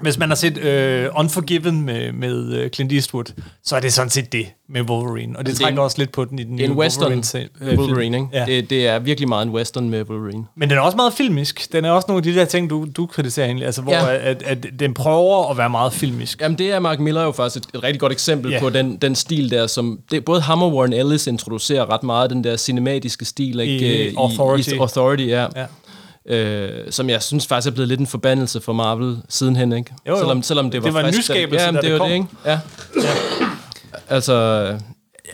Speaker 1: Hvis man har set øh, Unforgiven med, med øh, Clint Eastwood, så er det sådan set det med Wolverine. Og det
Speaker 3: Altså, det er
Speaker 1: trækker
Speaker 3: en-
Speaker 1: også lidt på den i den
Speaker 3: er en
Speaker 1: nye
Speaker 3: western
Speaker 1: Wolverine.
Speaker 3: øh, Wolverine, ikke?
Speaker 1: Ja.
Speaker 3: Det, det er virkelig meget en western med Wolverine.
Speaker 1: Men den er også meget filmisk. Den er også nogle af de der ting, du, du kritiserer egentlig. Altså, hvor
Speaker 3: Ja.
Speaker 1: at, at den prøver at være meget filmisk.
Speaker 3: Jamen, det er Mark Miller jo faktisk et, et rigtig godt eksempel
Speaker 1: Ja.
Speaker 3: på den, den stil der, som det, både ham og Warren Ellis introducerer ret meget den der cinematiske stil, ikke?
Speaker 1: I
Speaker 3: Øh,
Speaker 1: Authority.
Speaker 3: I, i Authority, ja.
Speaker 1: Ja.
Speaker 3: Øh, som jeg synes faktisk er blevet lidt en forbandelse for Marvel sidenhen, ikke?
Speaker 1: Jo, jo.
Speaker 3: Selvom, selvom det var,
Speaker 1: Det var
Speaker 3: frisk,
Speaker 1: nyskabelse,
Speaker 3: ja, det
Speaker 1: det
Speaker 3: var
Speaker 1: kom.
Speaker 3: det, ikke? Ja. ja. Altså,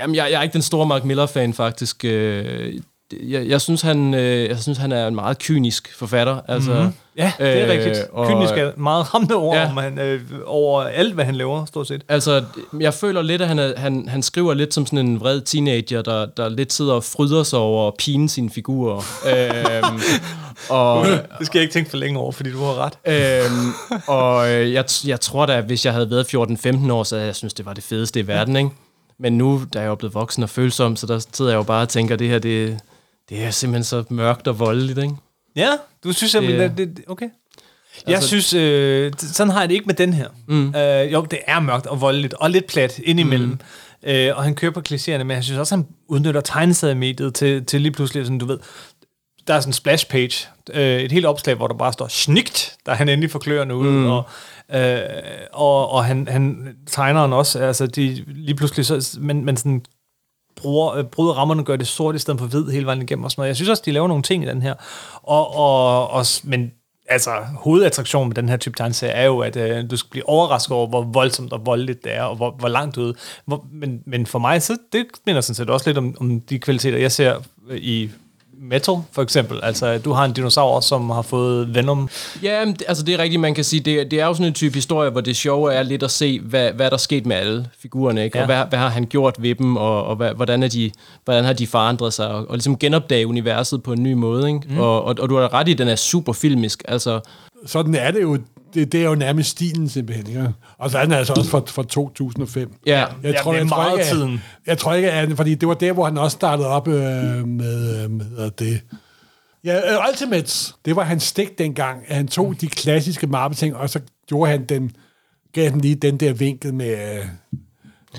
Speaker 3: jamen, jeg, jeg er ikke den store Mark Miller-fan, faktisk. Øh, jeg, jeg, synes, han, øh, jeg synes, han er en meget kynisk forfatter. Altså, mm-hmm.
Speaker 1: Ja, det er
Speaker 3: Øh,
Speaker 1: rigtigt.
Speaker 3: og-
Speaker 1: Kynisk er et meget rammende ord
Speaker 3: Ja.
Speaker 1: om han, øh, over alt, hvad han laver, stort set.
Speaker 3: Altså, jeg føler lidt, at han, er, han, han skriver lidt som sådan en vred teenager, der, der lidt sidder og fryder sig over at pine sine figurer. *laughs* øhm, og,
Speaker 1: Det skal jeg ikke tænke for længe over, fordi du har ret.
Speaker 3: øhm, og øh, jeg, jeg tror da, at hvis jeg havde været 14-15 år, så jeg synes, det var det fedeste i verden, ikke? Men nu, da jeg er blevet voksen og følsom, så der sidder jeg jo bare og tænker, at det her, det, det er simpelthen så mørkt og voldeligt, ikke?
Speaker 1: Ja, du synes simpelthen,
Speaker 3: Det-
Speaker 1: det, det, okay. Jeg
Speaker 3: Altså-
Speaker 1: synes, øh, sådan har jeg det ikke med den her. Mm. Øh, jo, det er mørkt og voldeligt, og lidt plat indimellem. Mm. Øh, og han kører på klichéerne, men jeg synes også, han udnytter tegneseriemediet til, til lige pludselig, sådan, du ved, der er sådan en splash page, øh, et helt opslag, hvor der bare står snikt, der han endelig får kløerne ud, mm. og, øh, og, og han, han tegneren også, altså de lige pludselig, så, men, men sådan bruger, øh, bryder rammerne, gør det sort i stedet for hvid hele vejen igennem og sådan noget. Jeg synes også, de laver nogle ting i den her. Og, og, og, men altså, hovedattraktionen med den her type tegneserie er jo, at øh, du skal blive overrasket over, hvor voldsomt og voldeligt det er, og hvor, hvor langt ude. Hvor, men, men for mig, så det minder sådan set også lidt om, om de kvaliteter, jeg ser øh, i Metal, for eksempel. Altså, du har en dinosaur, som har fået Venom.
Speaker 3: Ja, altså det er rigtigt, man kan sige, det, det er jo sådan en type historie, hvor det sjove er lidt at se, hvad, hvad er der sket med alle figurerne, ikke?
Speaker 1: Ja.
Speaker 3: og hvad, hvad har han gjort ved dem, og, og hvad, hvordan, er de, hvordan har de forandret sig, og, og ligesom genopdage universet på en ny måde. Ikke? Mm. Og, og, og du har ret i, at den er super filmisk. Altså,
Speaker 2: Sådan er det jo. Det, det er jo nærmest stilen simpelthen. Ikke? Og så er den altså også fra, fra 2005.
Speaker 3: ja,
Speaker 2: Jeg
Speaker 1: Ja,
Speaker 2: tror,
Speaker 1: det er
Speaker 2: jeg, tror
Speaker 1: meget
Speaker 2: ikke, at-
Speaker 1: tiden.
Speaker 2: Jeg tror ikke, at fordi det var der, hvor han også startede op øh, med, øh, med det. Ja, øh, Ultimates, det var hans stik dengang, at han tog de klassiske Marvel-ting, og så gjorde han den, gav den lige den der vinkel med øh,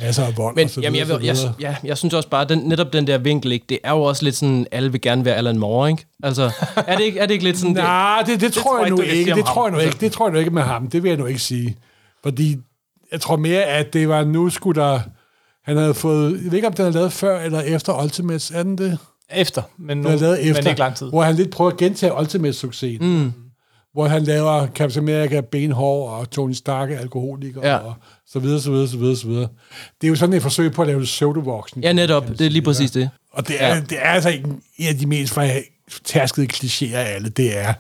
Speaker 2: masser af vold
Speaker 3: Men
Speaker 2: og så
Speaker 3: jamen, jeg,
Speaker 2: videre,
Speaker 3: jeg,
Speaker 2: videre.
Speaker 3: ja, jeg synes også bare, den, netop den der vinkel, ikke, det er jo også lidt sådan, alle vil gerne være Alan Moore, ikke? Altså, er det ikke, er det ikke lidt sådan... det,
Speaker 2: Nej, det, det, tror jeg nu
Speaker 1: kan sige
Speaker 2: ikke. Det tror jeg nu ikke. Det tror jeg nu ikke med ham. Det vil jeg nu ikke sige. Fordi jeg tror mere, at det var nu skulle der... Han havde fået... Jeg ved ikke, om den er lavet før eller efter Ultimates. Er den det?
Speaker 1: Efter, men, nu,
Speaker 2: Den er lavet efter.
Speaker 1: men ikke lang tid.
Speaker 2: Hvor han lidt prøver at gentage Ultimates-succesen. Mm. Hvor han laver Captain America benhård, og Tony Stark er alkoholiker,
Speaker 3: Ja.
Speaker 2: og så videre, så videre, så videre, så videre. Det er jo sådan et forsøg på at lave pseudovoksen.
Speaker 3: Ja, netop. Det er lige præcis det.
Speaker 2: Og det er,
Speaker 3: ja.
Speaker 2: det er altså en en af de mest tærskede klichéer af alle. Det er,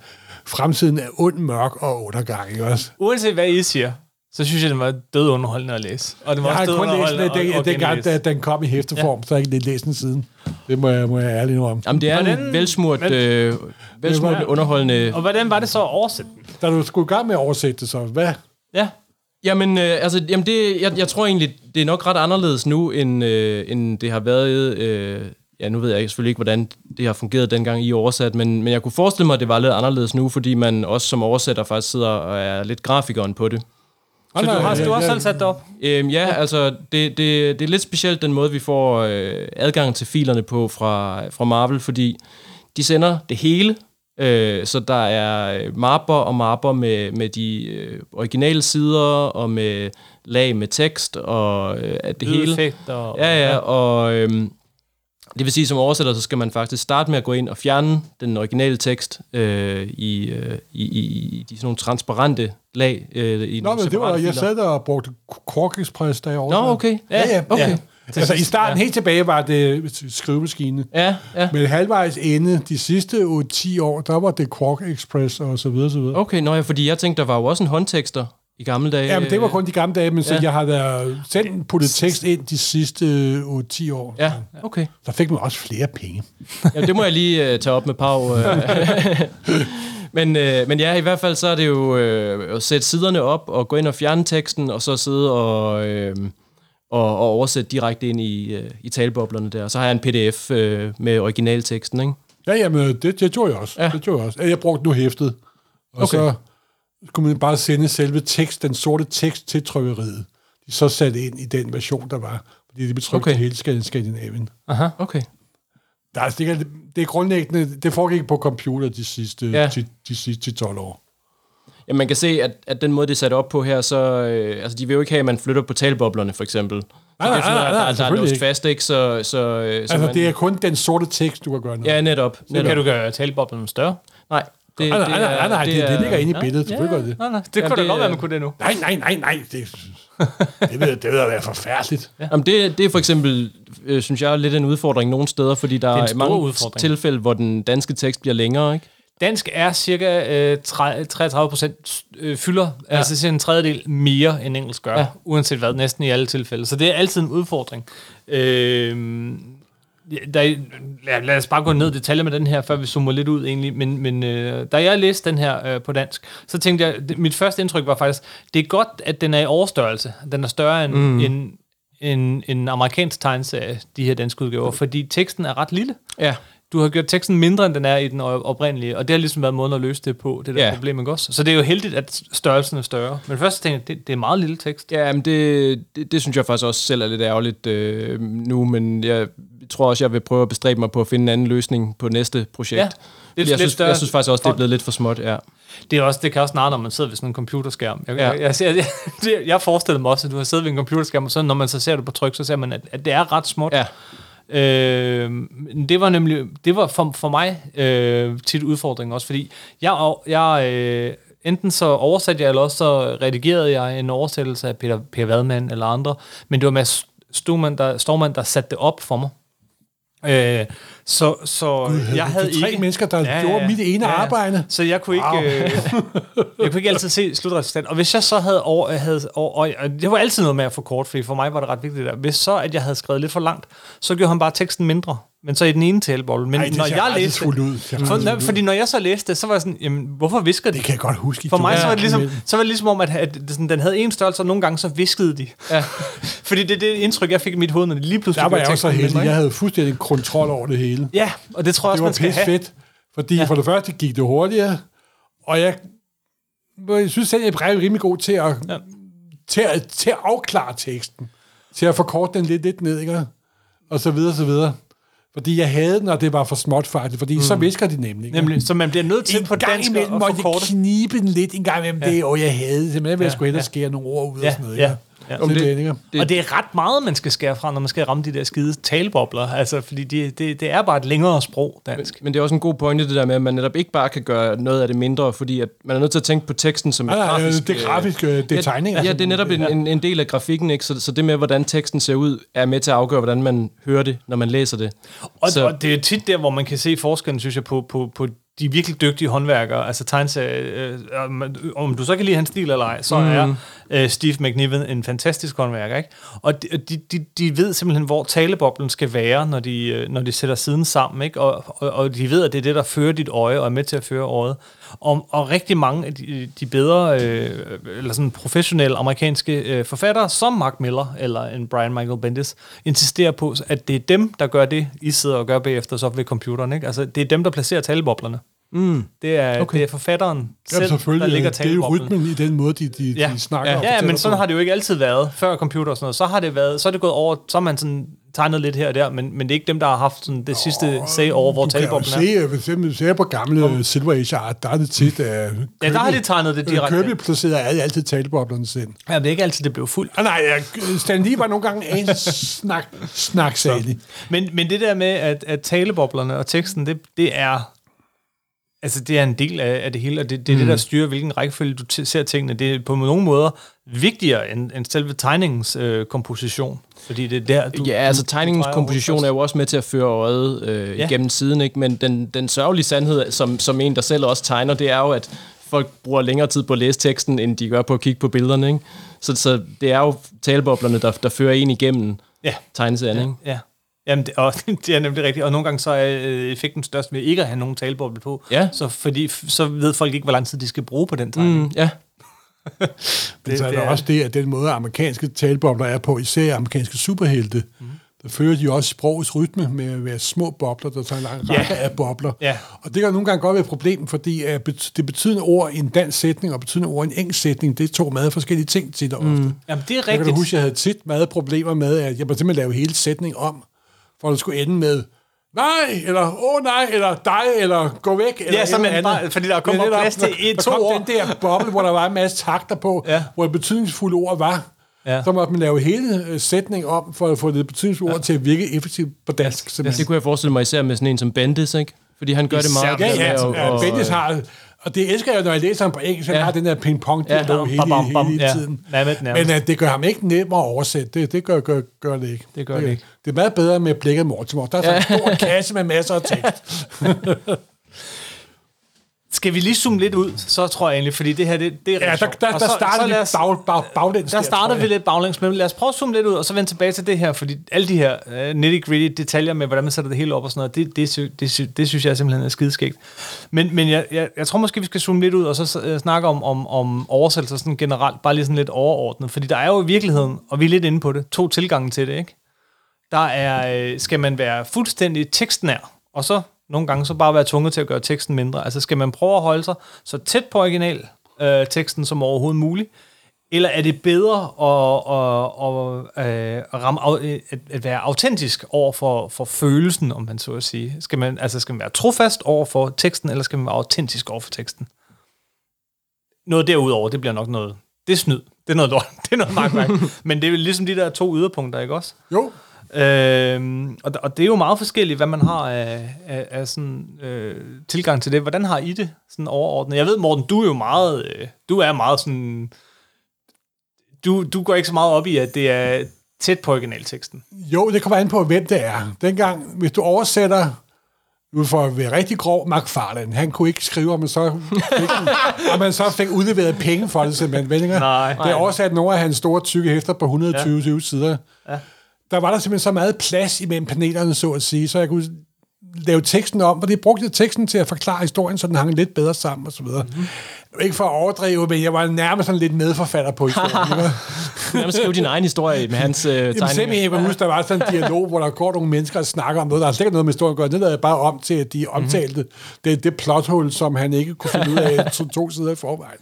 Speaker 2: fremtiden er ond, mørk og undergang, ikke også?
Speaker 1: Uanset hvad I siger, så synes jeg, den var død underholdende at læse. Og den var
Speaker 2: Jeg har kun læst
Speaker 1: underholdende
Speaker 2: den,
Speaker 1: at-
Speaker 2: den,
Speaker 1: genlæse.
Speaker 2: da den kom i hæfteform, ja. så har jeg ikke læst den siden. Det må jeg, må jeg ærligt nu om.
Speaker 3: Jamen, det er
Speaker 1: Hvordan-
Speaker 3: en velsmurt,
Speaker 1: men-
Speaker 3: øh, velsmurt
Speaker 2: Men-
Speaker 3: underholdende...
Speaker 1: Og hvordan var det så at oversætte den?
Speaker 2: Da du skulle i gang med at oversætte det, så hvad?
Speaker 1: Ja,
Speaker 3: Jamen, øh, altså, jamen det, jeg, jeg tror egentlig, det er nok ret anderledes nu, end, øh, end det har været... Øh, ja, nu ved jeg selvfølgelig ikke, hvordan det har fungeret dengang I oversat, men, men jeg kunne forestille mig, at det var lidt anderledes nu, fordi man også som oversætter faktisk sidder og er lidt grafikeren på det.
Speaker 1: Så du har, du har selv sat det op.
Speaker 3: Øhm, ja, altså, det, det, det er lidt specielt den måde, vi får øh, adgang til filerne på fra, fra Marvel, fordi de sender det hele, øh, så der er øh, mapper og mapper med, med de øh, originale sider, og med lag med tekst, og øh, det hele.
Speaker 1: Og...
Speaker 3: Ja, ja, og øhm, det vil sige, som oversætter, så skal man faktisk starte med at gå ind og fjerne den originale tekst øh, i, øh, i, i, i de sådan nogle transparente lag. Øh, i
Speaker 2: Nå, men det var,
Speaker 3: separate
Speaker 2: jeg
Speaker 3: filer.
Speaker 2: sad der og brugte Quark Express, da jeg
Speaker 3: Nå, okay.
Speaker 2: Ja, ja,
Speaker 3: okay.
Speaker 2: ja. Altså i starten, helt tilbage var det skrivemaskine.
Speaker 3: Ja, ja.
Speaker 2: Men halvvejs inde, de sidste 10 år, der var det Quark Express og så videre, så videre.
Speaker 3: Okay, nå ja, fordi jeg tænkte, der var jo også en håndtekster i gamle dage.
Speaker 2: Jamen, det var kun de gamle dage, men så
Speaker 3: Ja.
Speaker 2: jeg har da selv puttet tekst ind de sidste 10 år.
Speaker 3: Ja, okay.
Speaker 2: Så fik man også flere penge.
Speaker 3: Ja, det må jeg lige uh, tage op med Pau. Uh. *laughs* men, uh, men ja, i hvert fald så er det jo uh, at sætte siderne op og gå ind og fjerne teksten, og så sidde og, uh, og, og oversætte direkte ind i, uh, i taleboblerne der. Så har jeg en pdf uh, med originalteksten, ikke?
Speaker 2: Ja, jamen, det, det gjorde jeg også.
Speaker 3: Ja.
Speaker 2: Det gjorde jeg også. Jeg brugte nu hæftet. Og
Speaker 3: Okay.
Speaker 2: så skulle man bare sende selve tekst, den sorte tekst til trykkeriet. De så satte ind i den version, der var. Fordi det blev trykt
Speaker 3: Okay.
Speaker 2: hele Skandinavien.
Speaker 1: Aha.
Speaker 3: Okay.
Speaker 2: Der er, det, er, det er grundlæggende, det foregik på computer de sidste,
Speaker 3: Ja.
Speaker 2: de, de sidste 12 år.
Speaker 3: Ja, man kan se, at, at den måde, det er sat op på her, så... Øh, altså, de vil jo ikke have, at man flytter på talboblerne, for eksempel. Så
Speaker 2: Nej, nej, nej, nej,
Speaker 3: der, der er
Speaker 2: selvfølgelig
Speaker 3: låst
Speaker 2: ikke.
Speaker 3: fast, ikke? Så, så, øh, så
Speaker 2: Altså,
Speaker 3: man,
Speaker 2: det er kun den sorte tekst, du kan gøre noget.
Speaker 3: Ja, netop.
Speaker 1: Så
Speaker 3: netop.
Speaker 1: kan du gøre taleboblen større.
Speaker 3: Nej, det,
Speaker 2: Nej, nej, nej, nej, nej det, det, ligger inde i billedet.
Speaker 1: Ja,
Speaker 2: gør det.
Speaker 1: nej, nej. Det kunne da
Speaker 3: det
Speaker 1: godt være, man kunne det nu.
Speaker 2: Nej, nej, nej, nej. Det, det, vil, det vil da være forfærdeligt. Ja.
Speaker 3: Jamen det, det er for eksempel, øh, synes jeg, lidt en udfordring nogle steder, fordi der
Speaker 1: Det er en
Speaker 3: er, mange
Speaker 1: udfordring.
Speaker 3: tilfælde, hvor den danske tekst bliver længere, ikke?
Speaker 1: Dansk er cirka øh, tre- 33 procent øh, fylder, ja. altså cirka en tredjedel mere end engelsk gør, ja.
Speaker 3: Ja.
Speaker 1: uanset hvad, næsten i alle tilfælde. Så det er altid en udfordring. Øh, ja, der, er- lad, lad os bare gå ned i detaljer med den her, før vi zoomer lidt ud egentlig. Men, men øh, da jeg læste den her øh, på dansk, så tænkte jeg, det, mit første indtryk var faktisk, det er godt, at den er i overstørrelse. Den er større end, mm. end en, en amerikansk tegneserie, de her danske udgaver, fordi teksten er ret lille.
Speaker 3: Ja.
Speaker 1: Du har gjort teksten mindre, end den er i den op- oprindelige, og det har ligesom været måden at løse det på, det der
Speaker 3: Ja.
Speaker 1: problem, ikke også? Så det er jo heldigt, at størrelsen er større. Men først tænkte jeg, det, det er meget lille tekst.
Speaker 3: Ja, men det, det, det synes jeg faktisk også selv er lidt ærgerligt øh, nu, men jeg tror også, jeg vil prøve at bestræbe mig på at finde en anden løsning på næste projekt.
Speaker 1: Ja, lidt-
Speaker 3: jeg,
Speaker 1: lidt
Speaker 3: synes,
Speaker 1: større
Speaker 3: jeg synes faktisk også, det er blevet lidt for småt, ja.
Speaker 1: Det, er også, det kan også snart, når man sidder ved sådan en computerskærm. Jeg,
Speaker 3: Ja.
Speaker 1: jeg, *laughs* jeg, det, jeg forestiller mig også, at du har siddet ved en computerskærm, og så når man så ser det på tryk, så ser man, at, at det er ret småt.
Speaker 3: Ja,
Speaker 1: Øh, det var nemlig, det var for, for mig øh, tit udfordringen også, fordi jeg, jeg øh, enten så oversatte jeg, eller også så redigerede jeg en oversættelse af Peter, Peter Vadman eller andre, men det var Mads Stormand, der, Stormand, der satte det op for mig. Øh, så så jeg havde
Speaker 2: tre
Speaker 1: ikke...
Speaker 2: mennesker, der ja, gjorde mit ene ja. arbejde.
Speaker 1: Så jeg kunne ikke,
Speaker 2: Wow.
Speaker 1: øh, *laughs* jeg kunne ikke altid se slutresultatet. Og hvis jeg så havde, over, havde over, og og det var altid noget med at få kort, fordi for mig var det ret vigtigt der. Hvis så, at jeg havde skrevet lidt for langt, så gjorde han bare teksten mindre. Men så i den ene talebolle. Men
Speaker 2: Ej, det
Speaker 1: når jeg læste
Speaker 2: ud. Det ser
Speaker 1: for,
Speaker 2: ud.
Speaker 1: fordi når jeg så læste det, så var jeg sådan, jamen, hvorfor visker de?
Speaker 2: Det kan jeg godt huske.
Speaker 1: For mig så var, det ligesom, så var det ligesom om, at, at det sådan, den havde en størrelse, og nogle gange så viskede de.
Speaker 3: Ja. *laughs*
Speaker 1: fordi det er det indtryk, jeg fik i mit hoved, når de lige pludselig
Speaker 2: Der var jeg også så heldig. Jeg havde fuldstændig kontrol over det hele.
Speaker 1: Ja, og det tror jeg
Speaker 2: Det
Speaker 1: også,
Speaker 2: var
Speaker 1: man skal have.
Speaker 2: fedt, fordi ja. for det første gik det hurtigere, og jeg, jeg synes selv, jeg er rimelig god til at. Ja. til, at, til at afklare teksten, til at forkorte den lidt, lidt ned, ikke? og så videre, så videre. Fordi jeg havde den, og det var for småt faktisk, fordi mm. så visker de nemlig. ikke?
Speaker 1: Nemlig, så man bliver nødt til
Speaker 2: en
Speaker 1: på dansk
Speaker 2: imellem jeg
Speaker 1: forkorte.
Speaker 2: knibe den lidt en gang imellem ja. det, og jeg havde det. Vil jeg
Speaker 1: Ja,
Speaker 2: skulle hellere
Speaker 1: ja.
Speaker 2: skære nogle ord ud og
Speaker 1: Ja,
Speaker 2: sådan noget.
Speaker 1: ja,
Speaker 2: ikke?
Speaker 1: Ja.
Speaker 2: Om det,
Speaker 3: det-
Speaker 2: det,
Speaker 1: Og det er ret meget, man skal skære fra, når man skal ramme de der skide talebobler. Altså, fordi det, det, det er bare et længere sprog, dansk.
Speaker 3: men det er også en god pointe, det der med, at man netop ikke bare kan gøre noget af det mindre, fordi at man er nødt til at tænke på teksten som et
Speaker 2: Nej, nej,
Speaker 3: grafisk...
Speaker 2: det er grafisk, øh, det er tegninger.
Speaker 3: Ja, det er netop en, en, en del af grafikken, ikke? Så, så det med, hvordan teksten ser ud, er med til at afgøre, hvordan man hører det, når man læser det.
Speaker 1: Og,
Speaker 3: Så-
Speaker 1: og det er tit der, hvor man kan se forskellen, synes jeg, på, på, på de virkelig dygtige håndværkere, altså tegneserie, øh, om, om du så kan lide hans stil eller ej, så mm. er øh, Steve McNiven en fantastisk håndværker, ikke? Og de, de, de, de ved simpelthen, hvor taleboblen skal være, når de, øh, når de sætter siden sammen, ikke? Og, og, og de ved, at det er det, der fører dit øje, og er med til at føre øjet. Og, og rigtig mange af de, de bedre, øh, eller sådan professionelle amerikanske øh, forfattere, som Mark Miller eller en Brian Michael Bendis, insisterer på, at det er dem, der gør det, I sidder og gør bagefter så ved computeren. Ikke? Altså, det er dem, der placerer taleboblerne.
Speaker 3: Mm.
Speaker 1: Det er, okay. Det er forfatteren
Speaker 2: Ja,
Speaker 1: selv, der
Speaker 2: selvfølgelig.
Speaker 1: ligger
Speaker 2: Det er jo
Speaker 1: taleboblen.
Speaker 2: rytmen i den måde, de, de,
Speaker 1: Ja.
Speaker 2: de snakker
Speaker 3: Ja.
Speaker 2: og
Speaker 1: Ja, men sådan
Speaker 2: på.
Speaker 1: har det jo ikke altid været før computer og sådan noget. Så har det været, så er det gået over, så har man sådan tegnet lidt her og der, men, men det er ikke dem, der har haft sådan det sidste sag over, hvor
Speaker 2: Du kan jo
Speaker 1: taleboblen er.
Speaker 2: se, øh, hvis du ser på gamle Silver Age art, der er det tit, at
Speaker 1: Ja, der har de tegnet det direkte.
Speaker 2: Kirby placerer altid taleboblerne selv.
Speaker 1: Ja, det er ikke altid, det blev fuldt.
Speaker 2: Ah, nej, jeg- Stan Lee var nogle gange en snak, snaksalig.
Speaker 1: Men, men det der med, at, at taleboblerne og teksten, det, det er altså det er en del af, af det hele, og det, det er mm. det, der styrer, hvilken rækkefølge du t- ser tingene. Det er på nogle måder vigtigere end, end selve tegningens øh, komposition, fordi det er der, du...
Speaker 3: Ja, altså
Speaker 1: du
Speaker 3: tegningens komposition er jo også med til at føre øjet øh,
Speaker 1: Ja.
Speaker 3: ja. igennem siden, ikke? men den, den sørgelige sandhed, som, som en, der selv også tegner, det er jo, at folk bruger længere tid på at læse teksten, end de gør på at kigge på billederne. Ikke? Så, så det er jo taleboblerne, der, der fører en igennem
Speaker 1: Ja.
Speaker 3: tegneserien. Ikke?
Speaker 1: Ja. Jamen, det, og, *laughs* det er nemlig rigtigt. Og nogle gange så er øh, effekten størst ved ikke at have nogen taleboble på.
Speaker 3: Ja.
Speaker 1: Så, fordi, så ved folk ikke, hvor lang tid de skal bruge på den tegning.
Speaker 3: Mm, ja. *laughs*
Speaker 2: Men
Speaker 1: Det-
Speaker 2: så er
Speaker 1: det
Speaker 2: der
Speaker 1: er-
Speaker 2: også det, at den måde, amerikanske talebobler er på, især amerikanske superhelte, mm. der følger de også sprogets rytme med at være små bobler, der tager en lang række af bobler.
Speaker 1: Ja.
Speaker 2: Og det kan nogle gange godt være et problem, fordi uh, det betydende ord i en dansk sætning og betydende ord i en engelsk sætning, det er to meget forskellige ting tit og ofte. Mm.
Speaker 1: Jamen, det er
Speaker 2: Jeg kan
Speaker 1: rigtigt.
Speaker 2: huske, jeg havde tit meget problemer med, at jeg måtte simpelthen lave hele sætning om, at det skulle ende med nej, eller åh oh, nej, eller dig, eller gå væk, eller
Speaker 1: Ja, så man
Speaker 2: andet.
Speaker 1: bare- fordi der kommer
Speaker 2: Men det
Speaker 1: plads til et-
Speaker 2: der
Speaker 1: to
Speaker 2: kom
Speaker 1: ord.
Speaker 2: den der boble, hvor der var en masse takter på,
Speaker 1: Ja.
Speaker 2: hvor et betydningsfulde ord var.
Speaker 1: Ja.
Speaker 2: Så måtte man lave hele øh, sætning om, for at få det betydningsfulde ord til at virke effektivt på dansk.
Speaker 3: Det
Speaker 2: simpelthen.
Speaker 3: kunne jeg forestille mig især med sådan en som Bendis, ikke? Fordi han gør det meget.
Speaker 1: Især-
Speaker 2: Ja, ja,
Speaker 3: og-
Speaker 2: ja, Bendis har, og det elsker jeg, når jeg læser ham på engelsk, han
Speaker 3: Ja.
Speaker 2: har den der ping-pong
Speaker 3: Ja,
Speaker 2: hele,
Speaker 1: bam,
Speaker 2: hele
Speaker 1: ja.
Speaker 2: tiden.
Speaker 1: Nærmest, nærmest.
Speaker 2: Men uh, det gør ham ikke nemmere at oversætte. Det, det gør, gør, gør det ikke.
Speaker 1: Det gør det ikke.
Speaker 2: Det er meget bedre med blikket Mortimer. Der er sådan en stor kasse med masser af tekst. *laughs*
Speaker 1: Skal vi lige zoome lidt ud, så tror jeg egentlig, fordi det her, det, det er
Speaker 2: Ja, der, der, der
Speaker 1: så-
Speaker 2: starter vi bag, bag, baglæns.
Speaker 1: Der starter vi lidt baglæns, men lad os prøve at zoome lidt ud, og så vende tilbage til det her, fordi alle de her uh, nitty-gritty detaljer med, hvordan man sætter det hele op og sådan noget, det, det, det, sy- det synes jeg simpelthen er skideskægt. Men, men jeg, jeg, jeg tror måske, vi skal zoome lidt ud, og så uh, snakke om, om, om oversættelser sådan generelt, bare lige sådan lidt overordnet, fordi der er jo i virkeligheden, og vi er lidt inde på det, to tilgange til det, ikke? Der er, øh, skal man være fuldstændig tekstnær, og så nogle gange så bare være tvunget til at gøre teksten mindre. Altså skal man prøve at holde sig så tæt på original øh, teksten som overhovedet muligt, eller er det bedre at, at, at, øh, at, ramme, at, være autentisk over for, for følelsen, om man så at sige? Skal man, altså skal man være trofast over for teksten, eller skal man være autentisk over for teksten? Noget derudover, det bliver nok noget... Det er snyd. Det er noget lort. *laughs* Det er noget magtværk. *laughs* Men det er ligesom de der to yderpunkter, ikke også?
Speaker 2: Jo,
Speaker 1: Øhm, og, og det er jo meget forskelligt, hvad man har af, af, af sådan, øh, tilgang til det. Hvordan har I det sådan overordnet? Jeg ved, Morten, du er jo meget, øh, du er meget sådan, du, du går ikke så meget op i, at det er tæt på originalteksten.
Speaker 2: jo, det kommer an på, hvem det er. Dengang, hvis du oversætter nu for at være rigtig grov, McFarlane, han kunne ikke skrive, om man så fik, om man så fik udleveret penge for det, simpelthen. Ikke?
Speaker 1: Nej.
Speaker 2: Det er oversat nogle af hans store, tykke hæfter på 120 ja. sider.
Speaker 1: Ja.
Speaker 2: Der var der simpelthen så meget plads imellem panelerne, så at sige, så jeg kunne lave teksten om, og det brugte teksten til at forklare historien, så den hang lidt bedre sammen og så videre. Mm-hmm. Ikke for at overdrive, men jeg var nærmest sådan lidt medforfatter på historien. ikke? *laughs*
Speaker 3: Nærmest skrive din egen historie med hans øh,
Speaker 2: Jamen
Speaker 3: tegninger.
Speaker 2: simpelthen, jeg kan huske, der var sådan en dialog, hvor der går nogle mennesker og snakker om noget, der har slet ikke noget med historien at gøre. Det lavede jeg bare om til, at de omtalte mm-hmm. det, det plothul, som han ikke kunne finde ud af to, to sider i forvejen.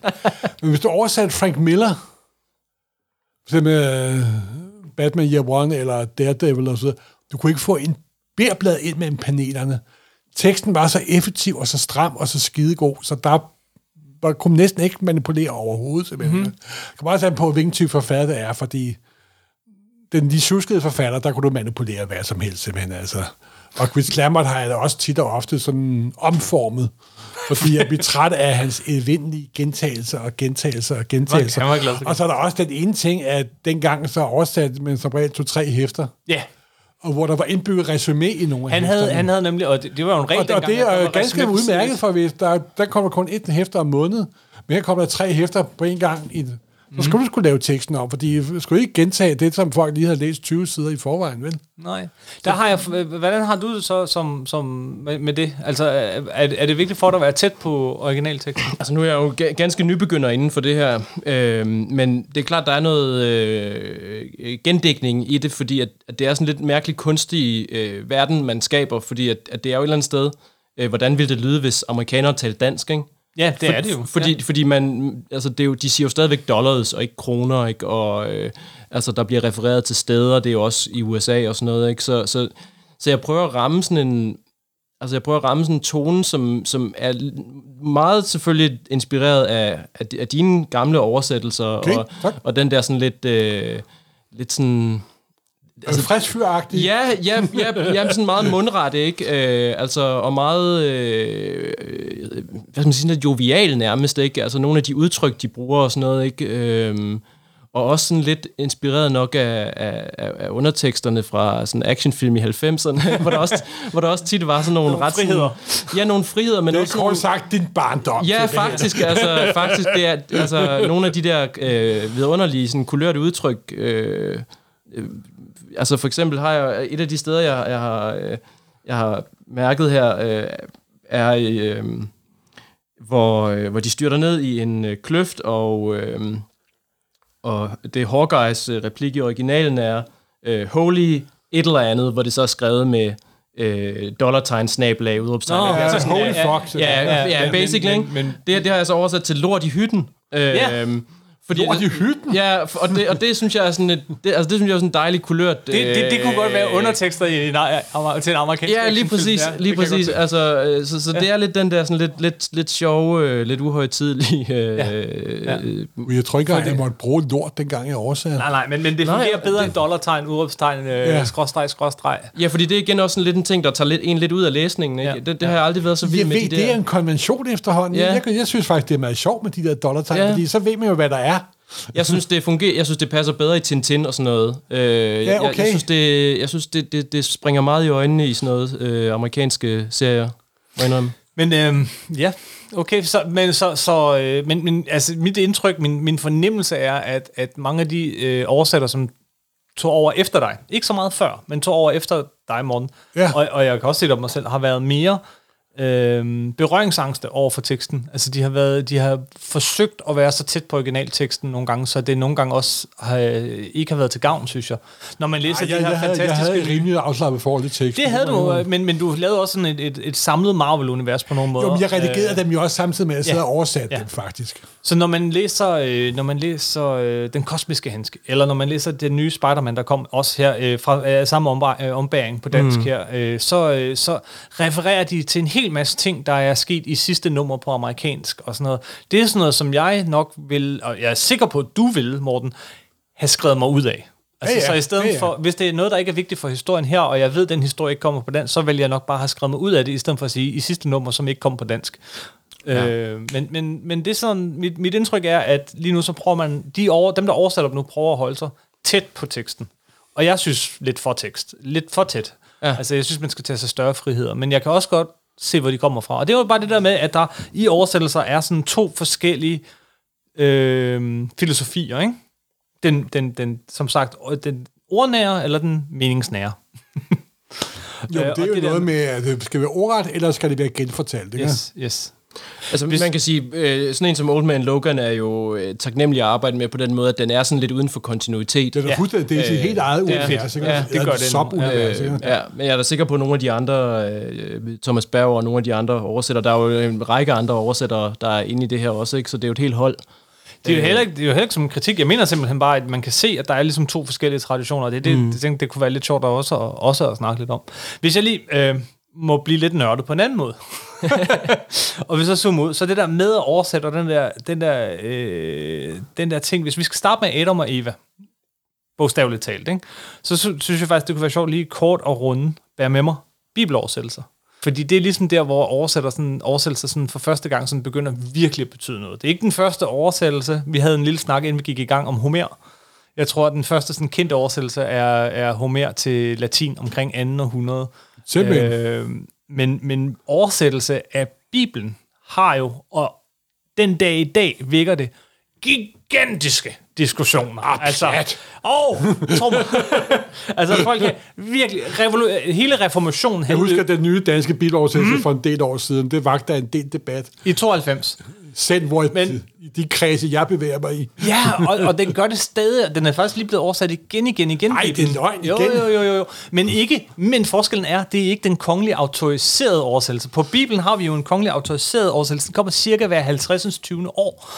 Speaker 2: Men hvis du oversatte Frank Miller, for eksempel øh, Batman Year One eller Daredevil og så videre, du kunne ikke få en bærblad ind mellem panelerne. Teksten var så effektiv og så stram og så skidegod, så der var, kunne næsten ikke manipulere overhovedet. Simpelthen. Mm-hmm. Det kan bare tage på, hvilken type forfatter det er, fordi den de tjuskede forfatter, der kunne du manipulere hvad som helst, simpelthen. Altså. Og Chris Clammert har jeg da også tit og ofte sådan omformet, fordi jeg bliver træt af hans evindelige gentagelser og gentagelser og gentagelser.
Speaker 1: Var glad det.
Speaker 2: og så er der også den ene ting, at dengang så oversat man som regel to-tre hæfter,
Speaker 1: Ja,
Speaker 2: og hvor der var indbygget resume i nogle af
Speaker 1: han havde,
Speaker 2: hæfterne.
Speaker 1: han havde nemlig, og det, det var jo en regel
Speaker 2: Og, og
Speaker 1: dengang,
Speaker 2: det
Speaker 1: at der
Speaker 2: er ganske udmærket,
Speaker 1: et.
Speaker 2: for hvis der, der kommer kun et hæfter om måneden, men her kommer der tre hæfter på en gang. I, så skulle du skulle lave teksten om, fordi du skulle ikke gentage det, som folk lige havde læst 20 sider i forvejen, vel?
Speaker 1: Nej. Der har jeg, hvordan har du det så som, som med, med det? Altså, er, er det vigtigt for dig at være tæt på originalteksten? *clears throat*
Speaker 3: Altså nu er jeg jo ga- ganske nybegynder inden for det her, øh, men det er klart, der er noget øh, gendækning i det, fordi at, at det er sådan lidt mærkelig kunstig øh, verden, man skaber, fordi at, at det er jo et eller andet sted, øh, hvordan ville det lyde, hvis amerikanere talte dansk, ikke?
Speaker 1: Ja, det
Speaker 3: For-
Speaker 1: er det jo.
Speaker 3: Fordi,
Speaker 1: ja.
Speaker 3: fordi man, altså det er jo, de siger jo stadigvæk dollars og ikke kroner, ikke? Og øh, altså der bliver refereret til steder, det er jo også i USA og sådan noget, ikke? Så, så, så jeg prøver at ramme sådan en, altså jeg prøver at ramme sådan en tone, som, som er meget selvfølgelig inspireret af, af, af dine gamle oversættelser,
Speaker 2: Okay,
Speaker 3: og,
Speaker 2: tak.
Speaker 3: og den der sådan lidt, øh, lidt sådan,
Speaker 2: Altså, friskfyragtigt.
Speaker 3: Ja, ja, ja, ja sådan meget mundret, ikke? Øh, altså, og meget, øh, øh, hvad skal man sige, jovial nærmest, ikke? Altså, nogle af de udtryk, de bruger og sådan noget, ikke? Øh, og også sådan lidt inspireret nok af, af, af underteksterne fra sådan actionfilm i 90'erne, *laughs* hvor der også, hvor der også tit var sådan nogle,
Speaker 1: Nogle
Speaker 3: ret... sådan-
Speaker 1: friheder.
Speaker 3: Ja, nogle friheder, men
Speaker 2: Det
Speaker 3: også
Speaker 2: er
Speaker 3: nogle,
Speaker 2: kort sagt din barndom.
Speaker 3: Ja,
Speaker 2: det
Speaker 3: faktisk, altså, faktisk det er altså, nogle af de der øh, vidunderlige sådan, kulørte udtryk. Øh, altså for eksempel har jeg et af de steder, jeg, jeg, har, øh, jeg har mærket her, øh, er øh, hvor, øh, hvor de styrter ned i en øh, kløft, og, øh, og det Hawkeyes øh, replik i originalen er øh, Holy et eller andet, hvor det så er skrevet med øh, dollartegn, snablag, udråbstegn.
Speaker 1: Nå,
Speaker 3: Altså
Speaker 2: Ja,
Speaker 3: sådan,
Speaker 2: holy
Speaker 3: ja,
Speaker 2: fuck.
Speaker 3: Ja, ja, ja,
Speaker 1: men-
Speaker 3: basically,
Speaker 1: men- men-
Speaker 3: det, det har jeg så oversat til lort i hytten. Øh,
Speaker 1: Ja.
Speaker 3: Fordi
Speaker 2: Lort i hytten?
Speaker 3: Ja, og det, og det synes jeg er sådan et, det, altså det synes jeg er sådan en dejlig kulørt.
Speaker 1: Det, det, det kunne godt være
Speaker 3: øh,
Speaker 1: undertekster i en, amer- til en amerikansk
Speaker 3: Ja, lige præcis,
Speaker 1: Ja,
Speaker 3: lige
Speaker 1: det
Speaker 3: præcis. Altså, øh, så, så det er lidt den der sådan lidt, lidt, lidt sjove, øh, lidt uhøjtidlige... Øh,
Speaker 1: Ja.
Speaker 3: ja.
Speaker 2: Jeg tror ikke, at jeg måtte bruge lort, dengang jeg oversatte.
Speaker 1: Nej, nej, men, men det
Speaker 3: Nej,
Speaker 1: fungerer
Speaker 3: det-
Speaker 1: bedre end dollartegn, udråbstegn, øh,
Speaker 2: Ja.
Speaker 1: skråstreg, skråstreg.
Speaker 3: ja, fordi det er igen også sådan lidt en ting, der tager lidt, en lidt ud af læsningen. Ikke?
Speaker 1: Ja.
Speaker 3: Det, det har jeg aldrig været så vild
Speaker 2: Jeg
Speaker 3: med
Speaker 2: ved,
Speaker 3: de
Speaker 2: det er
Speaker 3: der...
Speaker 2: en konvention efterhånden.
Speaker 3: Ja.
Speaker 2: Jeg, jeg synes faktisk, det er meget sjovt med de der dollartegn,
Speaker 3: Ja.
Speaker 2: fordi så ved man jo, hvad der er.
Speaker 3: Jeg synes, det fungerer. Jeg synes, det passer bedre i Tintin og sådan noget. Øh, jeg, jeg,
Speaker 2: okay.
Speaker 3: jeg synes, det, jeg synes det, det, det springer meget i øjnene i sådan noget øh, amerikanske serier. må jeg indrømme.
Speaker 1: Men øh, ja, okay, så, men, så, så, øh, men, men altså, mit indtryk, min, min fornemmelse er, at, at mange af de øh, oversætter, som tog over efter dig, ikke så meget før, men tog over efter dig, Morten,
Speaker 2: Ja.
Speaker 1: og, og jeg kan også se det om mig selv, har været mere øh, berøringsangste over for teksten. Altså, de har, været, de har forsøgt at være så tæt på originalteksten nogle gange, så det nogle gange også har, ikke har været til gavn, synes jeg. Når man læser
Speaker 2: Ej,
Speaker 1: de
Speaker 2: jeg,
Speaker 1: her
Speaker 2: jeg, havde,
Speaker 1: fantastiske...
Speaker 2: jeg havde rimelig afslappet forhold til teksten.
Speaker 1: det havde du, øh, men, men du lavede også sådan et, et, et samlet Marvel-univers på nogle måder.
Speaker 2: Jo, men jeg redigerede
Speaker 1: Øh,
Speaker 2: dem jo også samtidig med, at jeg sad
Speaker 1: ja.
Speaker 2: og oversatte
Speaker 1: Ja.
Speaker 2: dem, faktisk.
Speaker 1: Så når man læser, øh, når man læser øh, Den Kosmiske Handske, eller når man læser den nye Spider-Man, der kom også her øh, fra øh, samme omba- øh, ombæring på dansk mm. her, øh, så, øh, så refererer de til en hel masse ting, der er sket i sidste nummer på amerikansk og sådan noget. Det er sådan noget, som jeg nok vil, og jeg er sikker på, at du vil, Morten, have skrevet mig ud af. Altså,
Speaker 2: Ja, ja.
Speaker 1: Så i stedet
Speaker 2: Ja, ja.
Speaker 1: for, hvis det er noget, der ikke er vigtigt for historien her, og jeg ved, at den historie ikke kommer på dansk, så vil jeg nok bare have skrevet mig ud af det, i stedet for at sige, i sidste nummer, som ikke kom på dansk. Ja. Øh, men, men, men det er sådan, mit, mit indtryk er, at lige nu så prøver man, de over, dem der oversætter dem nu, prøver at holde sig tæt på teksten. Og jeg synes lidt for tekst. Lidt for tæt. Ja. Altså jeg synes, man skal tage sig større friheder. Men jeg kan også godt se, hvor de kommer fra. Og det var bare det der med, at der i oversættelser er sådan to forskellige øh, filosofier, ikke? Den, den, den, som sagt, den ordnære eller den meningsnære.
Speaker 2: Jo,
Speaker 1: Øh, *laughs*
Speaker 2: det er jo
Speaker 1: det der-
Speaker 2: noget med, at det skal være ordret, eller skal det være genfortalt, ikke?
Speaker 1: Yes, yes.
Speaker 3: Altså, Hvis, man kan sige, øh, sådan en som Old Man Logan er jo øh, taknemmelig at arbejde med på den måde, at den er sådan lidt uden for kontinuitet.
Speaker 2: Det er da
Speaker 1: Ja.
Speaker 2: fuldstændig, det er sit
Speaker 3: Øh,
Speaker 2: helt eget
Speaker 3: det er
Speaker 2: univers, ikke?
Speaker 3: Ja,
Speaker 1: det gør
Speaker 2: et
Speaker 1: det.
Speaker 2: Sub-univers, ikke?
Speaker 3: Ja, men jeg er da sikker på, at nogle af de andre, øh, Thomas Berg og nogle af de andre oversætter, der er jo en række andre oversættere, der er inde i det her også, ikke? så det er jo et helt hold.
Speaker 1: Det er, jo heller ikke, det er jo heller ikke som en kritik. Jeg mener simpelthen bare, at man kan se, at der er ligesom to forskellige traditioner. og Det, det, mm. det, det, det kunne være lidt sjovt at også, også at snakke lidt om. Hvis jeg lige øh, må blive lidt nørdet på en anden måde, *laughs* og hvis jeg zoomer ud, så det der med at oversætte, og den der, den der, øh, den der ting, hvis vi skal starte med Adam og Eva, bogstaveligt talt, ikke? så sy- synes jeg faktisk, det kunne være sjovt lige kort og runde, bær med mig, bibeloversættelser. Fordi det er ligesom der, hvor oversætter sådan, oversættelser sådan for første gang sådan begynder virkelig at betyde noget. Det er ikke den første oversættelse. Vi havde en lille snak, inden vi gik i gang om Homer. Jeg tror, at den første sådan kendte oversættelse er, er Homer til latin omkring 2. århundrede.
Speaker 2: Simpelthen.
Speaker 1: Øh, men, men oversættelse af Bibelen har jo, og den dag i dag vækker det, gigantiske diskussioner. altså, og, Tom, *laughs* altså folk kan virkelig, revolu- hele reformationen
Speaker 2: Jeg husker den nye danske biloversættelse mm. for en del år siden. Det vagte en del debat.
Speaker 1: i 92.
Speaker 2: Selv hvor
Speaker 1: Men-
Speaker 2: i de kredse, jeg bevæger mig i.
Speaker 1: Ja, og, og den gør det stadig. Den er faktisk lige blevet oversat igen, igen, igen.
Speaker 2: Ej, det er løgn
Speaker 1: jo,
Speaker 2: igen.
Speaker 1: Jo, jo, jo, jo. Men, ikke, men forskellen er, det er ikke den kongelige autoriserede oversættelse. På Bibelen har vi jo en kongelig autoriseret oversættelse. Den kommer cirka hver 50. 20. år.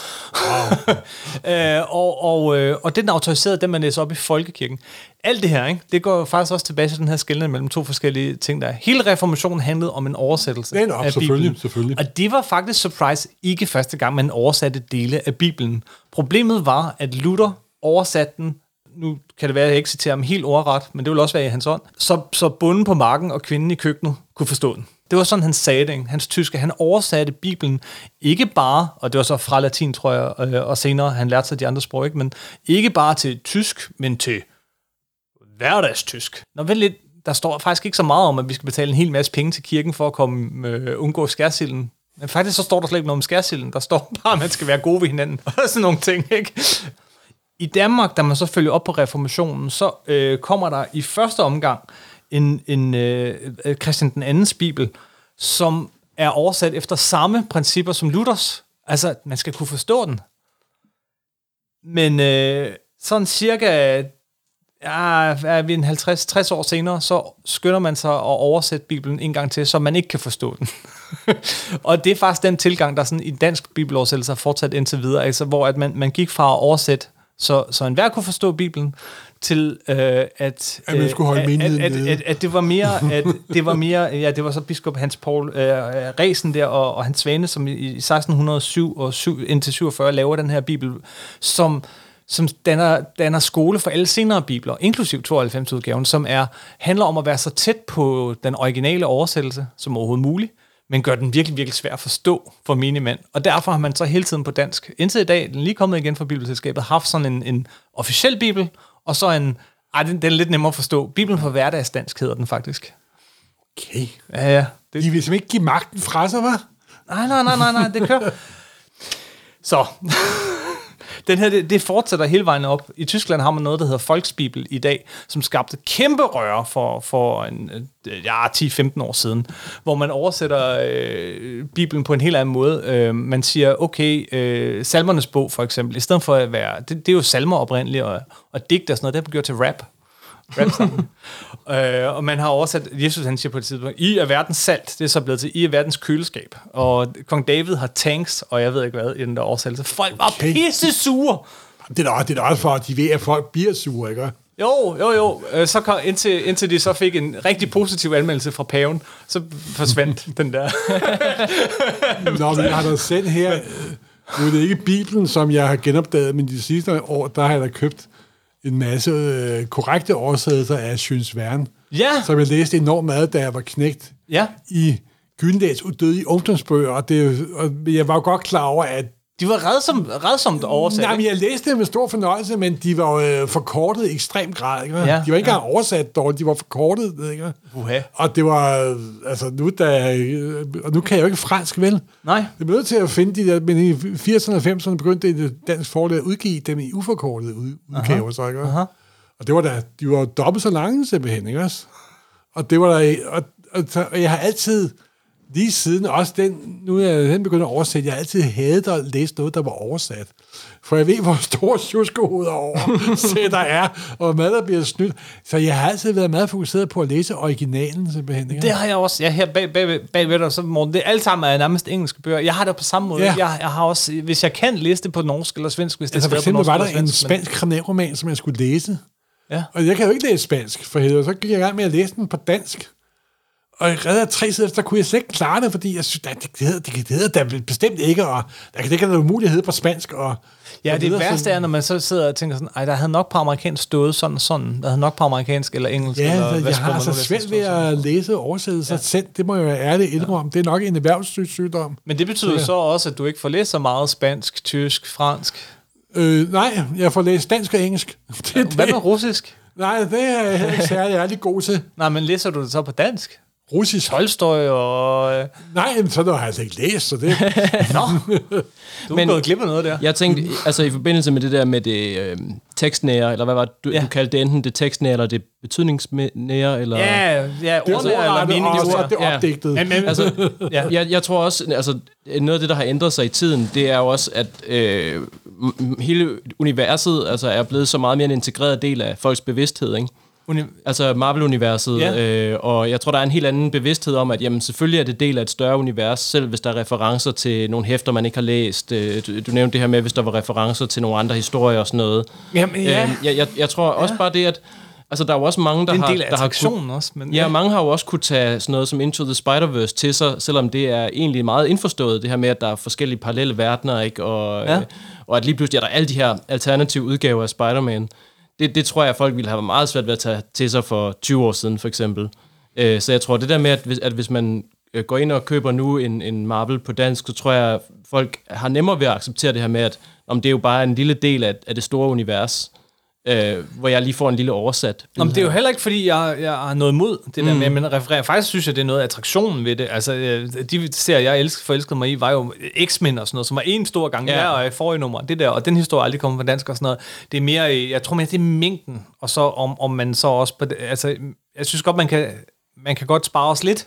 Speaker 1: Wow. *laughs* øh, og, og, øh, og den autoriserede, den man læser op i folkekirken. Alt det her, ikke, det går faktisk også tilbage til den her skældning mellem to forskellige ting, der er. Hele reformationen handlede om en oversættelse
Speaker 2: Den op,
Speaker 1: af
Speaker 2: selvfølgelig,
Speaker 1: Bibelen.
Speaker 2: selvfølgelig.
Speaker 1: Og det var faktisk, surprise, ikke første gang, man oversatte dele af Bibelen. Problemet var, at Luther oversatte den, nu kan det være, at jeg ikke citerer ham helt ordret, men det vil også være i hans ånd, så, så bunden på marken og kvinden i køkkenet kunne forstå den. Det var sådan, han sagde det, ikke? hans tyske. Han oversatte Bibelen ikke bare, og det var så fra latin, tror jeg, øh, og senere, han lærte sig de andre sprog, ikke? men ikke bare til tysk, men til hverdagstysk. Nå, vel lidt, der står faktisk ikke så meget om, at vi skal betale en hel masse penge til kirken for at komme, øh, undgå skærsilden. Men faktisk så står der slet ikke noget om skærsilden. Der står *laughs* bare, at man skal være god ved hinanden. Og *laughs* sådan nogle ting, ikke? I Danmark, da man så følger op på reformationen, så øh, kommer der i første omgang en, en øh, øh, Christian den andens bibel, som er oversat efter samme principper som Luthers. Altså, man skal kunne forstå den. Men øh, sådan cirka ja, er vi en 50-60 år senere, så skynder man sig at oversætte Bibelen en gang til, så man ikke kan forstå den. *laughs* og det er faktisk den tilgang, der sådan i dansk bibeloversættelse har fortsat indtil videre, altså, hvor at man, man gik fra at oversætte, så, så enhver kunne forstå Bibelen, til øh, at,
Speaker 2: At man skulle holde
Speaker 1: øh, at, at, at, at, det var mere, at det var mere, ja, det var så biskop Hans Paul øh, Resen der, og, og hans svane, som i, i 1607 og 7, indtil 47 laver den her bibel, som som danner, danner skole for alle senere bibler, inklusiv 92-udgaven, som er, handler om at være så tæt på den originale oversættelse som overhovedet muligt, men gør den virkelig, virkelig svær at forstå for minimand. Og derfor har man så hele tiden på dansk, indtil i dag, den lige kommet igen fra Bibelselskabet, haft sådan en, en officiel bibel, og så en, ej, den, den er lidt nemmere at forstå. Bibelen på hverdagsdansk hedder den faktisk.
Speaker 2: Okay.
Speaker 1: Ja, ja. Det,
Speaker 2: De vil simpelthen ikke give magten fra sig, hva'?
Speaker 1: nej, nej, nej, nej, nej, det kører. *laughs* Så, den her, det, det fortsætter hele vejen op. I Tyskland har man noget, der hedder Volksbibel i dag, som skabte kæmpe røre for, for en, øh, ja, 10-15 år siden, hvor man oversætter øh, Bibelen på en helt anden måde. Øh, man siger, okay, øh, salmernes bog for eksempel, i stedet for at være, det, det er jo salmer oprindeligt, og, og digt og sådan noget, det har man gjort til rap rap *laughs* øh, og man har oversat, Jesus han siger på et tidspunkt, I er verdens salt, det er så blevet til, I er verdens køleskab. Og kong David har tanks, og jeg ved ikke hvad, i den der oversættelse. Folk var
Speaker 2: Okay.
Speaker 1: pisse sure.
Speaker 2: Det er da det er da også for, at de ved, at folk bliver sure, ikke?
Speaker 1: Jo, jo, jo. Øh, Så kom, indtil, indtil de så fik en rigtig positiv anmeldelse fra paven, så forsvandt *laughs* den der. *laughs*
Speaker 2: Når vi har da sendt her, nu er det ikke Bibelen, som jeg har genopdaget, men de sidste år, der har jeg da købt en masse øh, korrekte oversættelser af Jules Verne,
Speaker 1: Ja,
Speaker 2: som jeg læste enormt meget, da jeg var knægt
Speaker 1: ja.
Speaker 2: i Gyldendals udødelige ungdomsbøger, og, det, og jeg var jo godt klar over, at
Speaker 1: De var redsom, redsomt oversat.
Speaker 2: Nej, men jeg læste det med stor fornøjelse, men de var øh, forkortet i ekstrem grad. Ikke?
Speaker 1: Ja,
Speaker 2: de var ikke
Speaker 1: ja.
Speaker 2: engang oversat dårligt, de var forkortet. Ikke?
Speaker 1: Uha.
Speaker 2: Og det var, øh, altså nu, da, øh, og nu kan jeg jo ikke fransk, vel?
Speaker 1: Nej.
Speaker 2: Jeg blev nødt til at finde de der, men i 80'erne og 90'erne begyndte det dansk forlag at udgive dem i uforkortede ud, udgaver, så ikke?
Speaker 1: Aha.
Speaker 2: Og det var da, de var dobbelt så lange simpelthen, ikke også? Og det var der, og, og, og jeg har altid, lige siden, også den, nu er jeg den begyndt at oversætte, jeg altid hadet at læse noget, der var oversat. For jeg ved, hvor store tjuskehoveder oversætter *laughs* er, og hvad der bliver snydt. Så jeg har altid været meget fokuseret på at læse originalen simpelthen. Ikke?
Speaker 1: Det har jeg også. Ja, her bag, bag, bag ved dig, så Morten, det alle sammen er nærmest engelske bøger. Jeg har det på samme måde.
Speaker 2: Ja.
Speaker 1: Jeg, jeg har også, hvis jeg kan læse det på norsk eller svensk, hvis det
Speaker 2: Altså
Speaker 1: er skrevet på norsk
Speaker 2: var der en
Speaker 1: svensk, men-
Speaker 2: spansk kriminalroman, som jeg skulle læse.
Speaker 1: Ja.
Speaker 2: Og jeg kan jo ikke læse spansk, for helvede. Så gik jeg i gang med at læse den på dansk. Og i redder tre sider, der kunne jeg slet ikke klare det, fordi jeg synes, det, det, hedder, det, det hedder da bestemt ikke, og der kan det kan da umuligt hedde på spansk. Og,
Speaker 1: Ja,
Speaker 2: og
Speaker 1: det værste
Speaker 2: så-
Speaker 1: er, når man så sidder og tænker sådan, ej, der havde nok på amerikansk stået sådan sådan. Der havde nok på amerikansk eller engelsk.
Speaker 2: Ja,
Speaker 1: eller
Speaker 2: jeg
Speaker 1: skulle
Speaker 2: har altså svært ved at læse oversættelser ja. selv. Det må jeg være ærligt indrømme. Det er nok en erhvervssygdom.
Speaker 1: Men det betyder
Speaker 2: Ja.
Speaker 1: så også, at du ikke får læst så meget spansk, tysk, fransk.
Speaker 2: Øh, nej, jeg får læst dansk og engelsk. *laughs* Det, er
Speaker 1: Hvad med russisk?
Speaker 2: Nej, det er jeg ikke særlig ærlig god til.
Speaker 1: Nej, men læser du det så på dansk?
Speaker 2: Russisk.
Speaker 1: Tolstoy og... øh,
Speaker 2: Nej, men sådan noget har jeg altså ikke læst, så det... *laughs*
Speaker 1: Nå, du er
Speaker 3: Men-
Speaker 1: gået glip af noget der.
Speaker 3: Jeg tænkte, altså i forbindelse med det der med det øh, tekstnære, eller hvad var det, du,
Speaker 1: Ja.
Speaker 3: ja. du kaldte det enten det tekstnære, eller det betydningsnære, eller...
Speaker 1: Ja, ja,
Speaker 2: Det er
Speaker 1: ordene eller meningen.
Speaker 2: og så er det
Speaker 3: Ja.
Speaker 2: opdigtet.
Speaker 1: Men, men,
Speaker 3: Altså,
Speaker 1: ja.
Speaker 3: jeg, jeg tror også, altså noget af det, der har ændret sig i tiden, det er jo også, at øh, hele universet altså, er blevet så meget mere en integreret del af folks bevidsthed, ikke?
Speaker 1: Uni-
Speaker 3: Altså Marvel-universet,
Speaker 1: Ja.
Speaker 3: ja. øh, og jeg tror, der er en helt anden bevidsthed om, at jamen, selvfølgelig er det del af et større univers, selv hvis der er referencer til nogle hæfter, man ikke har læst. Øh, du, du nævnte det her med, hvis der var referencer til nogle andre historier og sådan noget.
Speaker 1: Jamen, ja.
Speaker 3: Øh, jeg, jeg, jeg tror også bare det, at altså, der er jo også mange, der
Speaker 1: det er en
Speaker 3: har...
Speaker 1: del af
Speaker 3: der har
Speaker 1: attraktionen også. Men,
Speaker 3: Ja, mange har jo også kunne tage sådan noget som Into the Spider-Verse til sig, selvom det er egentlig meget indforstået, det her med, at der er forskellige parallelle verdener, ikke? Og,
Speaker 1: Ja.
Speaker 3: ja. øh, og at lige pludselig er der alle de her alternative udgaver af Spider-Man. Det, det tror jeg, at folk ville have meget svært ved at tage til sig for 20 år siden, for eksempel. Øh, så jeg tror, det der med, at hvis, at hvis man øh, går ind og køber nu en, en Marvel på dansk, så tror jeg, at folk har nemmere ved at acceptere det her med, at om det er jo bare en lille del af, af det store univers, øh, hvor jeg lige får en lille oversat.
Speaker 1: Nå, men det er jo heller ikke, fordi jeg, jeg har noget imod det der mm. med, men refererer. Faktisk synes jeg, det er noget af attraktionen ved det. Altså, øh, de serier, jeg elskede, forelskede mig i, var jo X-Men og sådan noget, som var en stor gang
Speaker 3: Ja.
Speaker 1: og i forrige nummer. Det der, og den historie aldrig kommet på dansk og sådan noget. Det er mere, øh, jeg tror mere, det er mængden, og så om, om man så også, på det, altså, jeg synes godt, man kan, man kan godt spare os lidt.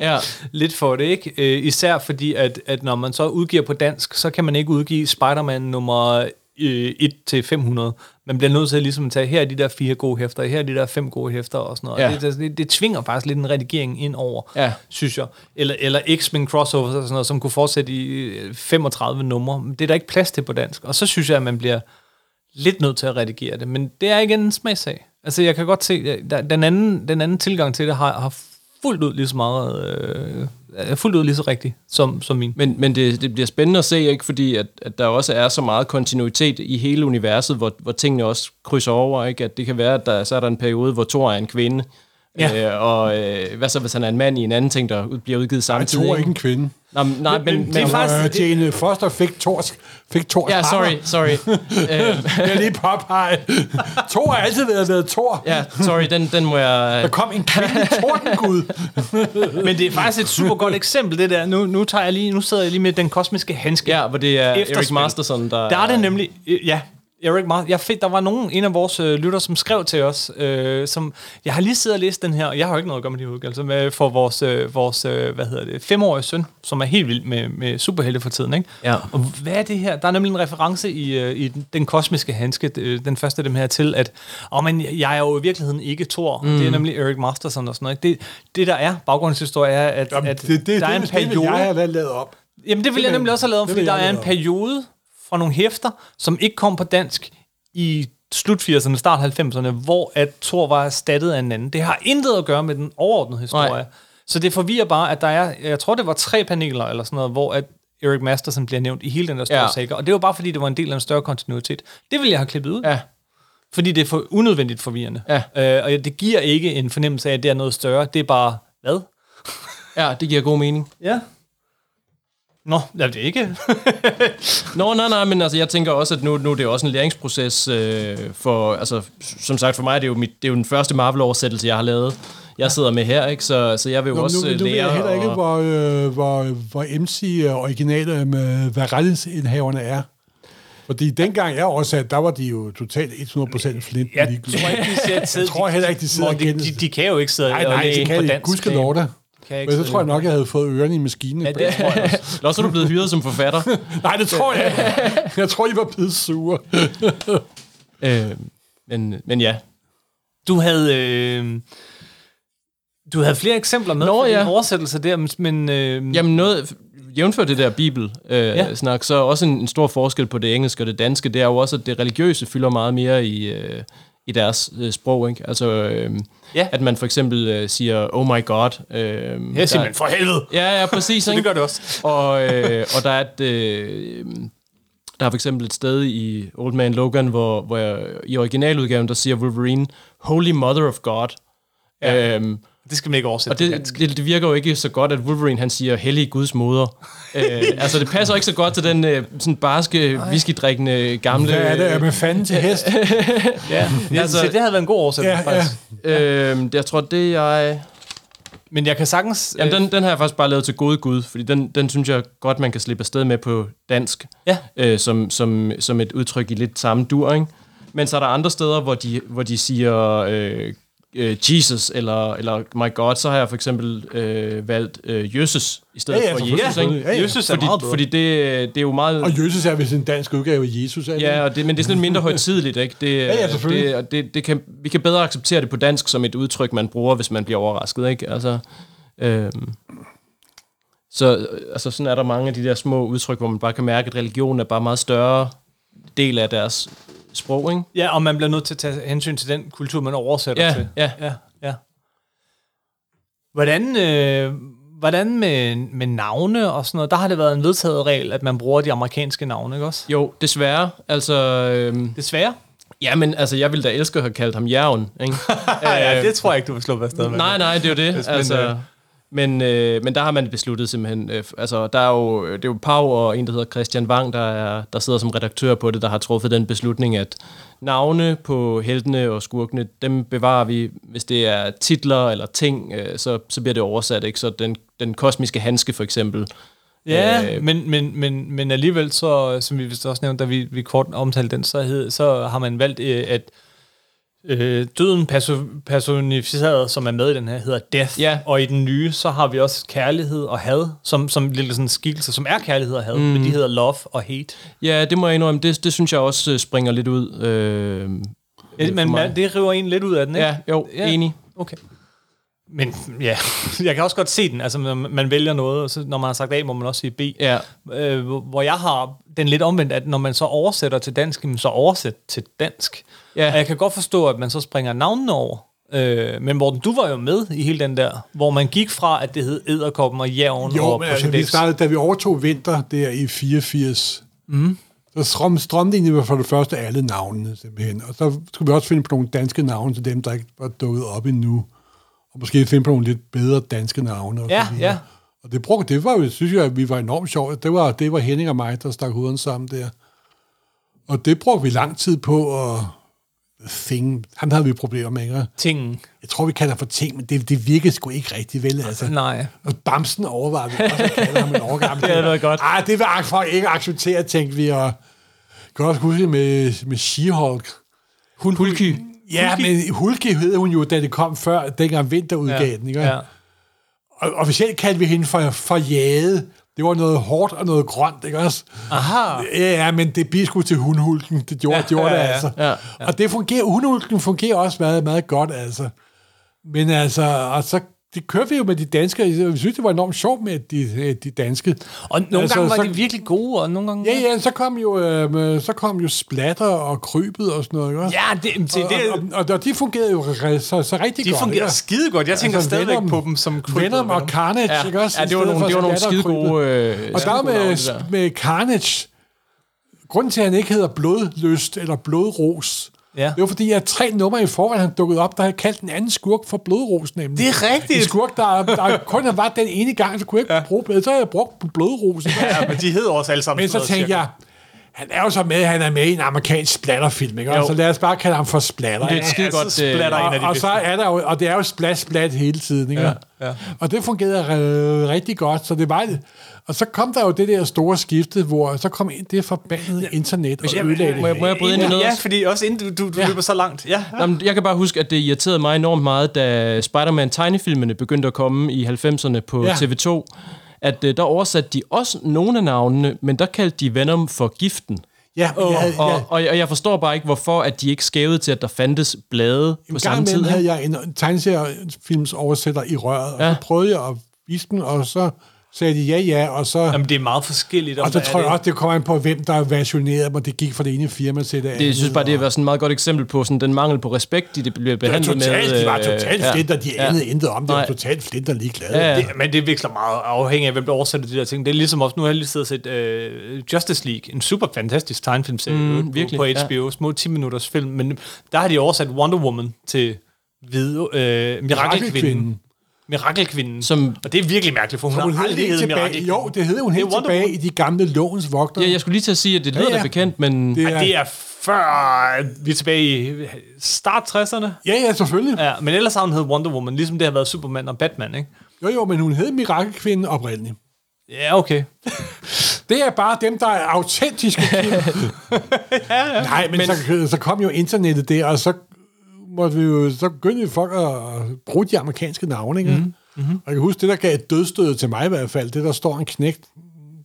Speaker 3: Ja. *laughs*
Speaker 1: lidt for det, ikke? Øh, især fordi, at, at når man så udgiver på dansk, så kan man ikke udgive Spider-Man nummer øh, 1 til 500. Man bliver nødt til at ligesom tage, her er de der fire gode hæfter, her er de der fem gode hæfter og sådan noget.
Speaker 3: Ja.
Speaker 1: Det, det, det, tvinger faktisk lidt en redigering ind over,
Speaker 3: Ja.
Speaker 1: synes jeg. Eller, eller X-Men crossovers og sådan noget, som kunne fortsætte i øh, 35 numre. Men Det er der ikke plads til på dansk. Og så synes jeg, at man bliver lidt nødt til at redigere det. Men det er igen en smagssag. Altså, jeg kan godt se, der- den anden, den anden tilgang til det har, har fuldt ud lige så meget, øh, er fuldt ud lige så rigtigt som, som min.
Speaker 3: Men, men det, det bliver spændende at se, ikke? fordi at, at der også er så meget kontinuitet i hele universet, hvor, hvor tingene også krydser over. Ikke? At det kan være, at der, så er der en periode, hvor Thor er en kvinde,
Speaker 1: Ja.
Speaker 3: øh, og øh, hvad så, hvis han er en mand i en anden ting, der ud- bliver udgivet samtidig?
Speaker 2: tror ikke en kvinde.
Speaker 3: Nej, men- nej, men, men,
Speaker 1: det er faktisk-
Speaker 2: Øh, Jane Foster fik Thors, fik Thors
Speaker 3: Ja, sorry, sorry. *laughs* øh,
Speaker 2: Jeg er lige påpege. Thor har altid været, været Thor.
Speaker 3: ja, sorry, den, den må jeg...
Speaker 2: Der kom en kvinde tordengud. *laughs*
Speaker 1: Men det er faktisk et super godt eksempel, det der. Nu, nu, tager jeg lige, nu sidder jeg lige med den kosmiske handske.
Speaker 3: Ja, hvor det er
Speaker 1: Efterspil.
Speaker 3: Erik Masterson, der...
Speaker 1: Der er det nemlig, ja, Erik. Jeg fik, der var nogen, en af vores øh, lytter, som skrev til os, øh, som, jeg har lige siddet og læst den her, og jeg har jo ikke noget at gøre med de udgivelser, med, for vores, øh, vores øh, hvad hedder det, femårige søn, som er helt vild med, med superhelte for tiden, ikke?
Speaker 3: Ja.
Speaker 1: Og hvad er det her? Der er nemlig en reference i, øh, i den, den kosmiske handske, øh, den første af dem her, til at, oh, men jeg er jo i virkeligheden ikke Thor, mm. det er nemlig Erik Masterson og sådan noget. Ikke? Det, det der er, baggrundshistorie er, at,
Speaker 2: Jamen,
Speaker 1: at
Speaker 2: det, det, det,
Speaker 1: der er en
Speaker 2: det, det,
Speaker 1: periode...
Speaker 2: jeg har lavet op.
Speaker 1: Jamen, det vil jeg nemlig også have lavet,
Speaker 2: det
Speaker 1: fordi der er en periode fra nogle hæfter, som ikke kom på dansk i slut 80'erne, start 90'erne, hvor at Thor var erstattet af en anden. Det har intet at gøre med den overordnede historie.
Speaker 3: Nej.
Speaker 1: Så det forvirrer bare, at der er, jeg tror det var tre paneler eller sådan noget, hvor at Eric Masterson bliver nævnt i hele den der store
Speaker 3: Ja.
Speaker 1: saga, og det var bare fordi, det var en del af en større kontinuitet. Det vil jeg have klippet ud,
Speaker 3: Ja,
Speaker 1: fordi det er for unødvendigt forvirrende.
Speaker 3: Ja.
Speaker 1: Øh, og det giver ikke en fornemmelse af, at det er noget større. Det er bare, hvad?
Speaker 3: ja, det giver god mening.
Speaker 1: Ja. Nå, ja, det er ikke. *laughs*
Speaker 3: Nå, nej, nej, men altså, jeg tænker også, at nu, nu er det også en læringsproces øh, for, altså, som sagt for mig, det er jo, mit, det er jo den første Marvel-oversættelse, jeg har lavet. Jeg sidder med her, ikke? Så, så jeg vil jo
Speaker 2: Nå,
Speaker 3: også
Speaker 2: nu,
Speaker 3: øh,
Speaker 2: nu ved
Speaker 3: lære...
Speaker 2: jeg heller ikke,
Speaker 3: og-
Speaker 2: hvor, øh, hvor, hvor MC-originale med, hvad rettighedsindhaverne er. Fordi dengang jeg oversat, der var de jo totalt 100% flint.
Speaker 1: Jeg tror ikke, de sidder,
Speaker 2: Jeg tror heller ikke, de sidder og
Speaker 1: de, de, de kan jo ikke sidde
Speaker 2: Nej,
Speaker 1: og
Speaker 2: nej,
Speaker 1: læse
Speaker 2: det kan
Speaker 1: på
Speaker 2: de.
Speaker 1: dansk.
Speaker 2: Gud skal lov da.
Speaker 1: Kan jeg ikke
Speaker 2: Men så tror jeg nok, jeg havde fået ørerne i maskinen.
Speaker 1: Ja, det tror jeg også. *laughs*
Speaker 3: Eller også er du blevet hyret som forfatter. *laughs*
Speaker 2: Nej, det tror jeg ikke. *laughs* Jeg tror, de var blevet sure.
Speaker 3: øh, men, men ja.
Speaker 1: Du havde... Øh, du havde flere eksempler med
Speaker 3: Nå, ja.
Speaker 1: din oversættelse der, men... Øh,
Speaker 3: Jamen noget, jævnfør det der bibel-snak, øh,
Speaker 1: Ja.
Speaker 3: snak, så også en, en stor forskel på det engelske og det danske, det er jo også, at det religiøse fylder meget mere i, øh, i deres øh, sprog. Ikke? Altså, øh,
Speaker 1: Ja.
Speaker 3: at man for eksempel øh, siger, oh my god. Øh,
Speaker 1: jeg siger, men for helvede!
Speaker 3: Ja, ja, præcis. *laughs*
Speaker 1: Det
Speaker 3: ikke?
Speaker 1: gør det også.
Speaker 3: og, øh, og der er et... Øh, der er for eksempel et sted i Old Man Logan, hvor, hvor jeg, i originaludgaven, der siger Wolverine, Holy Mother of God. Ja. Øhm,
Speaker 1: Det skal man ikke oversætte
Speaker 3: og det, det, det virker jo ikke så godt, at Wolverine han siger, hellig Guds moder. øh, *laughs* altså, det passer ikke så godt til den øh, sådan barske, whiskydrikkende gamle...
Speaker 2: Hvad er det? Er man fanden til hest? *laughs*
Speaker 1: Ja,
Speaker 3: Altså-
Speaker 1: det havde været en god oversættelse,
Speaker 2: Ja,
Speaker 1: ja,
Speaker 2: ja.
Speaker 1: faktisk.
Speaker 3: Øh, det, jeg tror, det jeg...
Speaker 1: Men jeg kan sagtens...
Speaker 3: Jamen, den, den har jeg faktisk bare lavet til gode Gud, fordi den, den synes jeg godt, man kan slippe afsted med på dansk,
Speaker 1: Ja.
Speaker 3: øh, som, som, som et udtryk i lidt samme dur, ikke? Men så er der andre steder, hvor de, hvor de siger øh, øh, Jesus eller, eller my God, så har jeg for eksempel øh, valgt øh, Jesus i stedet
Speaker 2: Ja, ja,
Speaker 3: for
Speaker 2: selvfølgelig,
Speaker 3: Jesus, ikke?
Speaker 2: Ja, ja.
Speaker 1: Jesus er
Speaker 3: Fordi,
Speaker 1: meget bedre.
Speaker 3: fordi det, det er jo meget...
Speaker 2: Og Jesus er vist en dansk udgave af Jesus, er det?
Speaker 3: Ja, og det, men det er sådan lidt mindre *laughs* højtidligt, ikke? Det,
Speaker 2: ja, selvfølgelig.
Speaker 3: det, og det, det kan, vi kan bedre acceptere det på dansk som et udtryk, man bruger, hvis man bliver overrasket, ikke? Altså, øhm, så øh, altså, sådan er der mange af de der små udtryk, hvor man bare kan mærke, at religion er bare en meget større del af deres sprog, ikke?
Speaker 1: Ja, og man bliver nødt til at tage hensyn til den kultur, man oversætter
Speaker 3: Ja,
Speaker 1: til.
Speaker 3: ja.
Speaker 1: ja, ja. Hvordan, øh, hvordan med, med navne og sådan noget? Der har det været en vedtaget regel, at man bruger de amerikanske navne, ikke også?
Speaker 3: Jo, desværre. Altså, øhm,
Speaker 1: Desværre.
Speaker 3: ja, men altså, jeg ville da elske at have kaldt ham Jærgen, ikke? *laughs*
Speaker 1: ja, det tror jeg ikke, du vil slå afsted med.
Speaker 3: Nej, nej, det er jo det. Altså,
Speaker 1: øh,
Speaker 3: men, øh, men der har man besluttet simpelthen, øh, altså der er jo, det er jo Pau og en, der hedder Christian Wang, der, er, der sidder som redaktør på det, der har truffet den beslutning, at navne på heltene og skurkene, dem bevarer vi, hvis det er titler eller ting, øh, så, så bliver det oversat, ikke? Så den, den kosmiske handske for eksempel,
Speaker 1: Ja,
Speaker 3: Øh,
Speaker 1: men, men, men, men alligevel, så, som vi vist også nævnte, da vi, vi kort omtalte den, så, hed, så har man valgt, øh, at øh, døden perso- personificeret, som er med i den her, hedder Death.
Speaker 3: Ja.
Speaker 1: Og i den nye, så har vi også kærlighed og had, som, som lille sådan skikkelse, som er kærlighed og had, mm. men de hedder love og hate.
Speaker 3: Ja, det må jeg indrømme. Det, det synes jeg også øh, springer lidt ud. Øh,
Speaker 1: Ja, men man, det river en lidt ud af den, ikke?
Speaker 3: Ja, jo, enig.
Speaker 1: Okay. Men ja, *laughs* jeg kan også godt se den. Altså, man vælger noget, og så, når man har sagt A, må man også sige B.
Speaker 3: Ja.
Speaker 1: Øh, hvor jeg har den lidt omvendt, at når man så oversætter til dansk, så oversæt til dansk.
Speaker 3: Ja.
Speaker 1: Og jeg kan godt forstå, at man så springer navnene over. Øh, men Morten, du var jo med i hele den der, hvor man gik fra, at det hed Æderkoppen og Jævn
Speaker 2: Jo,
Speaker 1: og
Speaker 2: men altså, vi startede, da vi overtog vinter der i 84, mm. så strøm, strømte egentlig for det første alle navnene simpelthen. Og så skulle vi også finde på nogle danske navne til dem, der ikke var dukket op endnu. Og måske finde på nogle lidt bedre danske navne. Og
Speaker 1: Ja, ja.
Speaker 2: Og det, brugte, det var jo, synes jeg, at vi var enormt sjovt. Det var, det var Henning og mig, der stak hovedet sammen der. Og det brugte vi lang tid på at think. Han havde vi problemer med, ikke?
Speaker 1: Tingen.
Speaker 2: Jeg tror, vi kalder for ting, men det, det virkede sgu ikke rigtigt, vel? Altså.
Speaker 1: Nej.
Speaker 2: Og Bamsen overvejede vi også at kalde ham en overgang. *laughs*
Speaker 1: Det havde været godt.
Speaker 2: Ej, det var folk ikke acceptere, tænkte vi. Og kan også huske med, med She-Hulk.
Speaker 3: Hun, Hulky.
Speaker 2: Ja, men Hulky hed hun jo, da det kom før, dengang vinterudgaven. Ja. Ikke?
Speaker 1: Ja.
Speaker 2: Og officielt kaldte vi hende for, for jade. Det var noget hårdt og noget grønt, ikke også?
Speaker 1: Aha.
Speaker 2: Ja, ja, men det blev sgu til hundhulken. Det gjorde,
Speaker 1: Ja,
Speaker 2: ja, gjorde
Speaker 1: ja,
Speaker 2: det
Speaker 1: ja.
Speaker 2: altså.
Speaker 3: Ja,
Speaker 2: Og det fungerer, hundhulken fungerer også meget, meget godt, altså. Men altså, og så det kørte vi jo med de danske. Vi synes, det var enormt sjovt med de, de danske.
Speaker 1: Og nogle
Speaker 2: Altså,
Speaker 1: gange var
Speaker 2: så-
Speaker 1: de virkelig gode, og nogle gange...
Speaker 2: Ja, ja, så kom jo, øh, så kom jo splatter og krybet og sådan noget, ikke?
Speaker 1: Ja, det,
Speaker 2: og,
Speaker 1: det,
Speaker 2: og, og, og, de fungerede jo så, så rigtig
Speaker 1: de
Speaker 2: godt.
Speaker 1: fungerer
Speaker 2: ikke?
Speaker 1: skide godt. Jeg tænker
Speaker 2: Altså,
Speaker 1: stadigvæk
Speaker 2: Venom-
Speaker 1: på dem som Creed
Speaker 2: Venom og Carnage,
Speaker 3: Ja,
Speaker 2: ikke også?
Speaker 3: ja det var nogle, det var nogle skide
Speaker 2: og
Speaker 3: gode...
Speaker 2: krybet.
Speaker 3: Øh,
Speaker 2: Og der med, med Carnage, grunden til, at han ikke hedder Blodlyst eller Blodros,
Speaker 1: Ja.
Speaker 2: det var fordi, at tre numre i forvejen, han dukkede op, der havde kaldt en anden skurk for Blodros, nemlig.
Speaker 1: Det er rigtigt.
Speaker 2: En skurk, der, der kun været den ene gang, så kunne jeg ikke ja. bruge, så havde jeg brugt Blodros. *laughs*
Speaker 1: Ja, men de hedder også alle sammen
Speaker 2: Men så tænkte jeg, han er jo så med, han er med i en amerikansk splatterfilm, ikke? Og så lad os bare kalde ham for splatter.
Speaker 3: Det er skide
Speaker 1: Ja,
Speaker 3: godt...
Speaker 1: splatter
Speaker 3: Øh,
Speaker 1: en af de
Speaker 2: og, og så er der jo, og det er jo splat, splat hele tiden, ikke?
Speaker 3: Ja,
Speaker 1: ja.
Speaker 2: Og det fungerede rigtig godt, så det var og så kom der jo det der store skifte, hvor så kom ind det forbandede internet og ødelagde det.
Speaker 3: må jeg- må jeg bryde ind i noget
Speaker 1: Ja,
Speaker 3: også?
Speaker 1: fordi også inden du, du, du
Speaker 2: Ja.
Speaker 1: løber så langt. Ja.
Speaker 3: Jamen, jeg kan bare huske, at det irriterede mig enormt meget, da Spider-Man tegnefilmene begyndte at komme i 90'erne på
Speaker 2: Ja.
Speaker 3: ja. TV2, at øh, der oversatte de også nogle af navnene, men der kaldte de Venom for giften.
Speaker 2: Ja, men jeg havde,
Speaker 3: Og,
Speaker 2: jeg,
Speaker 3: og, og jeg forstår bare ikke, hvorfor at de ikke skævede til, at der fandtes blade på
Speaker 2: en gang
Speaker 3: samme tid.
Speaker 2: havde jeg en tegneseriefilms oversætter i røret, og
Speaker 3: Ja.
Speaker 2: så prøvede jeg at vise den, og så sagde de ja, ja, og så...
Speaker 1: Jamen, det er meget forskelligt.
Speaker 2: og så tror
Speaker 1: er
Speaker 2: jeg
Speaker 1: det?
Speaker 2: også, det kommer an på, hvem der versionerede dem, og det gik fra det ene firma til det andet.
Speaker 3: Det, jeg synes bare, det
Speaker 2: og-
Speaker 3: var sådan et meget godt eksempel på sådan den mangel på respekt, de det bliver
Speaker 2: Det
Speaker 3: behandlet
Speaker 2: totalt,
Speaker 3: med.
Speaker 2: de var
Speaker 3: øh,
Speaker 2: totalt
Speaker 3: ja.
Speaker 2: flinter, de
Speaker 3: Ja.
Speaker 2: anede intet om det, var totalt flinter ligeglade.
Speaker 3: Ja, ja.
Speaker 1: Det, men det veksler meget afhængig af, hvem der oversætter de der ting. Det er ligesom også, nu har jeg lige siddet og set uh, Justice League, en super fantastisk tegnefilmserie
Speaker 3: Mm,
Speaker 1: på,
Speaker 3: virkelig,
Speaker 1: på
Speaker 3: ja.
Speaker 1: HBO, små 10 minutters film, men der har de oversat Wonder Woman til hvide, uh, Mirakelkvinden.
Speaker 2: Mirakelkvinden.
Speaker 3: Som-
Speaker 1: og det er virkelig mærkeligt, for hun
Speaker 2: hun
Speaker 1: har
Speaker 2: hed
Speaker 1: aldrig heddet
Speaker 2: tilbage,
Speaker 1: Mirakelkvinden.
Speaker 2: jo, det hed hun
Speaker 1: er
Speaker 2: helt tilbage
Speaker 1: Woman.
Speaker 2: i de gamle lovens vogter.
Speaker 3: Ja, jeg skulle lige til at sige, at det lyder
Speaker 2: Ja,
Speaker 3: ja,
Speaker 2: ja.
Speaker 3: da bekendt, men...
Speaker 2: Det
Speaker 1: Ej, det er før, vi er tilbage i start 60'erne.
Speaker 2: Ja, ja, selvfølgelig.
Speaker 1: Ja, men ellers har hun heddet Wonder Woman, ligesom det har været Superman og Batman, ikke?
Speaker 2: Jo, jo, men hun hed Mirakelkvinden oprindeligt.
Speaker 1: Ja, okay. *laughs*
Speaker 2: Det er bare dem, der er autentiske. *laughs* ja, ja. Nej, men, men så, så kom jo internettet der, og så måtte vi jo, så begyndte vi folk at bruge de amerikanske navne, ikke? Mm. Mm-hmm. Og jeg kan huske, det der gav et dødstød til mig i hvert fald, det der står en knægt,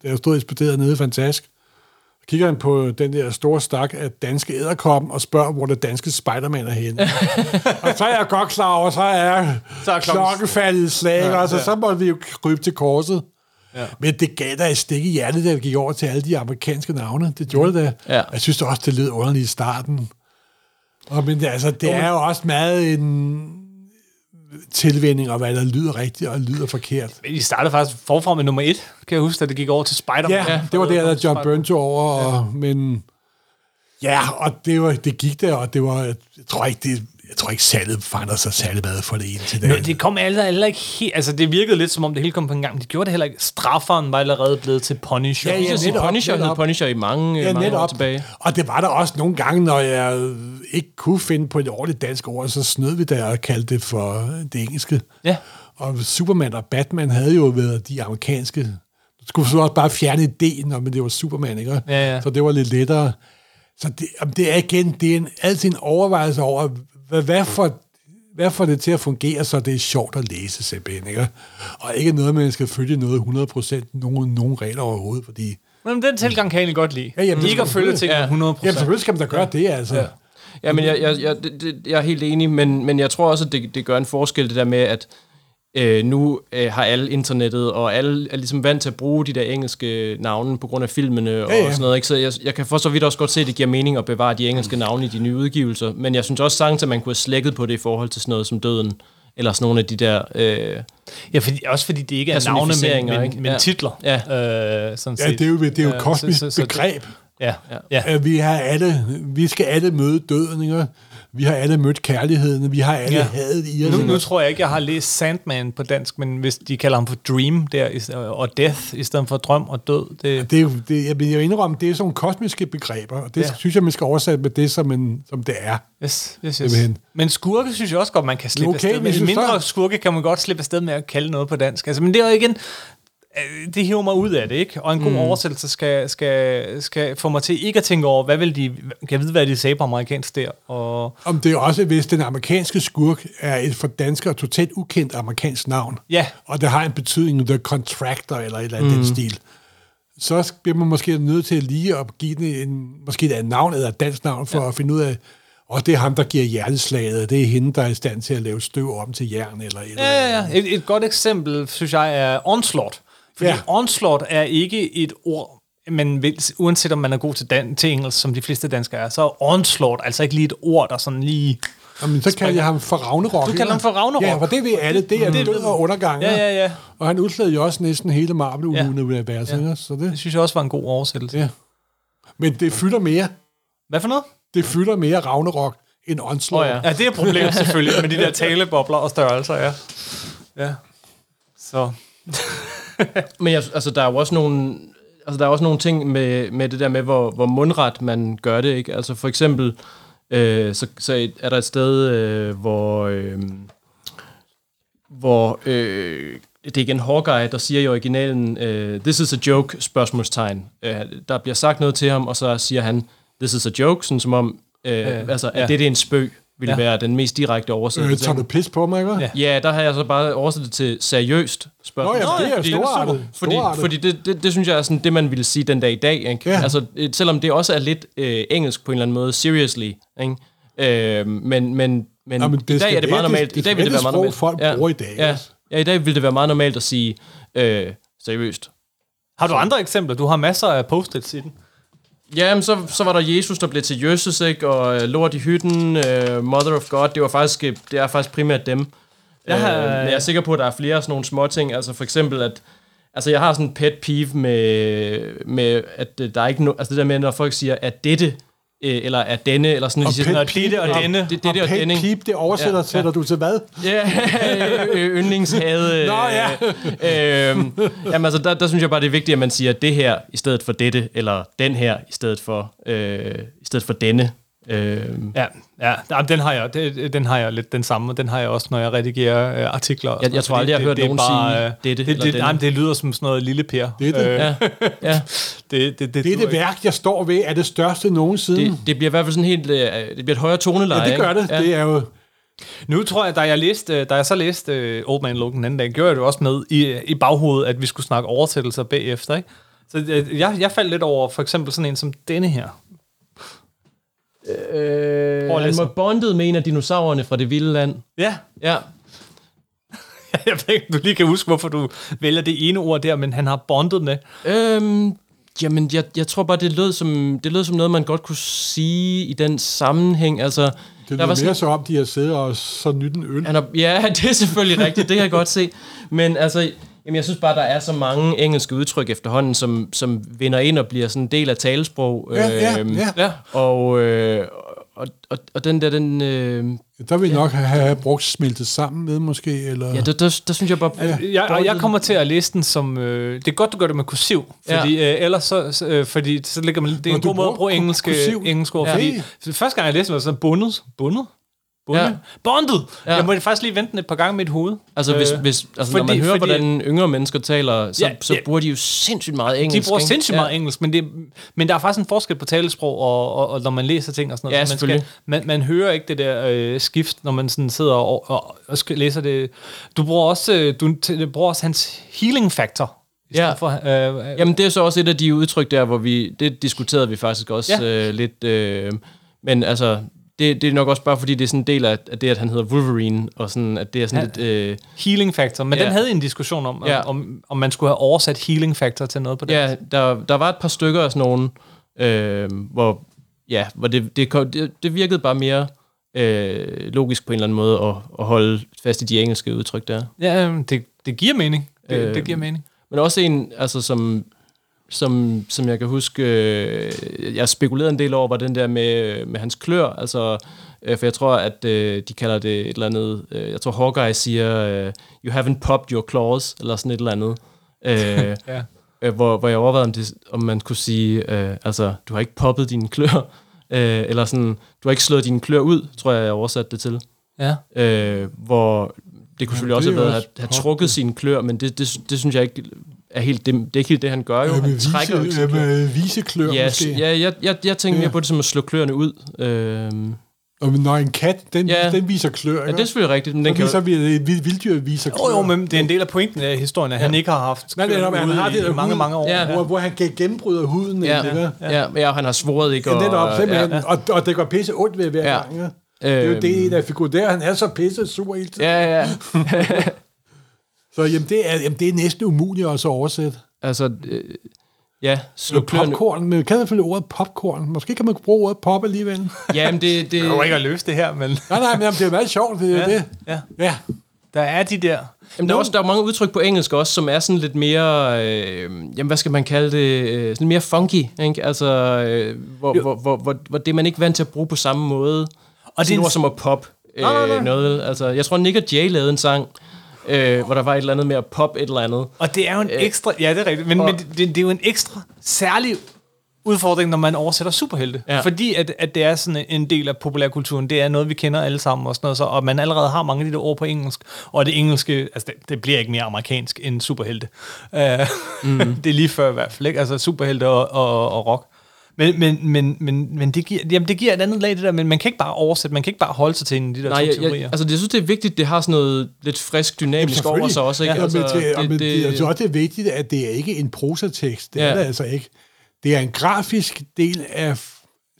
Speaker 2: der stod ekspederet nede i Fantask. Så kigger han på den der store stak af danske æderkoppen og spørger, hvor det danske Spider-Man er henne. *laughs* og så er jeg godt klar over, så er,
Speaker 1: Så er klokken-
Speaker 2: faldet slag, ja, og så, så måtte vi jo krybe til korset. Ja. Men det gav da et stik i hjertet, da vi gik over til alle de amerikanske navne. Det gjorde det da.
Speaker 3: Ja.
Speaker 2: Jeg synes også, det lød underligt i starten. Og, men det, altså, det er jo også meget en tilvænning, og hvad der lyder rigtigt og lyder forkert.
Speaker 1: Men I startede faktisk forfra med nummer et, kan jeg huske, da det gik over til Spider-Man.
Speaker 2: Ja, det var der, der John Byrne tog over, og, men ja, og det, var, det gik der, og det var, jeg tror ikke, det, jeg tror ikke salget forandrede sig særlig meget fra det ene til det
Speaker 1: Nå,
Speaker 2: andet.
Speaker 1: det kom heller, heller ikke helt... Altså, det virkede lidt, som om det hele kom på en gang, men det gjorde det heller ikke. Strafferen var allerede blevet til Punisher.
Speaker 2: Ja, ja,
Speaker 3: sige,
Speaker 2: netop,
Speaker 3: Punisher hed
Speaker 2: netop.
Speaker 3: Punisher i mange,
Speaker 2: Ja,
Speaker 3: mange år
Speaker 2: netop.
Speaker 3: tilbage.
Speaker 2: Og det var der også nogle gange, når jeg ikke kunne finde på et ordentligt dansk ord, så snød vi der og kaldte det for det engelske.
Speaker 1: Ja.
Speaker 2: Og Superman og Batman havde jo været de amerikanske. Du skulle så også bare fjerne ideen, når men det var Superman, ikke?
Speaker 1: Ja, ja.
Speaker 2: Så det var lidt lettere. Så det, det er igen, det er en, altid en overvejelse over, hvad, hvad, får, hvad får det til at fungere, så det er sjovt at læse simpelthen, ikke? Og ikke noget, man skal følge noget 100% nogen, nogen regler overhovedet, fordi...
Speaker 1: Men den tilgang kan jeg egentlig godt lide.
Speaker 2: Ja, jamen,
Speaker 1: ikke at følge ting
Speaker 3: Ja.
Speaker 1: 100%.
Speaker 2: Jamen selvfølgelig skal man da gøre det, altså.
Speaker 1: Ja.
Speaker 2: Ja.
Speaker 3: Ja, men jeg, jeg, jeg, det, jeg er helt enig, men, men jeg tror også, at det, det gør en forskel, det der med, at øh, nu øh, har alle internettet, og alle er ligesom vant til at bruge de der engelske navne på grund af filmene og,
Speaker 2: Ja, ja.
Speaker 3: og sådan noget. Ikke? Så jeg, jeg kan for så vidt også godt se, at det giver mening at bevare de engelske navne i de nye udgivelser, men jeg synes også sagtens, at man kunne have slækket på det i forhold til sådan noget som Døden, eller sådan nogle af de der... Øh,
Speaker 1: Ja, fordi, også fordi det ikke er navne, men, men,
Speaker 3: ikke?
Speaker 1: men
Speaker 3: Ja.
Speaker 1: titler.
Speaker 3: Ja.
Speaker 1: Øh, sådan
Speaker 2: Ja, det er jo, det er jo
Speaker 1: Ja,
Speaker 2: et kosmisk
Speaker 1: så- så- så det-
Speaker 2: begreb.
Speaker 1: Ja, ja.
Speaker 2: At vi, har alle, vi skal alle møde døden, ikke? Vi har alle mødt kærligheden, vi har alle
Speaker 1: Ja.
Speaker 2: ja. hadet i os.
Speaker 1: Nu, nu tror jeg ikke, jeg har læst Sandman på dansk, men hvis de kalder ham for Dream der, og Death i stedet for drøm og død, det,
Speaker 2: Det er jo, det, jeg vil jo indrømme, det er sådan kosmiske begreber, og det
Speaker 1: Ja.
Speaker 2: ja. synes jeg, man skal oversætte med det, som, en, som det er.
Speaker 1: yes, yes, yes.
Speaker 2: Simpelthen.
Speaker 1: Men skurke synes jeg også godt, man kan slippe
Speaker 2: Okay,
Speaker 1: afsted med. Mindre
Speaker 2: så-
Speaker 1: skurke kan man godt slippe afsted med at kalde noget på dansk. Altså, men det er jo igen, det hiver mig ud af det, ikke? Og en god mm. oversættelse skal, skal, skal få mig til ikke at tænke over, hvad vil de, kan vide, hvad de sagde på amerikansk der? Og
Speaker 2: Om det er også, hvis den amerikanske skurk er et for danskere totalt ukendt amerikansk navn,
Speaker 1: ja,
Speaker 2: og det har en betydning, The Contractor eller et eller andet mm. den stil, så bliver man måske nødt til lige at give den en, måske et navn eller et dansk navn, for ja. at finde ud af, og det er ham, der giver hjerteslaget, og det er hende, der er i stand til at lave støv om til jern eller et eller
Speaker 1: Ja, ja, ja. Et, et godt eksempel, synes jeg, er onslaught. Fordi ja. Onslaught er ikke et ord, men uanset om man er god til, dan- til engelsk, som de fleste danskere er, så er onslaught altså ikke lige et ord, der sådan lige...
Speaker 2: Jamen, så kalder jeg ham for Ragnarok.
Speaker 1: Du kalder ham for Ragnarok.
Speaker 2: Ja, for det ved alle. Det er
Speaker 1: Det-
Speaker 2: død og undergang.
Speaker 1: Ja, ja, ja.
Speaker 2: Og han udslagede jo også næsten hele Marvel-universet.
Speaker 1: Ja.
Speaker 2: Ja. Så
Speaker 1: Det
Speaker 2: det,
Speaker 1: synes jeg også var en god oversættelse.
Speaker 2: ja. Men det fylder mere.
Speaker 1: Hvad for noget?
Speaker 2: Det fylder mere Ragnarok end Onslaught.
Speaker 3: Åh, ja.
Speaker 1: Ja, det er problemet selvfølgelig, med de der talebobler og størrelser, ja. Ja. Så. *laughs*
Speaker 3: Men jeg, altså, der er jo også nogle, altså, der er også nogle ting med, med det der med, hvor, hvor mundret man gør det. Ikke? Altså for eksempel, øh, så, så er der et sted, øh, hvor, øh, hvor øh, det er igen Hawkeye, der siger i originalen, øh, this is a joke, spørgsmålstegn. Øh, der bliver sagt noget til ham, og så siger han, this is a joke, sådan som om, øh,
Speaker 1: Øh,
Speaker 3: altså, at
Speaker 1: ja.
Speaker 3: det, det er en spøg, vil
Speaker 1: Ja.
Speaker 3: ja. være den mest direkte
Speaker 2: Øh,
Speaker 3: oversættelse.
Speaker 2: tager du pis på mig, ikke?
Speaker 1: Ja.
Speaker 3: Ja, der har jeg så bare oversat det til seriøst spørgsmål.
Speaker 2: Nå, ja, det er
Speaker 3: fordi,
Speaker 2: storartet.
Speaker 3: fordi,
Speaker 2: Storartet.
Speaker 3: fordi det, det, det synes jeg er sådan det, man ville sige den dag i dag. Ikke?
Speaker 2: Ja.
Speaker 3: Altså, øh, selvom det også er lidt øh, engelsk på en eller anden måde, seriously. Ikke? Øh, men men, men
Speaker 2: Nå, men
Speaker 3: i
Speaker 2: det
Speaker 3: dag
Speaker 2: skal
Speaker 3: er det meget normalt. I dag vil det være meget normalt.
Speaker 2: folk bruger i dag,
Speaker 3: Ja,
Speaker 2: også.
Speaker 3: ja, i dag vil det være meget normalt at sige øh, seriøst.
Speaker 1: Har du andre eksempler? Du har masser af post-its i den.
Speaker 3: Ja, men så, så var der Jesus, der blev til Jesus, ikke? og øh, Lord i hytten, øh, Mother of God, det var faktisk, øh, det er faktisk primært dem.
Speaker 1: Jeg har-
Speaker 3: Øh, men jeg er sikker på, at der er flere sådan nogle små ting. Altså for eksempel, at altså jeg har sådan en pet peeve med, med at øh, der er ikke no, altså det der med, når folk siger, at dette, øh, eller at denne, eller sådan,
Speaker 2: Og
Speaker 3: de siger, sådan,
Speaker 1: Nå, dette og denne.
Speaker 3: det, det, det
Speaker 2: og
Speaker 3: og denne.
Speaker 2: peep, det oversætter
Speaker 3: Ja,
Speaker 2: ja, du til hvad?
Speaker 3: Ja, *laughs* øh, yndlingshade. *laughs*
Speaker 2: Nå, ja.
Speaker 3: Øh, jamen altså, der, der synes jeg bare, det er vigtigt, at man siger det her i stedet for dette, eller den her i stedet for, øh, i stedet for denne. Øh,
Speaker 1: Ja, ja den, har jeg, det, den har jeg lidt den samme, og den har jeg også, når jeg redigerer øh, artikler.
Speaker 3: Jeg- jeg tror aldrig, jeg har hørt nogen sige
Speaker 1: øh,
Speaker 3: dette
Speaker 1: det, det, nej, men det lyder som sådan noget lille per.
Speaker 2: Dette.
Speaker 1: Øh,
Speaker 3: ja, *laughs* ja.
Speaker 2: Det
Speaker 1: det, det, det,
Speaker 2: er det værk, jeg står ved, er det største nogensinde.
Speaker 3: Det, det bliver i hvert fald sådan helt, øh, det bliver et højere toneleje.
Speaker 2: ja, det gør det. Ja. Det er jo...
Speaker 1: Nu tror jeg, da jeg, læste, da jeg så læste uh, Old Man Logan den anden dag, gjorde jeg det også med i, i baghovedet, at vi skulle snakke oversættelser bagefter. Ikke? Så jeg, jeg faldt lidt over for eksempel sådan en som denne her.
Speaker 3: Øh, han var bondet med en af dinosaurerne fra det vilde land.
Speaker 1: Ja,
Speaker 3: Ja, *laughs*
Speaker 1: jeg ved ikke, du lige kan huske, hvorfor du vælger det ene ord der, men han har bondet med.
Speaker 3: Øhm, jamen, jeg, jeg tror bare, det lød, som, det lød som noget, man godt kunne sige i den sammenhæng. Altså,
Speaker 2: Det
Speaker 3: der
Speaker 2: lyder
Speaker 3: var sådan,
Speaker 2: mere så om, de har siddet og så nyt en øl.
Speaker 3: han har, ja, *laughs* det er selvfølgelig rigtigt, det kan jeg godt se. Men altså, jamen, jeg synes bare, der er så mange engelske udtryk efterhånden, som, som vinder ind og bliver sådan en del af talesprog.
Speaker 2: Ja, ja,
Speaker 3: Øhm,
Speaker 2: ja.
Speaker 1: Ja.
Speaker 3: Og, øh, og, og, og den der, den... Øh,
Speaker 2: Der vil nok have brugt smeltet sammen med, måske. Eller...
Speaker 3: ja, der, der, der synes jeg bare...
Speaker 2: Ja.
Speaker 1: Jeg, og jeg kommer til at læse den som... Øh, det er godt, du gør det med kursiv, fordi, ja. øh, ellers så, så, øh, fordi så ligger man, det er
Speaker 2: Nå,
Speaker 1: en
Speaker 2: du
Speaker 1: god måde at bruge engelske, engelske ord,
Speaker 3: Ja.
Speaker 1: fordi første gang jeg læste den, var det sådan bundet, bundet, Bunde.
Speaker 3: Ja.
Speaker 1: Ja. Bondet!
Speaker 3: Ja.
Speaker 1: Ja. Jeg må faktisk lige vente den et par gange med mit hoved.
Speaker 3: Altså, hvis,
Speaker 1: Øh,
Speaker 3: hvis, altså når
Speaker 1: fordi-
Speaker 3: man hører,
Speaker 1: fordi-
Speaker 3: hvordan yngre mennesker taler, så,
Speaker 1: Ja,
Speaker 3: så
Speaker 1: ja.
Speaker 3: bruger de jo sindssygt meget
Speaker 1: De
Speaker 3: engelsk.
Speaker 1: bruger
Speaker 3: ikke?
Speaker 1: sindssygt meget engelsk, men, det, men der er faktisk en forskel på talesprog, og, og, og når man læser ting og sådan noget.
Speaker 3: Ja,
Speaker 1: så man,
Speaker 3: selvfølgelig.
Speaker 1: man, man hører ikke det der øh, skift, når man sådan sidder og, og, og skal, læser det. Du bruger også, øh, du t- bruger også hans healing factor. I
Speaker 3: Ja.
Speaker 1: For, øh, øh,
Speaker 3: Jamen, det er så også et af de udtryk der, hvor vi... Det diskuterede vi faktisk også
Speaker 1: Ja.
Speaker 3: ja. øh, lidt. Øh, men altså, det, det er nok også bare, fordi det er sådan en del af, af det, at han hedder Wolverine, og sådan, at det er sådan
Speaker 1: Ja.
Speaker 3: lidt... Øh,
Speaker 1: healing factor, men
Speaker 3: Ja.
Speaker 1: den havde en diskussion om,
Speaker 3: Ja.
Speaker 1: om, om man skulle have oversat healing factor til noget på det.
Speaker 3: ja, der, der var et par stykker af sådan nogle, øh, hvor, ja, hvor det, det, det, det virkede bare mere øh, logisk på en eller anden måde at, at holde fast i de engelske udtryk der.
Speaker 1: Ja, øhm, det, det giver mening. Det, Øh, det giver mening.
Speaker 3: Men også en, altså som, som, som jeg kan huske, øh, jeg spekulerede en del over, var den der med, med hans klør, altså, øh, for jeg tror, at øh, de kalder det et eller andet, øh, jeg tror Hawkeye siger, øh, you haven't popped your claws, eller sådan et eller andet. Øh, *laughs*
Speaker 1: Ja.
Speaker 3: øh, hvor, hvor jeg overvejede, om, det, om man kunne sige, øh, altså, du har ikke poppet dine klør, *laughs* øh, eller sådan, du har ikke slået dine klør ud, tror jeg, jeg oversatte det til.
Speaker 1: Ja.
Speaker 3: Øh, hvor det kunne selvfølgelig
Speaker 2: det
Speaker 3: også have været at have trukket sine klør, men det, det, det synes jeg ikke er helt det, det er ikke helt det, han gør jo.
Speaker 2: Ja, med
Speaker 3: Han trækker jo ikke
Speaker 2: vise, ja,
Speaker 3: klør.
Speaker 2: med viseklør
Speaker 3: Ja,
Speaker 2: måske.
Speaker 3: ja jeg, jeg, jeg tænker
Speaker 2: Ja.
Speaker 3: mere på det som at slå kløerne ud. Øh,
Speaker 2: Og når en kat, den,
Speaker 3: Ja.
Speaker 2: den viser klør,
Speaker 3: ja,
Speaker 2: ikke?
Speaker 3: det er selvfølgelig rigtigt, men den
Speaker 2: så
Speaker 3: kan
Speaker 2: viser
Speaker 3: jo,
Speaker 2: vi, et vild- vilddyr viser klør.
Speaker 1: Jo, jo, men det er en del af pointen af historien, at han ikke har haft
Speaker 2: Nej, det er,
Speaker 1: klør
Speaker 2: han har det
Speaker 1: i mange, mange år.
Speaker 3: Ja.
Speaker 2: Hvor, hvor han gen- gennembryder huden.
Speaker 3: ja,
Speaker 2: hvad?
Speaker 3: ja, ja, ja, han har svoret ikke.
Speaker 2: Ja, netop,
Speaker 3: og-
Speaker 2: simpelthen.
Speaker 3: ja,
Speaker 2: Og, og det går pisse ondt ved hver
Speaker 3: Ja.
Speaker 2: gang. Ja. Det er jo
Speaker 3: Øhm,
Speaker 2: det, der figur der. Han er så pisse sur hele tiden.
Speaker 3: Ja, ja. *laughs*
Speaker 2: Så jamen, det, er, jamen, det er næsten umuligt også at oversætte.
Speaker 3: Altså, øh, ja, slå kløerne.
Speaker 2: Popcorn, men kan selvfølgelig ordet popcorn. Måske kan man bruge ordet pop alligevel. *laughs*
Speaker 3: Ja, men det, det,
Speaker 1: Jeg ikke at løse det her, men
Speaker 2: nej, nej, men jamen, det er meget sjovt, det er
Speaker 1: ja,
Speaker 2: det.
Speaker 1: ja.
Speaker 2: Ja.
Speaker 1: der er de der...
Speaker 3: Jamen, der, er også, der er mange udtryk på engelsk også, som er sådan lidt mere, øh, jamen hvad skal man kalde det, øh, sådan mere funky, ikke? Altså, øh, hvor, hvor, hvor, hvor, hvor det er man ikke vant til at bruge på samme måde. Og
Speaker 1: det er
Speaker 3: er
Speaker 1: en-
Speaker 3: ord som at pop øh,
Speaker 1: Nej, nej, nej.
Speaker 3: noget. Altså, jeg tror, Nick og Jay lavede en sang, øh, hvor der var et eller andet med at pop et eller andet.
Speaker 1: Og det er jo en ekstra... Ja, det er rigtigt. Men,
Speaker 3: og-
Speaker 1: men det, det er jo en ekstra særlig udfordring, når man oversætter superhelte.
Speaker 3: Ja.
Speaker 1: Fordi at, at det er sådan en del af populærkulturen. Det er noget, vi kender alle sammen og sådan noget. Så, og man allerede har mange af de der ord på engelsk. Og det engelske, altså det, det bliver ikke mere amerikansk end superhelte. Uh, mm. *laughs* det er lige før i hvert fald, ikke? Altså superhelte og, og, og rock. Men, men, men, men, men det, giver, jamen det giver et andet lag, det der. Men man kan ikke bare oversætte, man kan ikke bare holde sig til en af de der
Speaker 3: Nej,
Speaker 1: to
Speaker 3: jeg,
Speaker 1: teorier.
Speaker 3: jeg, altså jeg synes, det er vigtigt, det har sådan noget lidt frisk, dynamisk over sig også. Ikke?
Speaker 2: Ja,
Speaker 3: altså,
Speaker 2: men det, det, men det, jeg også, det er vigtigt, at det er ikke en prosatekst. Det ja. Er det altså ikke. Det er en grafisk del af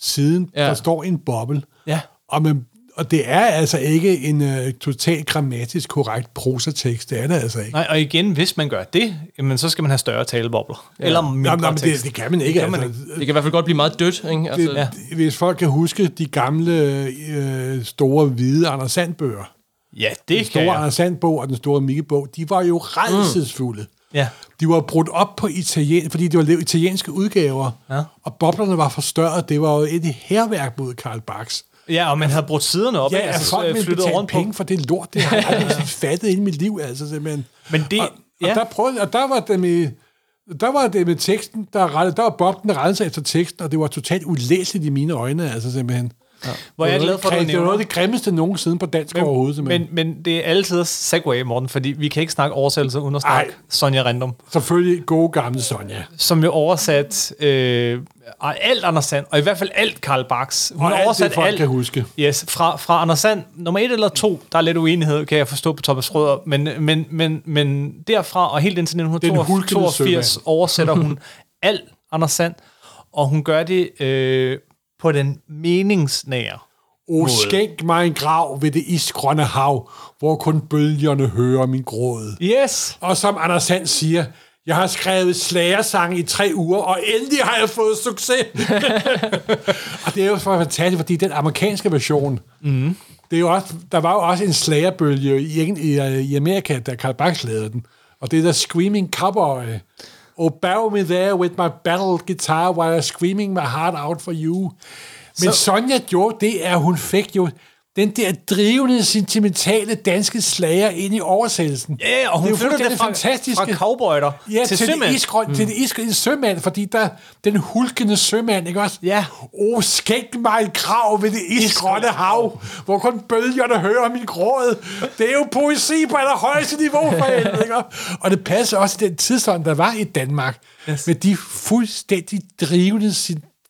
Speaker 2: siden. Ja. der står en boble.
Speaker 1: Ja.
Speaker 2: Og, man, og det er altså ikke en uh, totalt grammatisk korrekt prosatekst. Det er det altså ikke.
Speaker 1: Nej, og igen, hvis man gør det, jamen, så skal man have større talebobler. Ja. Eller mindre
Speaker 2: Jamen, nej, men det, det kan man ikke.
Speaker 1: Det kan man
Speaker 2: altså,
Speaker 3: det kan i hvert fald godt blive meget dødt. Ikke? Altså,
Speaker 2: det,
Speaker 3: ja.
Speaker 2: Hvis folk kan huske de gamle, øh, store, hvide Anders Sand-bøger,
Speaker 1: Ja, det
Speaker 2: den
Speaker 1: kan
Speaker 2: store
Speaker 1: jeg.
Speaker 2: Anders Sand-bog og den store Mikke-bog, de var jo redselsfulde. Mm.
Speaker 1: Ja.
Speaker 2: De var brudt op på italien, fordi det var lavet italienske udgaver,
Speaker 1: Ja.
Speaker 2: og boblerne var forstørret. Det var jo et herværk mod Karl Barks.
Speaker 1: Ja, og man havde brudt siderne op,
Speaker 2: Ja, altså, folk
Speaker 1: øh,
Speaker 2: ville
Speaker 1: flyttet
Speaker 2: betale
Speaker 1: rundt
Speaker 2: penge
Speaker 1: på.
Speaker 2: for det lort. Det har jeg *laughs* aldrig fattet i mit liv, altså simpelthen.
Speaker 1: Men det-
Speaker 2: og,
Speaker 1: ja.
Speaker 2: og, der prøvede, og der var det med, der var det med teksten, der, rettede, der var boblen rettet sig efter teksten, og det var totalt ulæseligt i mine øjne, altså simpelthen.
Speaker 1: Hvor jeg er glad for, at
Speaker 2: noget,
Speaker 1: du
Speaker 2: det var noget af det grimmeste nogensinde på dansk men, overhovedet, simpelthen.
Speaker 1: Men, men det er altid segway, Morten, fordi vi kan ikke snakke oversættelse uden at snakke
Speaker 2: Ej.
Speaker 1: Sonja Random,
Speaker 2: Selvfølgelig gode gamle Sonja.
Speaker 1: som jo oversat øh, alt Anders Sand, og i hvert fald alt Karl Barks. Hun
Speaker 2: Og
Speaker 1: har
Speaker 2: alt
Speaker 1: oversat
Speaker 2: det, folk
Speaker 1: alt.
Speaker 2: kan huske.
Speaker 1: Yes, fra, fra Anders Sand, nummer et eller to, der er lidt uenighed, kan jeg forstå på Thomas Røder, men, men, men, men derfra og helt indtil
Speaker 2: Den hulkende
Speaker 1: 1982
Speaker 2: sømand.
Speaker 1: oversætter hun *laughs* alt Anders Sand, og hun gør det øh, på den meningsnære.
Speaker 2: O, skænk mig en grav ved det isgrønne hav, hvor kun bølgerne hører min gråd.
Speaker 1: Yes!
Speaker 2: Og som Anders Sand siger, jeg har skrevet slagersange i tre uger, og endelig har jeg fået succes. *laughs* og det er jo for fantastisk, fordi den amerikanske version, mm. det er jo også, der var jo også en slagerbølge i, i, i Amerika, da Karl Barks lavede den. Og det er der Screaming Cowboy. Oh, bow me there with my battle guitar, while I'm screaming my heart out for you. Men
Speaker 1: Så-
Speaker 2: så, Sonja gjorde det, er, hun fik jo den der drivende, sentimentale danske slager ind i oversættelsen.
Speaker 1: Ja, og hun
Speaker 2: det er
Speaker 1: flytter det fra, fra cowboyter
Speaker 2: Ja,
Speaker 1: til
Speaker 2: til,
Speaker 1: sømænd.
Speaker 2: det isgrøn, mm. til det isgrøn sømand, fordi der den hulkende sømand, ikke også?
Speaker 1: Ja.
Speaker 2: O, skænk mig et krav ved det isgrønne hav, hvor kun bølgerne hører min gråd. Det er jo poesi på allerhøjeste niveau for *laughs* helvede, ikke? Og det passer også den tidsånd, der var i Danmark, yes. med de fuldstændig drivende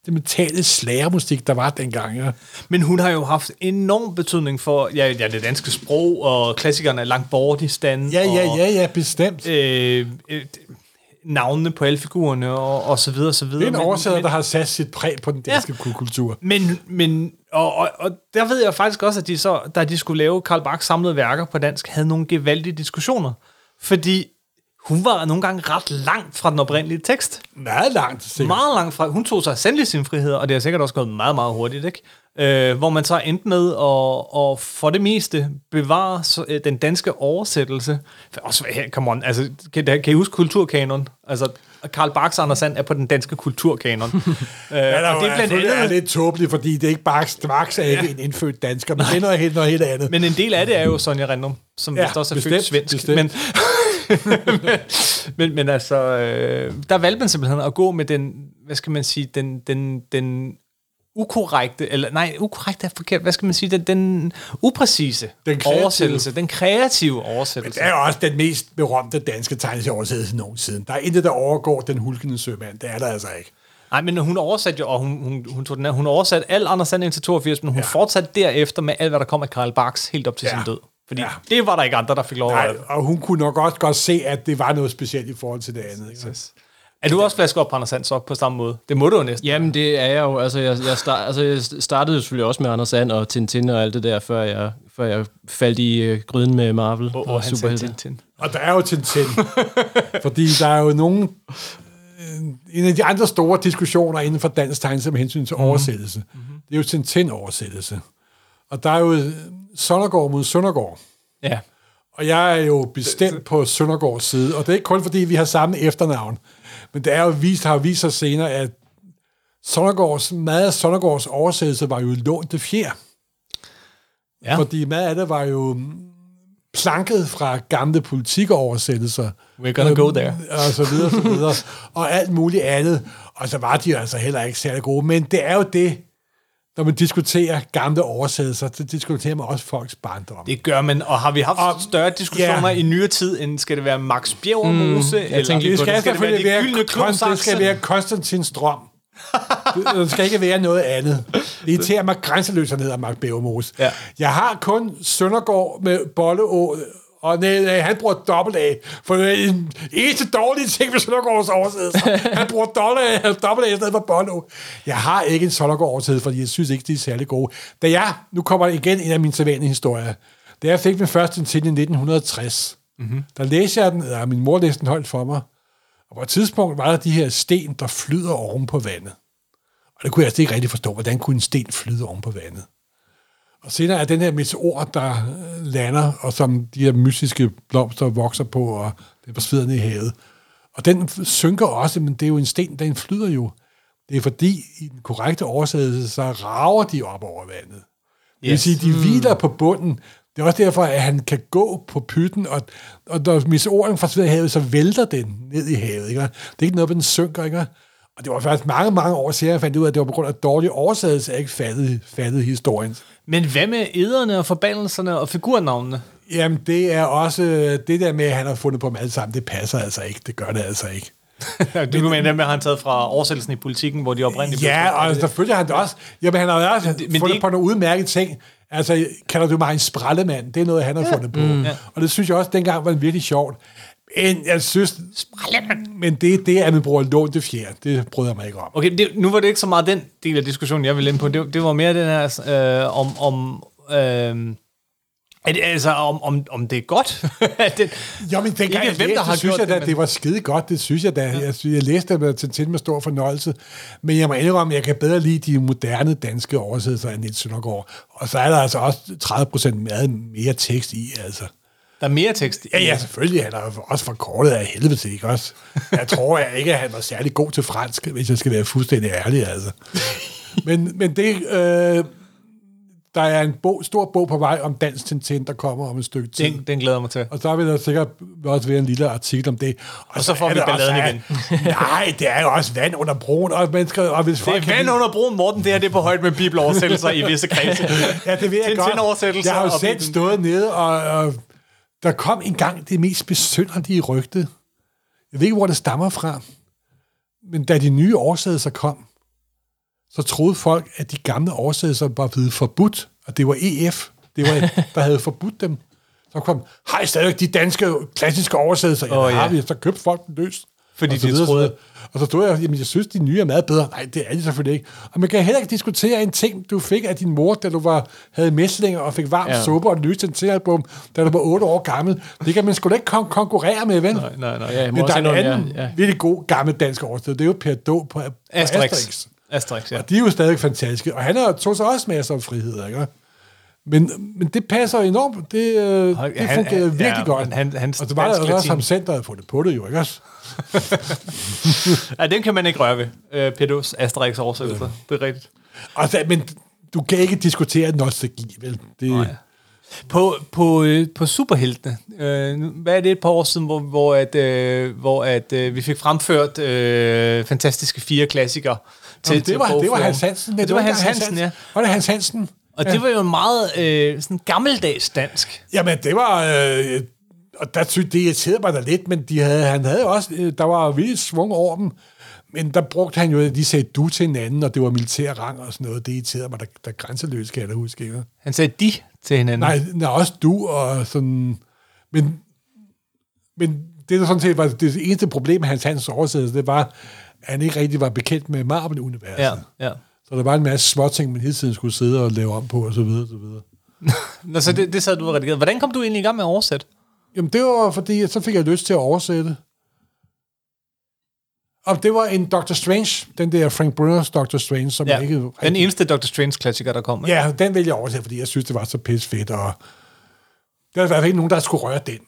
Speaker 2: sentimentale slagermusik, der var dengang. Ja.
Speaker 1: Men hun har jo haft enorm betydning for ja, ja, det danske sprog, og klassikerne er langt bort i stand.
Speaker 2: Ja, ja,
Speaker 1: og,
Speaker 2: ja, ja, bestemt.
Speaker 1: Øh, øh, navnene på alle figurerne, og, og så videre, så videre.
Speaker 2: Det er en oversætter, der har sat sit præg på den danske ja. kultur.
Speaker 1: Men, men og, og, og der ved jeg faktisk også, at de så, da de skulle lave Karl Bachs samlede værker på dansk, havde nogle gevaldige diskussioner. Fordi hun var nogle gange ret langt fra den oprindelige tekst.
Speaker 2: Meget langt, sikkert.
Speaker 1: Meget langt fra. Hun tog sig sandelig sin frihed, og det har sikkert også gået meget, meget hurtigt, ikke? Øh, hvor man så endte med at, at for det meste bevare øh, den danske oversættelse. For Også, come on, altså, kan, kan I huske kulturkanon? Altså, Karl Barks Anders Sand er på den danske kulturkanon. *laughs* øh,
Speaker 2: Ja,
Speaker 1: og det er blandt
Speaker 2: er
Speaker 1: andet...
Speaker 2: lidt tåbeligt, fordi det er ikke bare Straks er ikke en indfødt dansker, men det er noget helt, noget helt andet.
Speaker 1: Men en del af det er jo Sonja Random, som
Speaker 2: Ja,
Speaker 1: ja, vist også er
Speaker 2: bestemt,
Speaker 1: født svensk.
Speaker 2: bestemt.
Speaker 1: Men, *laughs* men, men altså, øh, der valgte man simpelthen at gå med den, hvad skal man sige, den, den, den ukorrekte, eller nej, ukorrekte er forkert, hvad skal man sige, den, den upræcise
Speaker 2: Den kreative.
Speaker 1: oversættelse, den kreative oversættelse.
Speaker 2: Det er også den mest berømte danske tegneserieoversættelse nogensinde. Der er intet, der overgår den hulkende sømand. Det er der altså ikke.
Speaker 1: Nej, men hun oversatte jo, og hun, hun, hun, tog den her, hun oversatte al Anders Sand indtil 82, men hun
Speaker 2: ja.
Speaker 1: fortsatte derefter med alt, hvad der kom af Karl Barks, helt op til
Speaker 2: Ja.
Speaker 1: sin død. Fordi
Speaker 2: Ja.
Speaker 1: det var der ikke andre, der fik lov
Speaker 2: Nej,
Speaker 1: at...
Speaker 2: og hun kunne nok også godt se, at det var noget specielt i forhold til det andet. Ikke?
Speaker 1: Er du også flasket op på Anders Sand så på samme måde? Det må du jo næsten.
Speaker 3: Jamen, det er jeg jo. Altså, jeg, jeg, start, altså, jeg startede jo selvfølgelig også med Anders Sand og Tintin og alt det der, før jeg, før jeg faldt i øh, gryden med Marvel
Speaker 1: Og,
Speaker 3: og,
Speaker 1: og han sagde
Speaker 3: superhelte.
Speaker 1: Tintin.
Speaker 2: Og der er jo Tintin. *laughs* fordi der er jo nogen... En af de andre store diskussioner inden for dansk tegn med hensyn til oversættelse, mm-hmm. det er jo Tintin-oversættelse. Og der er jo øh, Søndergaard mod Søndergaard.
Speaker 1: Ja.
Speaker 2: Og jeg er jo bestemt på Søndergaards side, og det er ikke kun fordi, vi har samme efternavn, men det er jo vist, har vist sig senere, at Søndergaards, meget af Søndergaards oversættelse var jo lånte fjer.
Speaker 1: Ja.
Speaker 2: Fordi meget af det var jo planket fra gamle politikoversættelser.
Speaker 1: We're gonna go there.
Speaker 2: Og så videre, så videre. *laughs* og alt muligt andet. Og så var de jo altså heller ikke særlig gode. Men det er jo det, når man diskuterer gamle oversættelser, så diskuterer man også folks barndom.
Speaker 1: Det gør man, og har vi haft
Speaker 2: Og-
Speaker 1: større diskussioner
Speaker 2: ja.
Speaker 1: i nyere tid, end skal det være Max Bjergermose, mm, eller
Speaker 3: tænkte
Speaker 2: Det skal,
Speaker 1: skal det være
Speaker 2: selvfølgelig
Speaker 1: det
Speaker 2: være,
Speaker 1: gyldne
Speaker 2: kon- det skal være Konstantin Strøm. Det- Det skal ikke være noget andet. Det irriterer mig grænseløst, han hedder Mark Bevermose.
Speaker 1: Ja.
Speaker 2: Jeg har kun Søndergaard med Bolleå, og nej, nej, han bruger dobbelt A. For er en eneste dårlige ting ved Søndergaards oversættelse. *laughs* Han bruger dobbelt A, dobbelt A i stedet for Bolleå. Jeg har ikke en Søndergaard oversættelse, fordi jeg synes ikke, de er særlig gode. Da jeg, nu kommer igen en af mine sædvanlige historier. Da jeg fik min første til i 1960, mm-hmm. der læste jeg den, eller min mor læste den højt for mig, og på et tidspunkt var der de her sten, der flyder oven på vandet. Og det kunne jeg altså ikke rigtig forstå, hvordan kunne en sten flyde oven på vandet. Og senere er den her meteor, der øh, lander, og som de her mystiske blomster vokser på, og det forsvider ned i havet. Og den synker også, men det er jo en sten, den flyder jo. Det er fordi, i den korrekte oversættelse, så rager de op over vandet. Det vil
Speaker 1: Yes.
Speaker 2: sige, de hviler på bunden. Det er også derfor, at han kan gå på pytten, og, og når meteoren forsvinder i havet, så vælter den ned i havet. Ikke? Det er ikke noget, den synker. Ikke? Og det var faktisk mange, mange år siden, jeg fandt ud af, at det var på grund af dårlig oversættelse, at jeg ikke fattede, fattede historien.
Speaker 1: Men hvad med ederne og forbandelserne og figurnavnene?
Speaker 2: Jamen, det er også det der med, at han har fundet på dem alle sammen. Det passer altså ikke. Det gør det altså ikke.
Speaker 1: du kan mene, dem har han taget fra oversættelsen i politikken, hvor de oprindeligt blev
Speaker 2: Ja,
Speaker 1: trykt.
Speaker 2: og selvfølgelig har han det også. Jamen, han har også
Speaker 1: men
Speaker 2: fundet
Speaker 1: det er
Speaker 2: på nogle udmærkede ting. Altså, kalder du mig en sprallemand? Det er noget, han har fundet på. Mm. Og det synes jeg også, dengang var virkelig sjovt. Men jeg synes... Men det er det, at man bruger lånte fjer. Det bryder jeg mig ikke om.
Speaker 1: Okay, det, nu var det ikke så meget den del af diskussionen, jeg ville ind på. Det, det var mere den her øh, om... om øh, det, altså, om, om, om det er godt. *laughs* At det,
Speaker 2: Jo, men dengang
Speaker 1: Ikke
Speaker 2: jeg
Speaker 1: hvem,
Speaker 2: læste,
Speaker 1: der har
Speaker 2: synes
Speaker 1: gjort
Speaker 2: jeg da,
Speaker 1: det,
Speaker 2: det,
Speaker 1: men-
Speaker 2: det var skide godt. Det synes jeg da. Ja. Jeg, jeg læste det med, til, til med stor fornøjelse. Men jeg må indrømme, at jeg kan bedre lide de moderne danske oversættelser af Niels Søndergaard. Og så er der altså også 30 procent mere, mere tekst i, altså.
Speaker 1: Der er mere tekst.
Speaker 2: Ja, ja, selvfølgelig. Han er jo også forkortet af helvede til, ikke også? Jeg tror jeg ikke, at han var særlig god til fransk, hvis jeg skal være fuldstændig ærlig, altså. Men, men det... Øh, der er en bog, stor bog på vej om dansk Tintin, der kommer om et stykke tid.
Speaker 1: Den, den glæder mig til.
Speaker 2: Og så vil der sikkert også være en lille artikel om det.
Speaker 1: Og så får
Speaker 2: er
Speaker 1: vi balladen
Speaker 2: også- *laughs* Nej, det er jo også vand under broen, og mennesker... Og hvis
Speaker 1: Det er
Speaker 2: kan
Speaker 1: vand
Speaker 2: lide-
Speaker 1: under broen, Morten. Det her det er på højde med bibeloversættelser i visse kredse.
Speaker 2: Ja, det ved jeg godt. Jeg har jo
Speaker 1: og
Speaker 2: selv stået nede, og, og der kom engang det mest besynderlige rygte. Jeg ved ikke, hvor det stammer fra. Men da de nye oversættelser kom, så troede folk, at de gamle oversættelser var blevet forbudt, og det var EF, det var, *laughs* der havde forbudt dem. Så kom, har I stadig de danske klassiske oversættelser? Oh,
Speaker 1: ja.
Speaker 2: har vi. Så købte folk dem løs.
Speaker 1: Fordi
Speaker 2: Og så
Speaker 1: de
Speaker 2: videre,
Speaker 1: troede-.
Speaker 2: Og så stod jeg, jamen jeg synes, de nye er meget bedre. Nej, det er de selvfølgelig ikke. Og man kan heller ikke diskutere en ting, du fik af din mor, da du var, havde mæslinger og fik varm ja. Suppe og et nyt album, da du var 8 år gammel. Det kan man sgu da ikke kon- konkurrere med, ven.
Speaker 1: Nej, nej, nej.
Speaker 3: Ja, jeg må
Speaker 2: Men der er en anden
Speaker 3: ja, ja.
Speaker 2: virkelig god gammel dansk oversættelse. Det er jo Per Do på, på
Speaker 1: Asterix.
Speaker 2: Asterix.
Speaker 1: Asterix, ja.
Speaker 2: Og de er jo stadig fantastiske. Og han har tog sig også masser af frihed, ikke? Men, men det passer enormt. Det, øh, det
Speaker 1: Han-
Speaker 2: fungerede
Speaker 1: han-
Speaker 2: virkelig
Speaker 1: ja,
Speaker 2: godt.
Speaker 1: han- hans
Speaker 2: og så var der også ham selv, der havde fundet på det jo, ikke også? *laughs*
Speaker 1: ja. den kan man ikke røre ved. Øh, Pedos Asterix oversættelser. Det er rigtigt.
Speaker 2: Og så, men du kan ikke diskutere nostalgi, vel? Det,
Speaker 1: Nej. På, på, øh, på superheltene, øh, hvad er det et par år siden, hvor, hvor, at, øh, hvor at, øh, vi fik fremført øh, fantastiske fire klassikere til,
Speaker 2: Jamen, det, var, det var. Hans Hansen.
Speaker 1: Ja, det var Hans Hansen, ja.
Speaker 2: Var det Hans Hansen?
Speaker 1: Og det var jo meget øh, sådan gammeldags dansk.
Speaker 2: Jamen, det var... Øh, og der synes det irriterede mig da lidt, men de havde, han havde også... Øh, der var vildt svung over dem. Men der brugte han jo, at de sagde du til hinanden, og det var militær rang og sådan noget. Det irriterede mig, der, der grænseløst, kan jeg da huske. Ikke?
Speaker 1: Han sagde de til hinanden.
Speaker 2: Nej, nej, også du og sådan... Men, men det, der sådan set var det eneste problem med Hans Hansens oversættelse, det var, at han ikke rigtig var bekendt med Marvel-universet.
Speaker 1: Ja, ja.
Speaker 2: Så der var en masse småting, man hele tiden skulle sidde og lave om på, og så videre, og så videre. *laughs*
Speaker 1: Nå, så det, det sad du og redigerede. Hvordan kom du egentlig i gang med at oversætte?
Speaker 2: Jamen, det var fordi, så fik jeg lyst til at oversætte. Og det var en Doctor Strange, den der Frank Brunner's Doctor Strange, som
Speaker 1: Ja,
Speaker 2: jeg ikke...
Speaker 1: den eneste Dr. Strange-klassiker, der kom. ikke?
Speaker 2: Ja, den ville jeg oversætte, fordi jeg synes, det var så pisse fedt, og der var i hvert fald ikke nogen, der skulle røre den.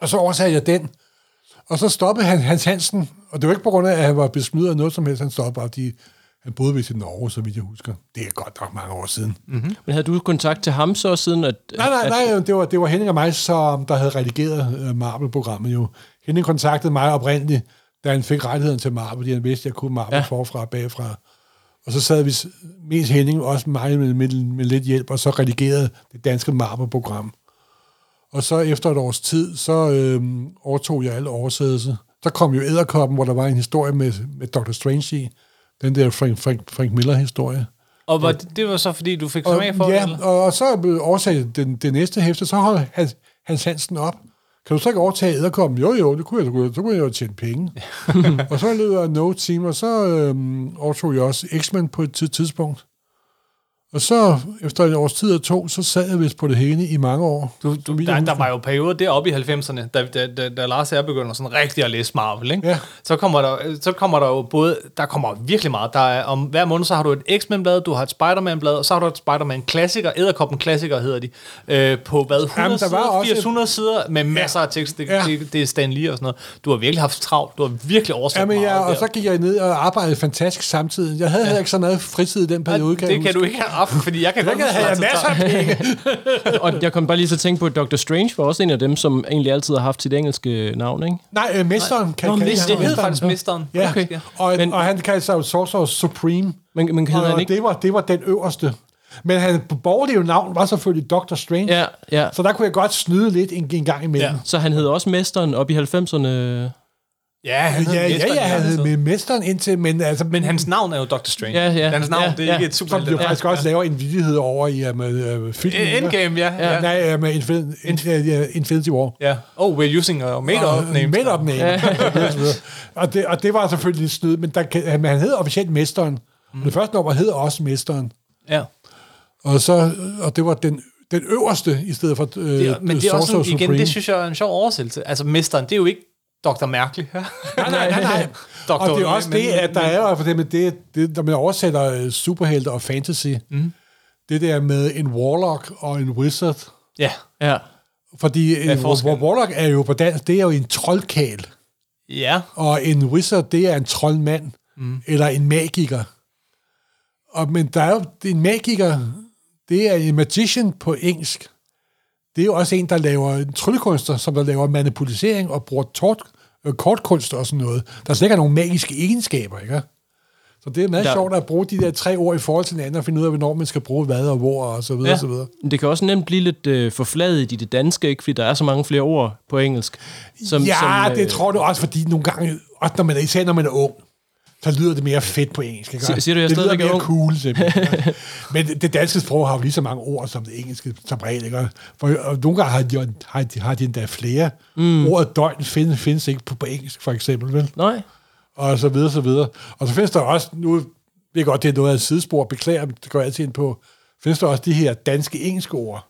Speaker 2: og så oversatte jeg den, og så stoppede han, Hans Hansen, og det var ikke på grund af, at han var besmidt af noget som helst, han stoppede, fordi han boede vist i Norge, så vidt jeg husker. Det er godt nok mange år siden. Mm.
Speaker 3: Men havde du kontakt til ham så siden, at...
Speaker 2: Nej, nej,
Speaker 3: at,
Speaker 2: nej, det var, det var Henning og mig, som der havde redigeret øh, Marvel-programmet jo. Henning kontaktede mig oprindeligt, da han fik rettigheden til Marvel, fordi han vidste, at jeg kunne Marvel ja. Forfra og bagfra. Og så sad vi, mest Henning, også mig med, med, med lidt hjælp, og så redigerede det danske Marvel-program. Og så efter et års tid, så øh, overtog jeg alle oversættelse. Så kom jo Æderkoppen, hvor der var en historie med, med Dr. Strange i. Den der Frank, Frank, Frank Miller-historie.
Speaker 1: Og var, det var så, fordi du fik smag for det?
Speaker 2: ja,
Speaker 1: eller?
Speaker 2: og, og så oversagde den, det næste hæfte, så holdt Hans, Hans Hansen op. Kan du så ikke overtage æderkoppen? Jo, jo, det kunne jeg, så, så kunne jeg jo tjene penge. *laughs* og så løb jeg no team, og så øhm, overtog jeg også X-Men på et tid- tidspunkt. Og så, efter et års tid og to, så sad jeg vist på det hele i mange år.
Speaker 1: Du, du,
Speaker 2: jeg
Speaker 1: der, der var jo perioder deroppe i 90'erne, da, da, da, da Lars jeg begynder sådan rigtig at læse Marvel, ikke?
Speaker 2: Ja.
Speaker 1: Så, kommer der, så kommer der jo både, der kommer virkelig meget. Der er, om hver måned, så har du et X-Men-blad, du har et Spider-Man-blad, og så har du et Spider-Man-klassiker, Æderkoppen-klassiker hedder de, øh, på hvad, 100
Speaker 2: Jamen, der var
Speaker 1: sider, 80-100 sider med masser af tekst. Det,
Speaker 2: Ja.
Speaker 1: det, det er Stan Lee og sådan noget. Du har virkelig haft travlt. Du har virkelig oversat
Speaker 2: Ja, men
Speaker 1: meget
Speaker 2: jeg, og
Speaker 1: der.
Speaker 2: så gik jeg ned og arbejdede fantastisk samtidig. Jeg havde heller ikke så meget fritid i den periode, kan
Speaker 1: det
Speaker 2: jeg
Speaker 1: kan
Speaker 2: huske.
Speaker 1: du ikke have haft, fordi jeg kan *laughs* godt
Speaker 2: have masser af
Speaker 1: tager. *laughs*
Speaker 3: og jeg kom bare lige til at tænke på, at Dr. Strange var også en af dem, som egentlig altid har haft sit engelske navn, ikke?
Speaker 2: Nej, øh, mesteren kan,
Speaker 1: Nå,
Speaker 2: kan
Speaker 1: mest, det
Speaker 2: ham.
Speaker 1: hed faktisk Mesteren.
Speaker 2: Ja,
Speaker 3: Okay.
Speaker 2: og,
Speaker 3: Men-
Speaker 2: og han kaldte sig jo Sorcerer Supreme.
Speaker 3: Men, men hedder
Speaker 2: Og,
Speaker 3: han ikke?
Speaker 2: det, var, det var den øverste. Men han borgerlige navn var selvfølgelig Dr. Strange.
Speaker 3: Ja, ja.
Speaker 2: Så der kunne jeg godt snyde lidt en, en gang imellem.
Speaker 1: Ja.
Speaker 3: Så han hed også Mesteren op i 90'erne.
Speaker 1: Ja, han
Speaker 2: Ja, ja, ja, ja, han havde med mesteren indtil, men altså...
Speaker 1: Men hans navn er jo Dr. Strange.
Speaker 3: Ja, ja.
Speaker 1: Hans navn,
Speaker 3: Ja,
Speaker 1: det er
Speaker 3: ja.
Speaker 1: ikke et
Speaker 2: som
Speaker 1: super...
Speaker 2: jo faktisk også laver en vidighed over i uh, med uh, filmen.
Speaker 1: Endgame, ja. ja.
Speaker 2: Ja. Nej, uh, med Infinity, Infinity, Infinity War.
Speaker 1: ja. Oh, we're using a made-up name.
Speaker 2: Made-up name. *laughs* og, det, og det var selvfølgelig lidt snyd, men, der, men han hed officielt Mesteren. Mm. Det første nummer hed også Mesteren.
Speaker 1: Ja.
Speaker 2: Og, så, og det var den, den øverste, i stedet for øh,
Speaker 1: Det er, men det er også sådan, igen,
Speaker 2: Supreme.
Speaker 1: det synes jeg er en sjov oversættelse. Altså, mesteren, det er jo ikke Dr. Mærkelig. Ja.
Speaker 2: Nej, nej, nej, nej. *laughs*
Speaker 1: Dr.
Speaker 2: og det er også
Speaker 1: men-
Speaker 2: det, at der er for det, med det, det, når man oversætter øh, superhelte og fantasy, mm. det der med en warlock og en wizard,
Speaker 1: Ja.
Speaker 3: Ja.
Speaker 2: fordi
Speaker 1: er
Speaker 2: en warlock er jo på dansk, det er jo en troldkal,
Speaker 1: Ja.
Speaker 2: og en wizard, det er en troldmand, mm. eller en magiker. Og, men der er jo en magiker, det er en magician på engelsk. Det er jo også en, der laver en tryllekunster, som der laver manipulisering og bruger tort, øh, kortkunst og sådan noget. Der slet ikke er nogen magiske egenskaber, ikke? Så det er meget
Speaker 3: Der-
Speaker 2: sjovt at bruge de der tre ord i forhold til hinanden og finde ud af, hvornår man skal bruge hvad og hvor og så videre
Speaker 1: Ja.
Speaker 2: og så videre.
Speaker 3: Det kan også nemt blive lidt øh, forfladet i det danske, ikke? fordi der er så mange flere ord på engelsk. Som,
Speaker 2: ja,
Speaker 3: som,
Speaker 2: det tror du også, fordi nogle gange, også når man er, især når man er ung, så lyder det mere fedt på engelsk. Ikke?
Speaker 3: Siger- du, jeg
Speaker 2: det lyder
Speaker 3: er
Speaker 2: mere
Speaker 3: ung?
Speaker 2: cool, simpelthen. *laughs* Men det danske sprog har jo lige så mange ord som det engelske som regel. Ikke? For, og nogle gange har de, har de, har de endda flere. Mm. Ordet døgn findes, findes ikke på, på engelsk, for eksempel. Vel?
Speaker 3: Nej,
Speaker 2: og så videre, så videre. Og så findes der også, nu ved jeg godt, det er noget af et sidespor, beklager, men det går jeg altid ind på, findes der også de her danske engelske ord.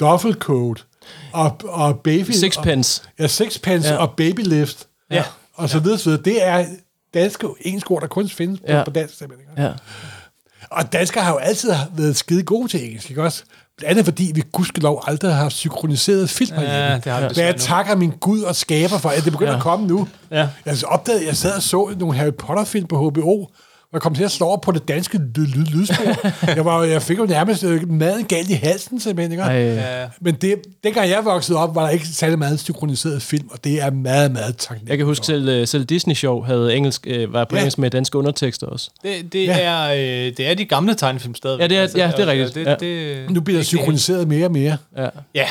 Speaker 2: Duffelcoat og, og baby...
Speaker 3: sixpence.
Speaker 2: Og, ja, sixpence
Speaker 3: ja.
Speaker 2: og babylift.
Speaker 1: Ja.
Speaker 2: Og så videre, så videre. Det er danske engelske ord, der kun findes på,
Speaker 3: Ja.
Speaker 2: på dansk. simpelthen, ikke?
Speaker 3: Ja.
Speaker 2: Og danskere har jo altid været skide gode til engelsk, ikke også? Blandt andet fordi vi gudskelov aldrig har synkroniseret film
Speaker 1: Ja,
Speaker 2: herhjemme.
Speaker 1: det har
Speaker 2: jeg takker min Gud og skaber for, at det begynder
Speaker 3: Ja.
Speaker 2: at komme nu.
Speaker 1: Ja.
Speaker 2: Jeg opdagede, jeg sad og så nogle Harry Potter-film på HBO, jeg kom til at slå over på det danske lyd, lyd, lydspor. *laughs* jeg, var, jeg fik jo nærmest øh, maden galt i halsen, simpelthen. Ikke?
Speaker 3: Ej.
Speaker 2: Men det, dengang jeg voksede op, var der ikke særlig meget synkroniseret film, og det er meget, meget taknemmelig.
Speaker 3: Jeg kan huske, selv, øh, selv Disney Show havde engelsk, øh, var på
Speaker 2: Ja.
Speaker 3: engelsk med danske undertekster også.
Speaker 1: Det, det,
Speaker 2: Ja.
Speaker 1: er, øh, det er de gamle tegnefilm stadigvæk.
Speaker 3: Ja, det er- ja, det er rigtigt.
Speaker 1: Det,
Speaker 3: Ja.
Speaker 1: det,
Speaker 2: Nu bliver der
Speaker 1: det-
Speaker 2: synkroniseret mere og mere.
Speaker 3: Ja.
Speaker 1: Ja.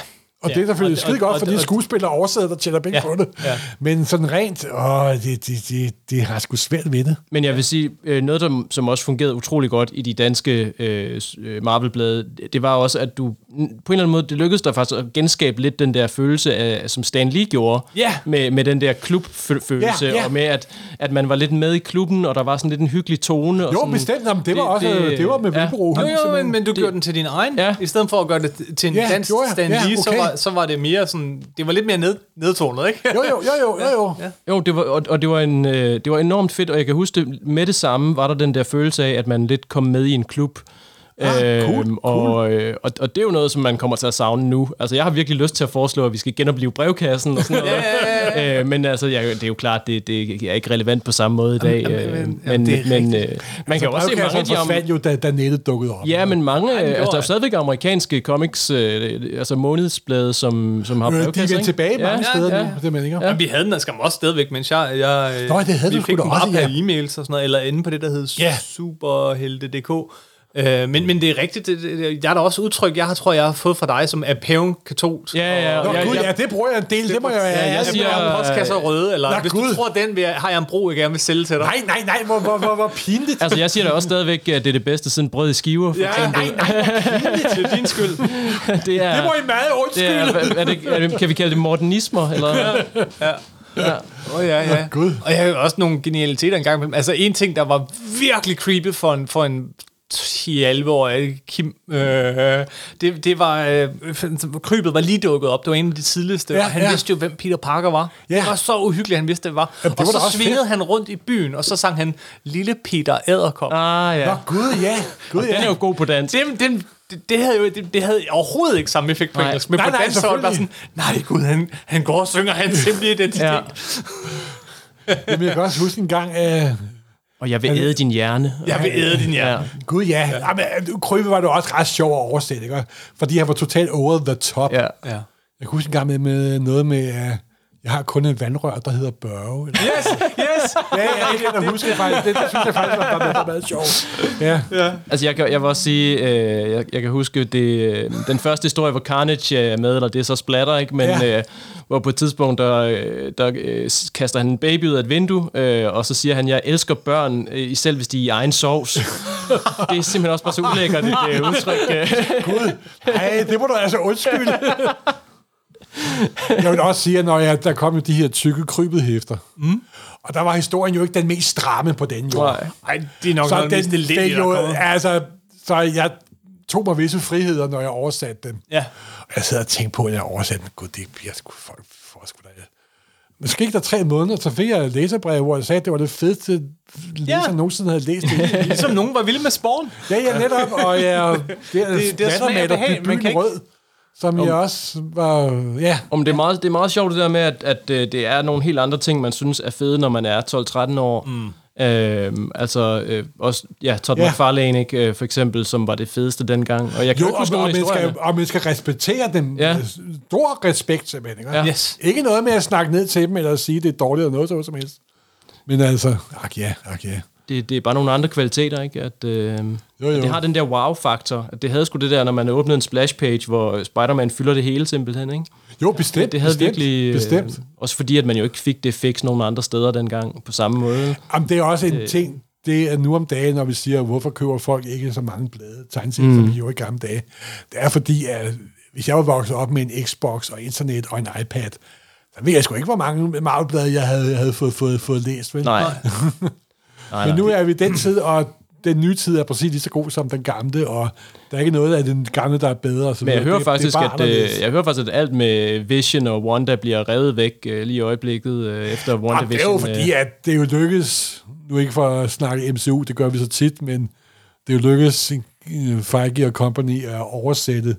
Speaker 2: Og
Speaker 1: Ja,
Speaker 2: det er selvfølgelig skide godt
Speaker 1: og-
Speaker 2: for de
Speaker 1: og-
Speaker 2: skuespillere og oversætter, der tjener penge
Speaker 1: Ja,
Speaker 2: på det.
Speaker 1: ja.
Speaker 2: Men sådan rent, åh, det, det, det, det har sgu svært ved det.
Speaker 3: Men jeg vil sige, øh, noget, der, som også fungerede utrolig godt i de danske øh, øh, Marvel-blade, det var også, at du på en eller anden måde, det lykkedes dig faktisk at genskabe lidt den der følelse, af, som Stan Lee gjorde,
Speaker 1: Ja.
Speaker 3: med, med den der klubfølelse,
Speaker 2: Ja, ja.
Speaker 3: og med, at, at man var lidt med i klubben, og der var sådan lidt en hyggelig tone. Og
Speaker 2: Jo,
Speaker 3: sådan,
Speaker 2: bestemt, jamen, det var også det, var med
Speaker 3: ja.
Speaker 2: Vibro.
Speaker 1: Jo, jo, men, men du gjorde den til din egen,
Speaker 3: Ja.
Speaker 1: i stedet for at gøre det til en
Speaker 2: Ja,
Speaker 1: dansk
Speaker 2: jeg.
Speaker 1: stand
Speaker 2: Ja,
Speaker 1: lige, så,
Speaker 2: okay.
Speaker 1: var, så var det mere sådan, det var lidt mere ned, nedtonet, ikke?
Speaker 2: Jo, jo, jo, jo, *laughs* jo, jo.
Speaker 1: Ja.
Speaker 3: Jo, det var, og, og det, var en, øh, det var enormt fedt, og jeg kan huske det, med det samme var der den der følelse af, at man lidt kom med i en klub.
Speaker 2: Ah, cool,
Speaker 3: og, øh, og, og det er jo noget, som man kommer til at savne nu. Altså, jeg har virkelig lyst til at foreslå, at vi skal genopleve brevkassen og sådan noget. *laughs*
Speaker 1: Ja, ja,
Speaker 3: Øh, men altså, jeg, det er jo klart, det, det er ikke relevant på samme måde i dag.
Speaker 1: Jamen,
Speaker 3: øh,
Speaker 1: jamen,
Speaker 3: men
Speaker 1: det er
Speaker 3: men øh, man kan jo også se mange af de...
Speaker 2: forsvandt jo, da, da nettet dukkede op.
Speaker 3: Ja, men mange,
Speaker 1: det
Speaker 3: øh, altså, der er stadigvæk amerikanske comics, øh, altså månedsblade, som, som har
Speaker 2: Øh, de er
Speaker 3: brevkasser, ikke?
Speaker 2: tilbage mange
Speaker 1: Ja,
Speaker 2: steder
Speaker 1: ja.
Speaker 2: nu, det mener
Speaker 1: Ja. Vi havde den, der skam også stadigvæk, mens jeg... jeg
Speaker 2: Nå, det havde
Speaker 1: vi fik den bare
Speaker 2: også,
Speaker 1: per
Speaker 2: ja.
Speaker 1: e-mails og sådan noget, eller inde på det, der hed
Speaker 2: Ja.
Speaker 1: superhelte.dk. Øh, men, men det er rigtigt, det, det, der er der også udtryk, jeg har, tror, jeg har fået fra dig, som er pæven katolsk.
Speaker 3: Ja, ja,
Speaker 2: Nå,
Speaker 3: jeg-
Speaker 2: gud,
Speaker 3: jeg-
Speaker 2: ja, det bruger jeg en del, det må jeg.
Speaker 3: Ja, jeg
Speaker 2: ærlig
Speaker 3: siger-.
Speaker 1: Jeg har postkasser røde, eller
Speaker 2: Nå,
Speaker 1: hvis
Speaker 2: Gud.
Speaker 1: du tror, den vil, har jeg en bro, jeg gerne vil sælge til dig.
Speaker 2: Nej, nej, nej, hvor, hvor, hvor, hvor pinligt.
Speaker 3: Altså, jeg siger da også stadigvæk, at det er det bedste siden brød i skiver. For
Speaker 1: Ja, nej, nej, til din skyld. *laughs*
Speaker 3: det er,
Speaker 2: Det må I meget
Speaker 3: det er,
Speaker 2: undskylde.
Speaker 3: er, det, er det, kan vi kalde det modernismer? Eller? Ja. ja.
Speaker 1: Åh, oh, ja, ja.
Speaker 2: Gud.
Speaker 1: Og jeg har jo også nogle genialiteter engang. Altså, en ting, der var virkelig creepy for en, for en 10-11 år, Kim, øh, det, det var, øh, krybet var lige dukket op. Det var en af de tidligste,
Speaker 2: Ja,
Speaker 1: og han
Speaker 2: ja.
Speaker 1: vidste jo, hvem Peter Parker var.
Speaker 2: Ja.
Speaker 1: Det var så uhyggeligt, han vidste, det var.
Speaker 2: Jamen, det
Speaker 1: og
Speaker 2: var
Speaker 1: så svingede
Speaker 2: fedt.
Speaker 1: han rundt i byen, og så sang han Lille Peter Æderkop.
Speaker 3: Ah, ja.
Speaker 2: Nå, gud, ja. Gud,
Speaker 3: Den er
Speaker 2: ja.
Speaker 3: jo god på dansk.
Speaker 1: Det, det, det, det, havde jo det, det havde overhovedet ikke samme effekt på
Speaker 3: Nej.
Speaker 1: engelsk, men
Speaker 2: Nej,
Speaker 1: på
Speaker 2: nej,
Speaker 1: dansk så var det bare sådan, nej gud, han, han går og synger hans *laughs* simple identitet.
Speaker 3: Ja.
Speaker 1: Ja.
Speaker 2: Jamen, jeg kan også huske en gang, øh,
Speaker 3: Og jeg vil æde din hjerne.
Speaker 1: Jeg vil æde din hjerne.
Speaker 3: Ja.
Speaker 2: Gud ja, ja. Jamen, Krybe var det også ret sjov at oversætte, ikke? Fordi han var totalt over the top.
Speaker 3: Ja.
Speaker 1: Ja.
Speaker 2: Jeg kan huske en gang med, med noget med, uh, jeg har kun en vandrør, der hedder Børge. Eller?
Speaker 1: Yes, yes.
Speaker 2: Ja, jeg kan huske faktisk. Det, det synes jeg faktisk var, var, var meget sjovt. Ja.
Speaker 3: Altså, jeg kan, jeg vil også sige, øh, jeg, jeg kan huske, det, øh, den første historie, hvor Carnage er med, eller det er så splatter, ikke? Men
Speaker 2: Ja.
Speaker 3: øh, hvor på et tidspunkt, der, øh, der øh, kaster han en baby ud af et vindue, øh, og så siger han, jeg elsker børn, øh, selv hvis de er i egen sovs. *laughs* det er simpelthen også bare så ulækkert, det, det udtryk. Øh.
Speaker 2: Gud, ej, det må du altså undskylde. *laughs* Jeg vil også sige, at når jeg, der kom jo de her tykke krybet hæfter, mm. og der var historien jo ikke den mest stramme på den jord.
Speaker 3: Nej.
Speaker 1: Ej, det er nok
Speaker 2: Så den,
Speaker 1: lidt,
Speaker 2: den jo, altså, så jeg tog mig visse friheder, når jeg oversatte dem.
Speaker 1: Ja.
Speaker 2: Og jeg sad og tænkte på, at jeg oversatte den. Gud, det bliver sgu folk for sgu da. Men så gik der tre måneder, så fik jeg et læserbrev, hvor jeg sagde, at det var det fedeste læser,
Speaker 1: Ja.
Speaker 2: nogensinde havde læst det.
Speaker 1: Ligesom nogen var vilde med sporn.
Speaker 2: ja, ja, netop. Og jeg, *laughs* det, er,
Speaker 1: Det- det er
Speaker 2: med
Speaker 1: behag, man kan ikke-
Speaker 2: rød, som jeg også var, ja,
Speaker 3: Om det, er meget, det er meget sjovt det der med, at, at øh, det er nogle helt andre ting, man synes er fede, når man er 12-13 år. Mm. Øhm, altså øh, også, ja, Todd
Speaker 2: Ja.
Speaker 3: McFarlane, ikke, øh, for eksempel, som var det fedeste dengang. Og jeg kan
Speaker 2: Jo,
Speaker 3: ikke
Speaker 2: og,
Speaker 3: huske
Speaker 2: og,
Speaker 3: nogen
Speaker 2: man skal, og man skal respektere dem.
Speaker 3: Ja.
Speaker 2: Stor respekt, simpelthen. Ikke?
Speaker 3: Ja.
Speaker 1: Yes.
Speaker 2: Ikke noget med at snakke ned til dem, eller at sige, det er dårligt, eller noget så som helst. Men altså, ak ja, ak ja.
Speaker 3: Det, det er bare nogle andre kvaliteter, ikke? At, øh,
Speaker 2: Jo, jo.
Speaker 3: Det har den der wow-faktor. At det havde sgu det der, når man åbnede en splash-page, hvor Spider-Man fylder det hele simpelthen, ikke?
Speaker 2: Jo, bestemt.
Speaker 3: Det havde
Speaker 2: bestemt,
Speaker 3: virkelig...
Speaker 2: Bestemt.
Speaker 3: Øh, også fordi, at man jo ikke fik det fix nogen andre steder dengang på samme måde.
Speaker 2: Jamen, det er også en
Speaker 3: Øh.
Speaker 2: ting, det er nu om dagen, når vi siger, hvorfor køber folk ikke så mange blade, tegneserier, mm. som de gjorde i gamle dage. Det er fordi, at hvis jeg var vokset op med en Xbox og internet og en iPad, så ved jeg sgu ikke, hvor mange Marvel-blade, jeg havde, havde fået, fået, fået læst. Vel?
Speaker 3: Nej. Nej,
Speaker 2: Men nu er vi i den tid, og den nye tid er præcis lige så god som den gamle, og der er ikke noget af den gamle, der er bedre. Så
Speaker 3: Men jeg hører,
Speaker 2: det,
Speaker 3: faktisk,
Speaker 2: det
Speaker 3: at, øh,
Speaker 2: anderledes.
Speaker 3: jeg hører faktisk, at alt med Vision og Wanda bliver revet væk øh, lige i øjeblikket øh, efter
Speaker 2: Jamen,
Speaker 3: WandaVision.
Speaker 2: det er jo fordi, at det er jo lykkes, nu ikke for at snakke MCU, det gør vi så tit, men det er jo lykkes Feige og Company at oversætte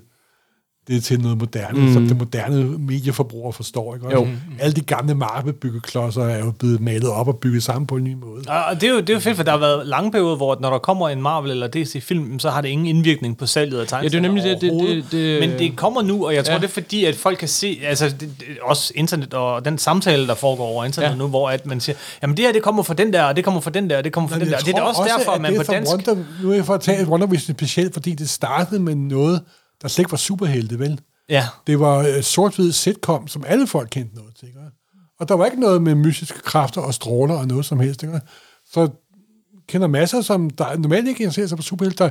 Speaker 2: det til noget moderne, mm. som det moderne medieforbruger forstår. Ikke?
Speaker 3: Jo.
Speaker 2: Også? Alle de gamle Marvel-byggeklodser er jo blevet malet op og bygget sammen på en ny måde.
Speaker 1: Og det er, jo, det er jo fedt, for der har været lange perioder, hvor når der kommer en Marvel eller DC-film, så har det ingen indvirkning på salget af
Speaker 3: Ja, det er
Speaker 1: tegneserier
Speaker 3: jo nemlig det- det- det- det-
Speaker 1: Men det kommer nu, og jeg tror,
Speaker 3: Ja.
Speaker 1: det er fordi, at folk kan se, altså det, det, også internet og den samtale, der foregår over internet
Speaker 3: Ja.
Speaker 1: nu, hvor at man siger, jamen det her, det kommer fra den der, og det kommer fra den der, og det kommer fra
Speaker 2: Men
Speaker 1: den der. Det er også derfor, at man
Speaker 2: det
Speaker 1: på
Speaker 2: er
Speaker 1: dansk...
Speaker 2: Wonder, nu er jeg for at tage Wonder Vision specielt, fordi det startede med noget, der slet ikke var superhelte, vel?
Speaker 1: Ja,
Speaker 2: Det var øh, sort-hvid sitcom, som alle folk kendte noget til. Ikke? Og der var ikke noget med mystiske kræfter og stråler og noget som helst. Ikke? Så kender masser, som der normalt ikke interesserer sig for superhelte, der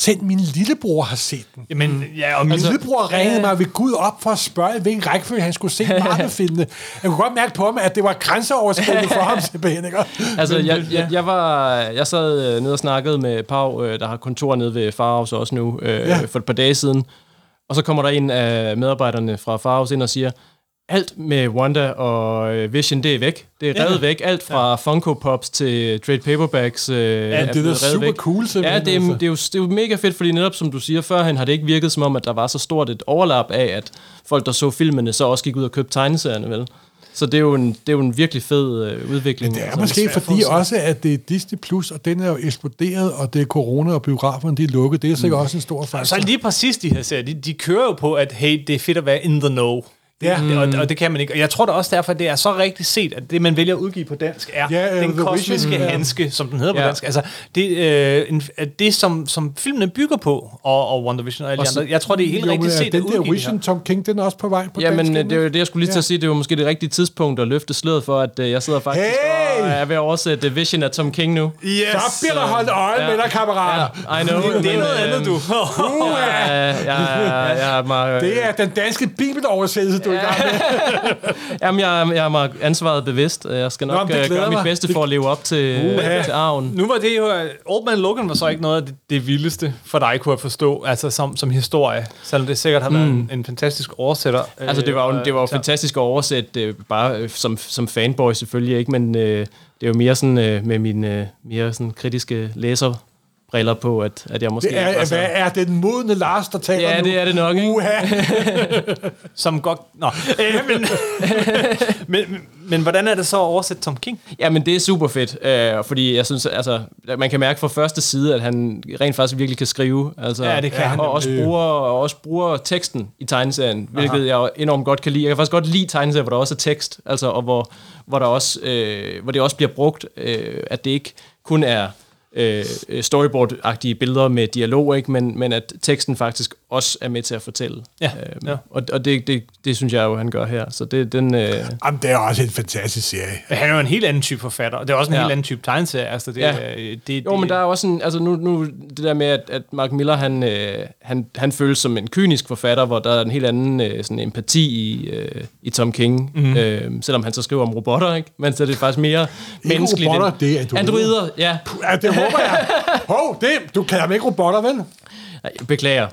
Speaker 2: selv min lillebror har set den.
Speaker 1: men ja, og
Speaker 2: Min
Speaker 1: altså,
Speaker 2: lillebror ringede mig ved Gud op for at spørge, hvilken rækkefølge han skulle se *laughs* Marvel-filmene. Jeg kunne godt mærke på ham, at det var grænseoverskridende for ham *laughs* simpelthen. Ikke?
Speaker 3: Altså, jeg, jeg, jeg, var, jeg sad øh, nede og snakkede med Pau, øh, der har kontor nede ved Farhouse også nu, øh, Ja. for et par dage siden. Og så kommer der en af medarbejderne fra Farhouse ind og siger, alt med Wanda og øh, Vision, det er væk. Det er revet
Speaker 2: Ja.
Speaker 3: væk. Alt fra Funko Pops til trade paperbacks øh, ja,
Speaker 2: det er da super cool,
Speaker 3: Ja,
Speaker 2: simpelthen,
Speaker 3: det er,
Speaker 2: altså.
Speaker 3: det, er jo, det er jo mega fedt, fordi netop som du siger førhen, har det ikke virket som om, at der var så stort et overlap af, at folk, der så filmene, så også gik ud og købte tegneserierne, vel? Så det er jo en, det er jo en virkelig fed øh, udvikling.
Speaker 2: Det er
Speaker 3: altså.
Speaker 2: måske fordi også, at det er Disney Plus, og den er jo eksploderet, og det er corona, og biograferne de er lukket. Det er sikkert også en stor faktor.
Speaker 1: så lige præcis de her serier, de, de kører jo på, at hey, det er fedt at være in the know. Det,
Speaker 2: Ja.
Speaker 1: det, og, og det kan man ikke. Og jeg tror da også derfor, at det er så rigtigt set, at det, man vælger at udgive på dansk, er
Speaker 2: Ja,
Speaker 1: den kosmiske
Speaker 2: Vision, ja.
Speaker 1: handske, som den hedder på
Speaker 3: Ja.
Speaker 1: dansk. Altså, det, øh, en, det som, som filmene bygger på, og, og WandaVision og alle de
Speaker 3: Og så-
Speaker 1: andre, jeg tror, det er helt
Speaker 2: Jo,
Speaker 1: rigtigt set at
Speaker 2: Den der Vision
Speaker 1: her.
Speaker 2: Tom King, den er også på vej på
Speaker 3: Ja,
Speaker 2: dansk.
Speaker 3: men øh, det er jo det, jeg skulle lige til
Speaker 2: Ja.
Speaker 3: at sige. Det er jo måske det rigtige tidspunkt at løfte sløret for, at øh, jeg sidder faktisk
Speaker 2: Hey!
Speaker 3: og er ved at oversætte Vision af Tom King nu.
Speaker 1: Yes!
Speaker 2: Så bliver der holdt øje med dig, kammerat.
Speaker 3: I know.
Speaker 1: Det er noget andet, du.
Speaker 3: Ja, ja, ja, ja, meget,
Speaker 2: Det er den danske bibeloversættelse, du er i gang med. *laughs*
Speaker 3: Jamen, jeg, jeg er mig ansvaret bevidst. Jeg skal
Speaker 2: Nå,
Speaker 3: nok
Speaker 2: det
Speaker 3: øh, gøre mit bedste for at leve op til, til arven.
Speaker 1: Nu var det jo... Old Man Logan var så ikke noget af det, det vildeste for dig, kunne jeg forstå, altså som, som historie, selvom det sikkert har været en, en fantastisk oversætter.
Speaker 3: Altså, det var jo, det var jo fantastisk at oversætte, øh, bare øh, som, som fanboy selvfølgelig, ikke? Men øh, det er jo mere sådan øh, med mine øh, mere sådan kritiske læser læserbriller på, at, at jeg måske...
Speaker 2: Det er, hvad er den modne Lars, der taler
Speaker 3: Ja,
Speaker 2: nu?
Speaker 3: det er det nok, ikke?
Speaker 2: Uha. *laughs*
Speaker 1: Som godt... Nå, øh, men, men, *laughs* men, men hvordan er det så at oversætte Tom King?
Speaker 3: Ja, men det er super fedt, øh, fordi jeg synes, altså, man kan mærke fra første side, at han rent faktisk virkelig kan skrive. Altså,
Speaker 1: Ja, det kan han.
Speaker 3: Og også
Speaker 2: Øh.
Speaker 3: bruger, og også bruger teksten i tegneserien, hvilket jeg enormt godt kan lide. Jeg kan faktisk godt lide tegneserier, hvor der også er tekst, altså, og hvor, hvor, der også, øh, hvor det også bliver brugt, øh, at det ikke kun er Øh, øh, storyboard-agtige billeder med dialog, ikke? Men, men at teksten faktisk også er med til at fortælle.
Speaker 1: Ja,
Speaker 3: Øhm,
Speaker 1: ja.
Speaker 3: Og, og det, det, det synes jeg jo, han gør her. Så det, den, øh,
Speaker 2: Jamen, det er også en fantastisk serie.
Speaker 1: Men Han er jo en helt anden type forfatter, og det er også en
Speaker 3: Ja.
Speaker 1: helt anden type tegneserie. Altså, det,
Speaker 3: Ja.
Speaker 1: det, det,
Speaker 3: Jo, men der er også en, altså nu, nu det der med, at, at Mark Miller, han, øh, han, han føles som en kynisk forfatter, hvor der er en helt anden øh, sådan empati i, øh, i Tom King,
Speaker 1: Mhm.
Speaker 3: mm. øh, selvom han så skriver om robotter, ikke? Men så er det faktisk mere menneskeligt.
Speaker 2: robotter,
Speaker 3: end-
Speaker 2: det er androider.
Speaker 3: androider. ja.
Speaker 2: Ja, det håber jeg. Hov, det, du kalder dem ikke robotter, vel?
Speaker 3: Nej, Beklager.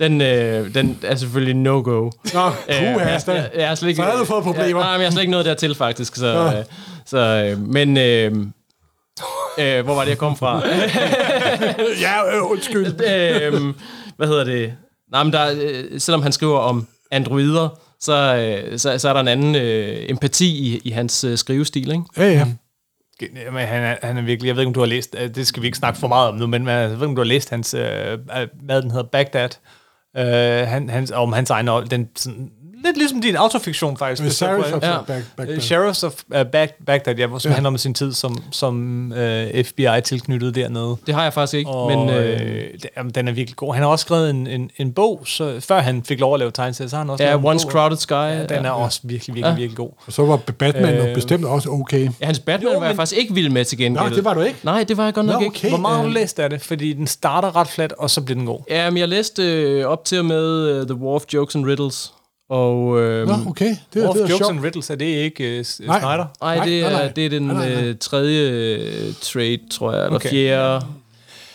Speaker 3: Den, øh, den er selvfølgelig no-go.
Speaker 2: Nå,
Speaker 3: Øh,
Speaker 2: puha,
Speaker 3: jeg, jeg, jeg har slet ikke,
Speaker 2: Så havde du fået problemer.
Speaker 3: Ja, nej, men jeg har slet ikke noget dertil, faktisk. Så, øh, så, øh, men... Øh, øh, hvor var det, jeg kom fra? *laughs*
Speaker 2: Ja, øh, undskyld.
Speaker 3: øhm, hvad hedder det? Nej, men der, øh, selvom han skriver om androider, så, øh, så, så er der en anden øh, empati i, i hans øh, skrivestil, ikke?
Speaker 2: Ja, ja.
Speaker 1: Men han er, han er virkelig, jeg ved ikke, om du har læst, øh, det skal vi ikke snakke for meget om nu, men jeg ved ikke, om du har læst hans, øh, hvad den hedder, Baghdad, øh, han, hans, om hans egen, den sådan, lidt ligesom din autofiktion, faktisk.
Speaker 2: Med Sheriff of
Speaker 3: Ja.
Speaker 2: Back, Back,
Speaker 1: Sheriffs of uh, Bag, Baghdad, ja, som ja. handler om sin tid som, som uh, FBI tilknyttet dernede.
Speaker 3: Det har jeg faktisk ikke,
Speaker 1: Og,
Speaker 3: men...
Speaker 1: øh,
Speaker 3: Øh,
Speaker 1: jamen, den er virkelig god. Han har også skrevet en, en, en bog, så før han fik lov at lave tegneserier, så har han også
Speaker 3: ja,
Speaker 1: lavet en
Speaker 3: Once
Speaker 1: bog.
Speaker 3: Crowded Sky.
Speaker 1: Ja, den er
Speaker 3: ja.
Speaker 1: også virkelig, virkelig,
Speaker 3: Ja.
Speaker 1: virkelig god.
Speaker 2: Og så var Batman øh,
Speaker 1: Øh,
Speaker 2: bestemt også okay.
Speaker 3: Ja, hans Batman
Speaker 1: Jo,
Speaker 3: var jeg
Speaker 1: men-
Speaker 3: faktisk ikke vild med til gengæld.
Speaker 2: Nå, det var du ikke?
Speaker 3: Nej, det var jeg godt nok
Speaker 2: Nå,
Speaker 3: ikke.
Speaker 2: okay.
Speaker 1: Hvor meget har du
Speaker 2: øh,
Speaker 1: læst af det? Fordi den starter ret flat, og så bliver den god.
Speaker 3: Ja, men jeg læste øh, op til og med uh, The War of Jokes and Riddles. Og øh,
Speaker 2: Nå, okay. Det, er-
Speaker 1: Wolf
Speaker 2: det er
Speaker 1: Jokes
Speaker 2: sjovt.
Speaker 1: and Riddles, er det ikke uh, Snyder?
Speaker 2: Nej.
Speaker 3: nej,
Speaker 2: Nej,
Speaker 3: det er,
Speaker 2: nej, nej.
Speaker 3: det er den
Speaker 2: Nej, nej, nej.
Speaker 3: øh, tredje øh, trade, tror jeg, eller
Speaker 1: Okay.
Speaker 3: fjerde.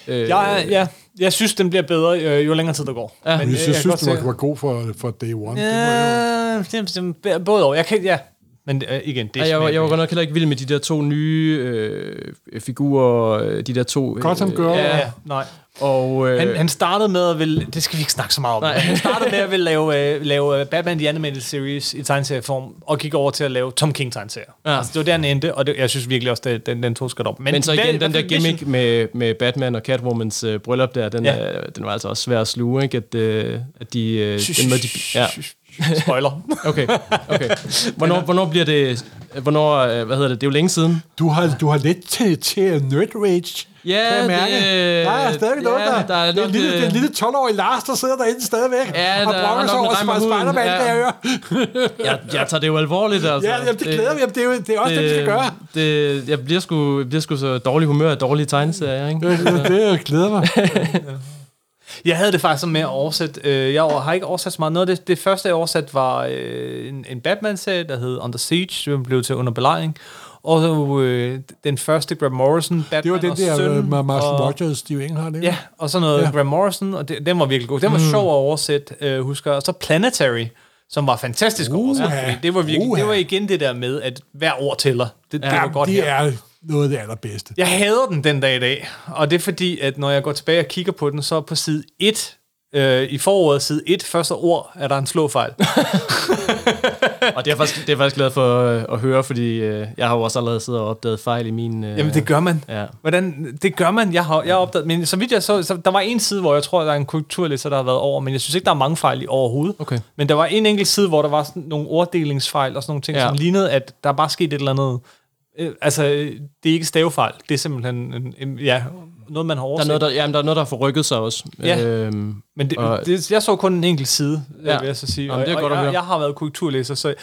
Speaker 3: Øh,
Speaker 1: Jeg, ja, jeg synes, den bliver bedre, øh, jo længere tid der går.
Speaker 3: Ja.
Speaker 2: Jeg,
Speaker 1: øh,
Speaker 2: jeg,
Speaker 1: kan
Speaker 2: synes,
Speaker 1: godt
Speaker 2: du var, var god for, for day one. Det må jeg jo-
Speaker 1: Ja, det, det, både over. Jeg kan, ja. Men øh, igen, det er
Speaker 3: Ja, jeg, var, jeg var godt nok heller ikke vild med de der to nye øh, figurer, de der to... Øh,
Speaker 2: Gotham Girl.
Speaker 1: Ja,
Speaker 3: ja,
Speaker 1: nej.
Speaker 3: Og... Øh,
Speaker 1: Han, han startede med at vil, det skal vi ikke snakke så meget om.
Speaker 3: Nej.
Speaker 1: Han startede med at vil lave, øh, lave øh, Batman The Animated Series i tegneserieform, og gik over til at lave Tom King tegneserier.
Speaker 3: Ja.
Speaker 1: Altså, det var der, han endte, og det, jeg synes virkelig også, at den, den tog skal op.
Speaker 3: men så
Speaker 1: hvad-
Speaker 3: igen,
Speaker 1: hvad
Speaker 3: den der gimmick med, med Batman og Catwomans øh, bryllup der, den,
Speaker 1: ja.
Speaker 3: er, den var altså også svær at sluge, ikke? At, øh, at de... Øh, den måde, de ja, *laughs*
Speaker 1: Spoiler.
Speaker 3: okay, okay. Hvornår, hvornår bliver det... Hvornår, øh, hvad hedder det? Det er jo længe siden.
Speaker 2: Du har, du har lidt til, til nerd rage.
Speaker 3: Ja,
Speaker 2: kan jeg mærke.
Speaker 3: det-
Speaker 2: der er stadig noget,
Speaker 3: ja,
Speaker 2: der,
Speaker 3: der er
Speaker 2: det, er lille,
Speaker 3: øh,
Speaker 2: det er en lille 12-årig Lars, der sidder derinde stadigvæk.
Speaker 3: Ja,
Speaker 2: og
Speaker 3: der er
Speaker 2: brokker sig over. Spider-Man,
Speaker 3: Ja.
Speaker 2: jeg høre. *laughs*
Speaker 3: Jeg, jeg tager det jo alvorligt, altså.
Speaker 2: Ja, jamen, det glæder vi. Det er, jo, det er også det, vi skal gøre.
Speaker 3: Det, jeg, bliver sgu, jeg bliver sgu så dårlig humør af dårlige tegneserier, ikke?
Speaker 2: Det, det jeg glæder mig. *laughs*
Speaker 1: Jeg havde det faktisk som med at oversætte. Øh, jeg har ikke oversat så meget. Noget af det, det første, jeg oversat, var øh, en, en Batman-serie, der hed Under Siege, som blev til Under Belejring. Og så, øh, den første Graham Morrison, Batman
Speaker 2: Det var den der
Speaker 1: søn,
Speaker 2: uh, Marshall
Speaker 1: og-
Speaker 2: Rogers, Steve Englehart. ikke?
Speaker 1: Ja, og så noget
Speaker 2: Ja.
Speaker 1: Graham Morrison, og det, den var virkelig god. Den var mm. sjov at oversætte, øh, husker jeg. Og så Planetary, som var fantastisk
Speaker 2: Uha.
Speaker 1: oversat. Det var, virkelig,
Speaker 2: Uha.
Speaker 1: det var igen det der med, at hver ord tæller. Det, det
Speaker 2: Ja,
Speaker 1: var godt
Speaker 2: det
Speaker 1: her.
Speaker 2: er noget af det allerbedste.
Speaker 1: Jeg hader den den dag i dag, og det er fordi, at når jeg går tilbage og kigger på den, så på side 1, øh, i foråret side 1, første ord, er der en slåfejl. *laughs*
Speaker 3: Og det er faktisk, det er jeg faktisk glad for øh, at høre, fordi øh, jeg har jo også allerede siddet og opdaget fejl i min... Øh,
Speaker 1: Jamen, det gør man.
Speaker 3: Ja.
Speaker 1: Hvordan, det gør man. Jeg har, jeg har opdaget, men så vidt jeg så, så, der var en side, hvor jeg tror, der er en korrekturlæser, der har været over, men jeg synes ikke, der er mange fejl i overhovedet.
Speaker 3: Okay.
Speaker 1: Men der var en enkelt side, hvor der var sådan nogle orddelingsfejl og sådan nogle ting,
Speaker 3: ja.
Speaker 1: som lignede, at der bare skete et eller andet. Øh, altså, det er ikke stavefejl. Det er simpelthen en, en, ja, noget, man har
Speaker 3: Der er,
Speaker 1: overset.
Speaker 3: noget, der, jamen, der er noget, der har forrykket sig også.
Speaker 1: Ja.
Speaker 3: Øhm,
Speaker 1: Men det,
Speaker 3: Og-
Speaker 1: det, jeg så kun en enkelt side, ja.
Speaker 3: Ja.
Speaker 1: vil jeg så sige.
Speaker 3: Jamen, det er
Speaker 1: og,
Speaker 3: godt
Speaker 1: og jeg,
Speaker 3: høre.
Speaker 1: jeg har været korrekturlæser, så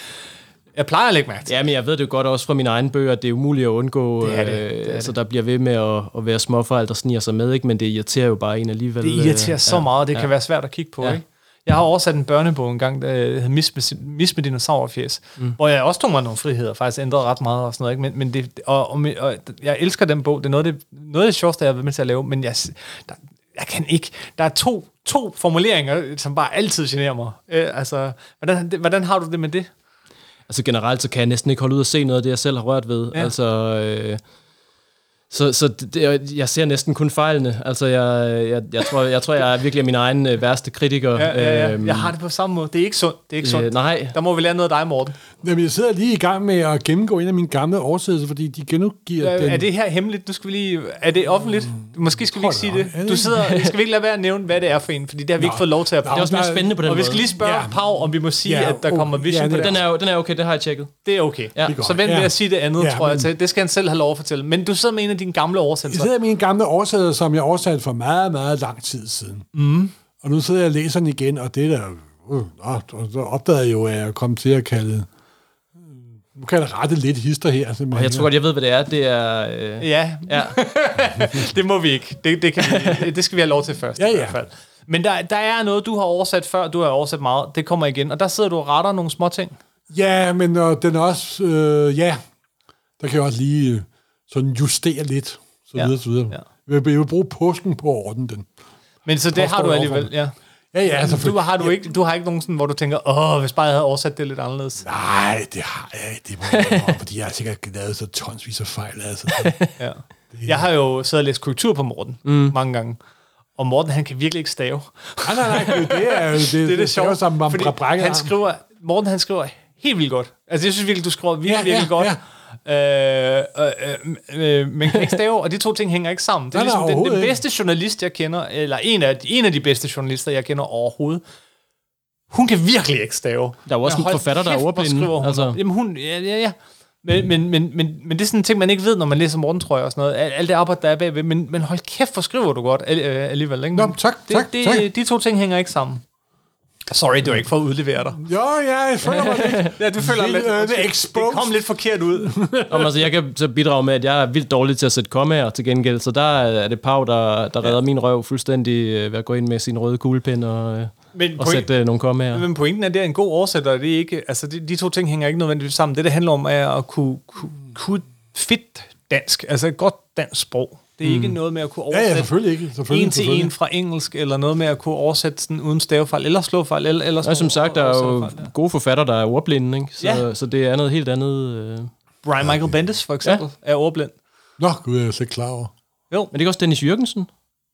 Speaker 1: jeg plejer at lægge mærke til.
Speaker 3: ja, men jeg ved det jo godt også fra mine egne bøger, at det er umuligt at undgå.
Speaker 1: Det er det,
Speaker 3: øh,
Speaker 1: det er
Speaker 3: altså,
Speaker 1: det.
Speaker 3: der bliver ved med at, at være småfejl, der sniger sig med, ikke? men det irriterer jo bare en alligevel.
Speaker 1: Det irriterer
Speaker 3: øh,
Speaker 1: så meget, det
Speaker 3: ja.
Speaker 1: kan være svært at kigge på,
Speaker 3: Ja.
Speaker 1: ikke? Jeg har oversat en børnebog en gang, der hed Mis med, Mis med dinosaurfjes, mm. hvor jeg også tog mig nogle friheder, faktisk ændrede ret meget og sådan noget, ikke? Men, men det, og, og, og, jeg elsker den bog, det er noget af det, noget af det sjoveste, jeg har været med til at lave, men jeg, der, jeg kan ikke, der er to, to formuleringer, som bare altid generer mig. Øh, altså, hvordan, hvordan har du det med det?
Speaker 3: Altså generelt, så kan jeg næsten ikke holde ud og se noget af det, jeg selv har rørt ved.
Speaker 1: Ja.
Speaker 3: Altså, øh, så så det, jeg ser næsten kun fejlene. Altså, jeg, jeg, jeg, tror, jeg tror, jeg er virkelig min egen øh, værste kritiker.
Speaker 1: Ja, ja, ja.
Speaker 3: Øhm,
Speaker 1: Jeg har det på samme måde. Det er ikke sundt. Det er ikke sundt.
Speaker 3: øh, nej,
Speaker 1: Der må vi lære noget af dig, Morten.
Speaker 2: Jamen, jeg sidder lige i gang med at gennemgå en af mine gamle oversættelser, fordi de genudgiver
Speaker 1: Er,
Speaker 2: den.
Speaker 1: er det her hemmeligt? Nu skal vi lige... Er det offentligt? Måske skal vi ikke sige det. Du sidder... Skal vi ikke lade være at nævne, hvad det er for en? Fordi det har vi ikke fået lov til at...
Speaker 3: det er også mere
Speaker 2: er-
Speaker 3: spændende på den
Speaker 1: Og vi
Speaker 3: måde.
Speaker 1: skal lige spørge
Speaker 2: Ja.
Speaker 1: Pau, om vi må sige,
Speaker 2: Ja,
Speaker 1: at der
Speaker 2: oh,
Speaker 1: kommer vision
Speaker 2: ja,
Speaker 1: på
Speaker 2: det
Speaker 1: det.
Speaker 3: den er, den er okay, det har jeg tjekket.
Speaker 1: Det er okay.
Speaker 3: Ja.
Speaker 2: Det er
Speaker 1: Så vent med
Speaker 2: Ja.
Speaker 1: at sige det andet,
Speaker 2: Ja,
Speaker 1: tror jeg. Det skal han selv have lov at fortælle. Men du sidder med en af dine gamle
Speaker 2: Jeg
Speaker 1: oversættelser.
Speaker 2: sidder med mine gamle oversættelser, som jeg oversatte for meget, meget lang tid siden. Mm. Og nu sidder jeg og læser den igen, og det der... Uh, og så opdagede jeg jo, at jeg kom til at kalde... Nu kan jeg rette lidt hister her.
Speaker 3: Og
Speaker 2: simpelthen.
Speaker 3: jeg tror godt, jeg ved, hvad det er. Det er... Øh,
Speaker 1: Ja,
Speaker 3: ja. *laughs*
Speaker 1: det må vi ikke. Det, det, kan vi, det skal vi have lov til først.
Speaker 2: Ja,
Speaker 1: i
Speaker 2: ja.
Speaker 1: hvert fald. Men der, der er noget, du har oversat før. Du har oversat meget. Det kommer igen. Og der sidder du og retter nogle små ting.
Speaker 2: Ja, men øh, den er også... Øh, ja, der kan jeg også lige øh, sådan justere lidt, så
Speaker 1: Ja.
Speaker 2: videre, så videre.
Speaker 1: Ja.
Speaker 2: Jeg vil, bruge påsken på at ordne den.
Speaker 1: Men så det har du alligevel, ja.
Speaker 2: Ja, ja, altså...
Speaker 1: Du har, du, ikke, du har ikke nogen sådan, hvor du tænker, åh, hvis bare jeg havde oversat det lidt anderledes.
Speaker 2: Nej, det har jeg ikke. Det må jeg indrømme, *laughs* fordi jeg har sikkert lavet så tonsvis af fejl. Altså.
Speaker 1: Ja. Jeg har jo siddet og læst korrektur på Morten mm. mange gange. Og Morten, han kan virkelig ikke stave.
Speaker 2: Nej, nej, nej, det er jo *laughs* det,
Speaker 1: Det er det sjove,
Speaker 2: som man
Speaker 1: fordi han skriver, Morten han skriver helt vildt godt. Altså, jeg synes virkelig, du skriver virkelig,
Speaker 2: Ja,
Speaker 1: ja,
Speaker 2: ja,
Speaker 1: virkelig godt.
Speaker 2: ja.
Speaker 1: Øh, øh, øh, øh, men kan ikke stave, og de to ting hænger ikke sammen. Det er
Speaker 2: Nej,
Speaker 1: ligesom den, den bedste journalist, jeg kender, eller en af, en af de bedste journalister, jeg kender overhovedet, hun kan virkelig ikke stave.
Speaker 3: Der er jo også en forfatter, der er ordblinde, altså.
Speaker 1: Jamen hun, ja, ja, ja. Men, men, men, men, men det er sådan en ting, man ikke ved, når man læser morgentrøjer og sådan noget. Al- Alt det arbejde, der er bagved. Men, men hold kæft, hvor skriver du godt al- alligevel. Ikke?
Speaker 2: Nå,
Speaker 1: Men
Speaker 2: tak,
Speaker 1: det,
Speaker 2: tak,
Speaker 1: det,
Speaker 2: tak.
Speaker 1: De to ting hænger ikke sammen. Sorry, det var ikke for at udlevere dig.
Speaker 2: Jo, ja, jeg føler mig lidt. *laughs*
Speaker 1: Ja, du føler
Speaker 2: Lidt,
Speaker 1: lidt,
Speaker 2: øh,
Speaker 1: det
Speaker 2: exposed.
Speaker 1: kom lidt forkert ud. *laughs*
Speaker 3: Om, altså, jeg kan så bidrage med, at jeg er vildt dårlig til at sætte kommaer til gengæld, så der er det Pau, der, der redder min røv fuldstændig øh, ved at gå ind med sin røde kuglepen og, øh,
Speaker 1: Men,
Speaker 3: og
Speaker 1: point,
Speaker 3: sætte øh, nogle kommaer.
Speaker 1: men pointen er, at det er en god oversætter. Det er ikke, altså de, de to ting hænger ikke nødvendigvis sammen. Det, det handler om, er at kunne, kunne, kunne fedt dansk. Altså et godt dansk sprog. Det er mm. ikke noget med at kunne
Speaker 2: Ja,
Speaker 1: oversætte
Speaker 2: ja, selvfølgelig ikke. Selvfølgelig,
Speaker 1: en til
Speaker 2: selvfølgelig.
Speaker 1: en fra engelsk, eller noget med at kunne oversætte sådan uden stavefejl, eller slåfejl, eller, eller
Speaker 3: Og som sagt, der er jo
Speaker 1: oversættefejl, ja.
Speaker 3: gode forfatter, der er ordblinde, ikke? Så,
Speaker 1: Ja.
Speaker 3: så det er noget helt andet. Øh.
Speaker 1: Brian Michael Bendis, for eksempel, ja. er ordblind.
Speaker 2: Nå, gud, jeg er slet ikke klar over.
Speaker 1: Jo,
Speaker 3: Men det er ikke også Dennis Jørgensen?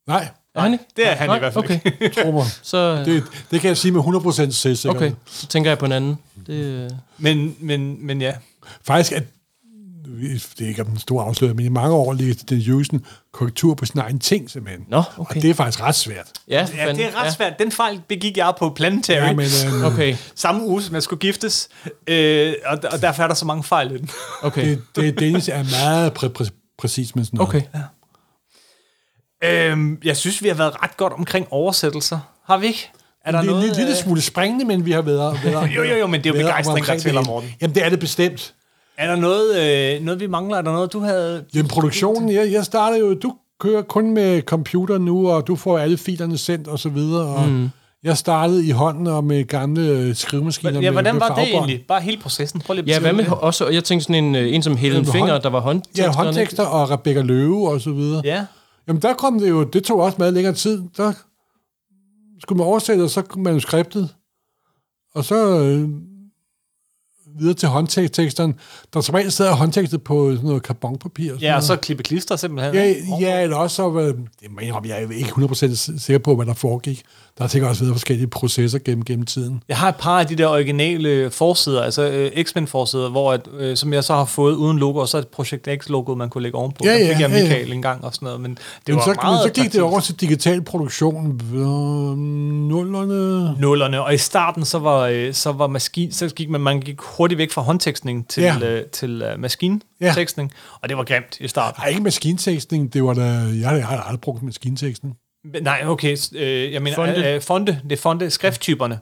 Speaker 2: Nej,
Speaker 3: Er han ikke?
Speaker 1: det er han
Speaker 3: Nej,
Speaker 1: i hvert fald
Speaker 3: okay.
Speaker 1: ikke. *laughs*
Speaker 2: tro mig.
Speaker 3: Så,
Speaker 2: Det, det kan jeg sige med 100% selvsikkerhed.
Speaker 3: okay, så tænker jeg på en anden. Det, øh,
Speaker 1: Men, men, men ja.
Speaker 2: Faktisk, at, det er ikke en stor afsløring, men i mange år ligger den Jørgensen korrektur på sin egen ting, simpelthen.
Speaker 3: Nå,
Speaker 2: Og
Speaker 3: okay.
Speaker 2: det er faktisk ret svært.
Speaker 3: Ja,
Speaker 1: ja,
Speaker 3: fanden,
Speaker 1: det er ret svært. Den fejl begik jeg på Planetary.
Speaker 2: Ja, men, øhm,
Speaker 3: Okay,
Speaker 1: Samme uge, som jeg skulle giftes. Øh, og, og derfor er der så mange fejl i den. *laughs*
Speaker 3: okay.
Speaker 2: det, det, Dennis er meget præ, præ, præcis med sådan noget.
Speaker 3: Okay.
Speaker 1: Øhm, jeg synes, vi har været ret godt omkring oversættelser. Har vi ikke? Er der
Speaker 2: det er
Speaker 1: noget,
Speaker 2: en lille
Speaker 1: øh,
Speaker 2: smule springende, men vi har været... været *laughs*
Speaker 1: Jo, jo, jo, men det er jo begejstring, der tæller. Morten.
Speaker 2: Jamen, det er det bestemt.
Speaker 1: Er der noget, øh, noget, vi mangler? Er der noget, du havde...
Speaker 2: Jamen, produktionen, jeg, jeg starter jo... Du kører kun med computer nu, og du får alle filerne sendt og så videre, og mm. jeg startede i hånden og med gamle øh, skrivemaskiner
Speaker 1: Ja,
Speaker 2: med,
Speaker 1: hvordan
Speaker 2: med
Speaker 1: var det egentlig? Bare hele processen. Prøv lige at
Speaker 3: Ja, hvad med
Speaker 1: det.
Speaker 3: også, jeg tænkte sådan en, øh, en som Helen Finger,
Speaker 2: hånd-
Speaker 3: der var håndtekster.
Speaker 2: Ja, håndtekster og Rebecca Løve og så videre.
Speaker 1: Ja.
Speaker 2: Jamen, der kom det jo... Det tog også meget længere tid. Der skulle man oversætte, og så manuskriptet. Og så øh, videre til håndteksteren. Der som regel sidder håndtekstet på sådan noget karbonpapir. sådan
Speaker 1: Ja, og så klippe klister simpelthen.
Speaker 2: Ja, ja, eller også så, det jeg er ikke 100% sikker på, hvad der foregik. Der har sikkert også været forskellige processer gennem, gennem tiden.
Speaker 1: Jeg har et par af de der originale forsider, altså øh, X-Men-forsider, hvor at, øh, som jeg så har fået uden logo, og så et Projekt X-logo, man kunne lægge ovenpå.
Speaker 2: Ja, ja,
Speaker 1: fik jeg
Speaker 2: ja, ja.
Speaker 1: Michael en gang og sådan noget, men det
Speaker 2: Men
Speaker 1: var
Speaker 2: så,
Speaker 1: meget
Speaker 2: men så gik det
Speaker 1: taktilt.
Speaker 2: over til digital produktion. Øh, nullerne...
Speaker 1: nullerne, og i starten så var, øh, så var maskin, så gik man, man gik hurtigt væk fra håndtekstning til,
Speaker 2: Ja.
Speaker 1: øh, til øh, maskintekstning, og det var grimt i starten.
Speaker 2: Nej, ikke maskintekstning. Det var da... Jeg har jeg har aldrig brugt maskintekstning.
Speaker 1: Nej, okay, øh, jeg mener
Speaker 3: Fonte.
Speaker 1: fonte. Øh, fonte, det er fonte, skrifttyperne.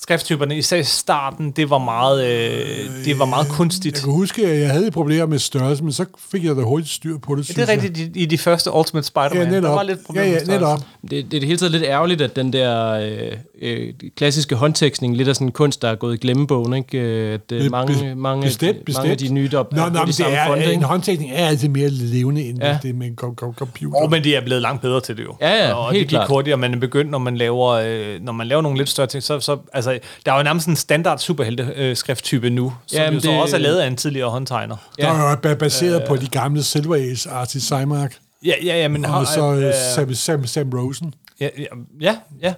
Speaker 1: Skrifttyperne, især i starten, det var meget, øh, det var meget
Speaker 2: Jeg
Speaker 1: kunstigt.
Speaker 2: kan huske, at jeg havde problemer med størrelse, men så fik jeg da hurtigt styr på det,
Speaker 1: Det
Speaker 2: synes
Speaker 1: er
Speaker 2: jeg.
Speaker 1: rigtigt i, i de første Ultimate Spider-Man.
Speaker 2: Ja,
Speaker 1: der var lidt
Speaker 2: ja,
Speaker 1: problemer
Speaker 2: ja,
Speaker 1: med størrelse.
Speaker 2: netop.
Speaker 3: Det, det er det hele taget lidt ærgerligt, at den der øh, øh, klassiske håndtekstning, lidt af sådan en kunst, der er gået i glemmebogen, ikke? Øh, At øh, mange,
Speaker 2: be-
Speaker 3: mange,
Speaker 2: bestemt,
Speaker 3: mange af
Speaker 2: bestemt.
Speaker 3: de nye, der
Speaker 2: Nå,
Speaker 3: er
Speaker 2: nå,
Speaker 3: de
Speaker 2: det
Speaker 3: samme
Speaker 2: er,
Speaker 3: fonde,
Speaker 2: en
Speaker 3: ikke?
Speaker 2: håndtekning er altid mere levende, end
Speaker 3: Ja.
Speaker 2: ja. det med en com- com- computer.
Speaker 1: Og men de er blevet langt bedre til det jo.
Speaker 3: Ja, ja,
Speaker 1: og
Speaker 3: helt
Speaker 1: det gik
Speaker 3: klart.
Speaker 1: hurtigere, man er begyndt, når man laver, øh, når man laver nogle lidt større ting, så, så altså, der er jo nærmest en standard superhelte øh, skrifttype nu, som
Speaker 3: Jamen,
Speaker 1: jo så
Speaker 3: det-
Speaker 1: også er lavet af en tidligere håndtegner.
Speaker 2: Der er jo ba- baseret på de gamle Silver Age Artis Seimark,
Speaker 1: Ja, ja, ja, men
Speaker 2: og så
Speaker 1: øh,
Speaker 2: øh, Sam, Sam, Sam Rosen.
Speaker 1: ja, ja, ja, ja.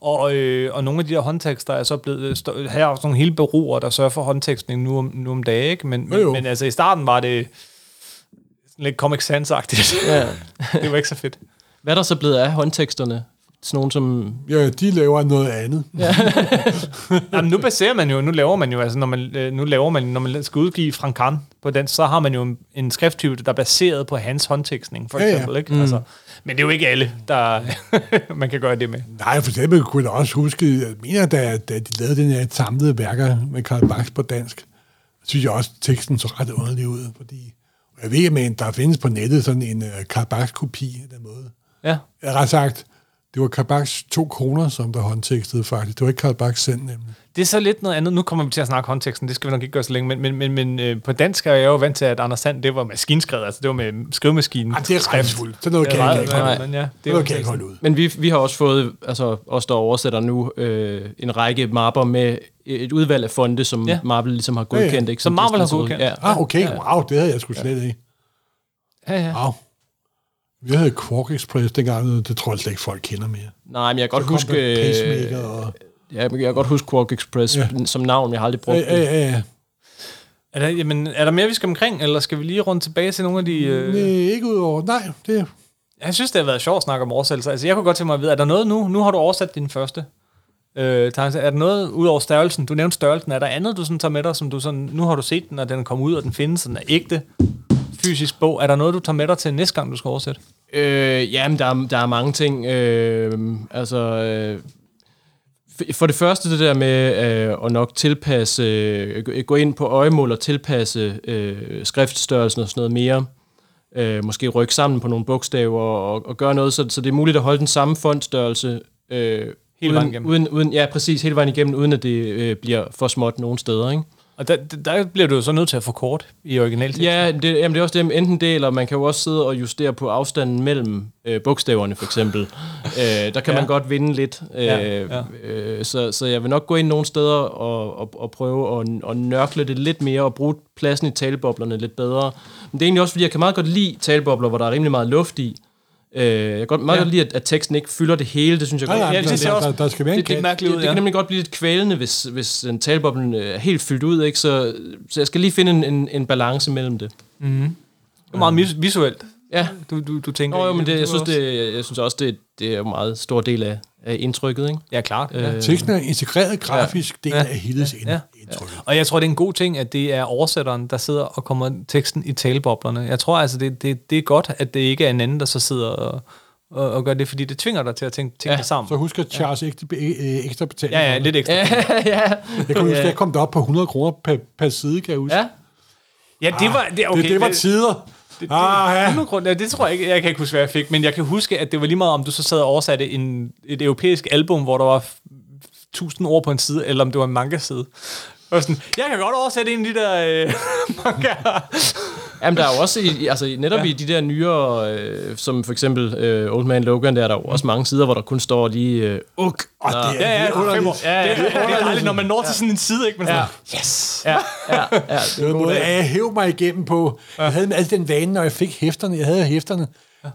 Speaker 1: Og, øh, og nogle af de her håndtekster er så blevet, øh, stå- her er også nogle hele bureauer, der sørger for håndtekstning nu om, nu om dagen, ikke? Men,
Speaker 2: Jo, jo.
Speaker 1: men, altså i starten var det lidt Comic Sans-agtigt.
Speaker 3: Ja. *laughs*
Speaker 1: det var ikke så fedt.
Speaker 3: Hvad er der så blevet af håndteksterne? Sådan nogle som...
Speaker 2: Ja, de laver noget andet. Ja. *laughs*
Speaker 1: Jamen, nu baserer man jo, nu laver man jo, altså når man, øh, nu laver man, når man skal udgive Frank Kahn på den, så har man jo en, en skrifttype, der er baseret på hans håndtekstning, for
Speaker 2: Ja, ja.
Speaker 1: eksempel, ikke? Altså, men det er jo ikke alle, der *laughs* man kan gøre det med.
Speaker 2: Nej, for eksempel kunne jeg da også huske, jeg mener, da, da de lavede den her samlede værker med Karl Barks på dansk, synes jeg også, at teksten så ret underlig ud, fordi jeg ved, men der findes på nettet sådan en uh, Karl Barks kopi af den måde.
Speaker 1: Ja.
Speaker 2: Jeg har ret sagt, det var Karl Barks to kroner, som der håndtekstede faktisk. Det var ikke Karl selv, nemlig.
Speaker 1: Det er så lidt noget andet. Nu kommer vi til at snakke håndteksten, det skal vi nok ikke gøre så længe, men, men, men, men øh, på dansk er jeg jo vant til, at Anders Sand, det var maskinskrevet, altså det var med skrivemaskinen.
Speaker 2: Ej, det er. Sådan noget
Speaker 1: Det
Speaker 2: kan
Speaker 1: er
Speaker 2: jeg ikke
Speaker 1: ret-
Speaker 2: holde
Speaker 1: men
Speaker 2: ud.
Speaker 1: ja, det
Speaker 2: Det
Speaker 1: er
Speaker 2: noget kan jeg ikke holde ud.
Speaker 3: Men vi, vi har også fået, altså os der oversætter nu, øh, en række mapper med et udvalg af fonde, som
Speaker 1: Ja.
Speaker 3: Marvel ligesom har godkendt.
Speaker 2: Ja, ja.
Speaker 3: Ikke?
Speaker 1: Som Marvel har godkendt.
Speaker 3: Ja.
Speaker 2: Ah, okay. Wow, det havde jeg sgu slet ikke.
Speaker 1: Ja, ja.
Speaker 2: Wow. Vi havde Quark Express dengang, det tror jeg slet ikke, folk kender mere.
Speaker 3: Nej, men jeg kan godt huske... øh,
Speaker 2: Pacemaker og...
Speaker 3: Ja, men jeg kan godt huske Quark Express
Speaker 2: Ja.
Speaker 3: ja. som navn. Jeg har aldrig brugt
Speaker 2: Ja,
Speaker 3: det.
Speaker 2: ja, ja.
Speaker 1: Er der, jamen, er der mere, vi skal omkring, eller skal vi lige rundt tilbage til nogle af de... Øh...
Speaker 2: Nej, ikke ud over... Nej, det...
Speaker 1: Jeg synes, det har været sjovt at snakke om oversættelser. Altså, jeg kunne godt tænke mig at vide, er der noget nu? Nu har du oversat din første øh. Er der noget, ud over størrelsen? Du nævnte størrelsen. Er der andet, du sådan tager med dig, som du sådan... Nu har du set den, og den er kommet ud, og den findes, og den er ægte fysisk bog. Er der noget, du tager med dig til næste gang, du skal oversætte?
Speaker 3: Øh, jamen, der er, der er mange ting. Øh, altså, øh, for det første det der med øh, at nok tilpasse, øh, gå- ind på øjemål og tilpasse øh, skriftstørrelsen og sådan noget mere. Øh, måske rykke sammen på nogle bogstaver og, og gøre noget, så, så det er muligt at holde den samme fontstørrelse. Øh,
Speaker 1: Hele vejen
Speaker 3: uden,
Speaker 1: igennem.
Speaker 3: uden, uden, ja, præcis, hele vejen igennem, uden at det øh, bliver for småt nogen steder, ikke?
Speaker 1: Og der, der bliver du jo så nødt til at få kort i originalteksten.
Speaker 3: Ja, det, jamen det er også det, enten det, eller man kan jo også sidde og justere på afstanden mellem øh, bogstaverne, for eksempel. *laughs* øh, der kan
Speaker 1: Ja.
Speaker 3: man godt vinde lidt. Øh,
Speaker 1: Ja,
Speaker 3: ja. Øh, så, så jeg vil nok gå ind nogle steder og, og, og prøve at, at nørkle det lidt mere og bruge pladsen i taleboblerne lidt bedre. Men det er egentlig også, fordi jeg kan meget godt lide talebobler, hvor der er rimelig meget luft i. Øh, jeg kan godt, meget
Speaker 1: Ja.
Speaker 3: ja. godt lide, at, at teksten ikke fylder det hele. Det synes jeg
Speaker 2: Nej,
Speaker 3: godt.
Speaker 1: Ja, det
Speaker 2: der,
Speaker 1: ser
Speaker 2: der,
Speaker 1: også-
Speaker 2: der, der skal være en
Speaker 1: det- det er mærkeligt ud,
Speaker 3: Det, det
Speaker 1: ja.
Speaker 3: kan nemlig godt blive lidt kvælende, hvis, hvis en taleboblen øh, er helt fyldt ud, ikke? Så, så jeg skal lige finde en, en, en balance mellem det.
Speaker 1: Det er meget vis- visuelt,
Speaker 3: Ja,
Speaker 1: du, du, du tænker.
Speaker 3: Nå, jo, men det, jeg, synes,
Speaker 1: også-
Speaker 3: det, jeg synes også, det, det er en meget stor del af, af indtrykket. Ikke?
Speaker 1: Ja, klart. Ja.
Speaker 3: Øh,
Speaker 2: Teksten er integreret grafisk del
Speaker 1: Ja.
Speaker 2: af Hildes
Speaker 1: Ja.
Speaker 2: ja. Indtryk.
Speaker 1: Og jeg tror, det er en god ting, at det er oversætteren, der sidder og kommer teksten i taleboblerne. Jeg tror altså, det, det, det er godt, at det ikke er en anden, der så sidder og, og, og gør det, fordi det tvinger dig til at tænke, tænke ja.
Speaker 3: Ja.
Speaker 1: det sammen.
Speaker 2: Så husk at Charles ekstra, øh, ekstra betaling.
Speaker 1: Ja, ja, lidt ekstra. Ja, *laughs*
Speaker 3: ja,
Speaker 2: Jeg kan huske, at jeg kom derop på 100 kroner per, per side, kan jeg huske.
Speaker 3: ja.
Speaker 1: ja det var... Det, okay,
Speaker 2: det, det var tider.
Speaker 1: det,
Speaker 2: Ah, ja.
Speaker 1: 100 kroner, ja, det tror jeg ikke, jeg kan ikke huske, hvad jeg fik, men jeg kan huske, at det var lige meget, om du så sad og oversatte en, et europæisk album, hvor der var 1000 ord på en side, eller om det var en manga-side. Og sådan, jeg kan godt oversætte en af de der øh, *laughs* manga.
Speaker 3: Jamen, der er jo også, i, altså netop
Speaker 1: Ja.
Speaker 3: ja. i de der nyere, øh, som for eksempel øh, Old Man Logan, der er der jo også mange sider, hvor der kun står lige, øh, uk.
Speaker 2: Og det er,
Speaker 1: Ja, ja,
Speaker 2: er underligt.
Speaker 1: Ja, ja, det, det er dejligt, når man når til sådan en side, ikke? Men sådan, yes!
Speaker 3: Ja, ja, ja. *laughs*
Speaker 2: Det var noget, jeg hæv mig igennem på. Jeg havde altid den vane, når jeg fik hæfterne, jeg havde hæfterne,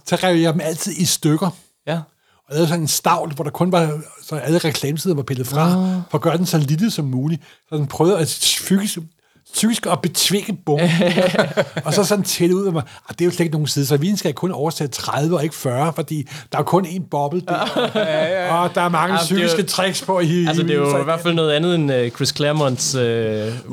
Speaker 2: så rev jeg dem altid i stykker.
Speaker 1: Ja.
Speaker 2: Og jeg havde sådan en stavl, hvor der kun var, så alle reklamesider var pillet fra, for at gøre den så lille som muligt. Så den prøvede at fysisk, psykisk at betvinge bogen. *laughs* og så sådan tælle ud af mig, "Ah, det er jo slet ikke nogen side, så vi skal kun oversætte 30 og ikke 40, fordi der er kun en boble der. *laughs* Og der er mange
Speaker 3: er
Speaker 2: psykiske
Speaker 3: jo-
Speaker 2: tricks på hive.
Speaker 3: Altså, det er jo i hvert fald noget andet end uh, Chris Claremonts, uh,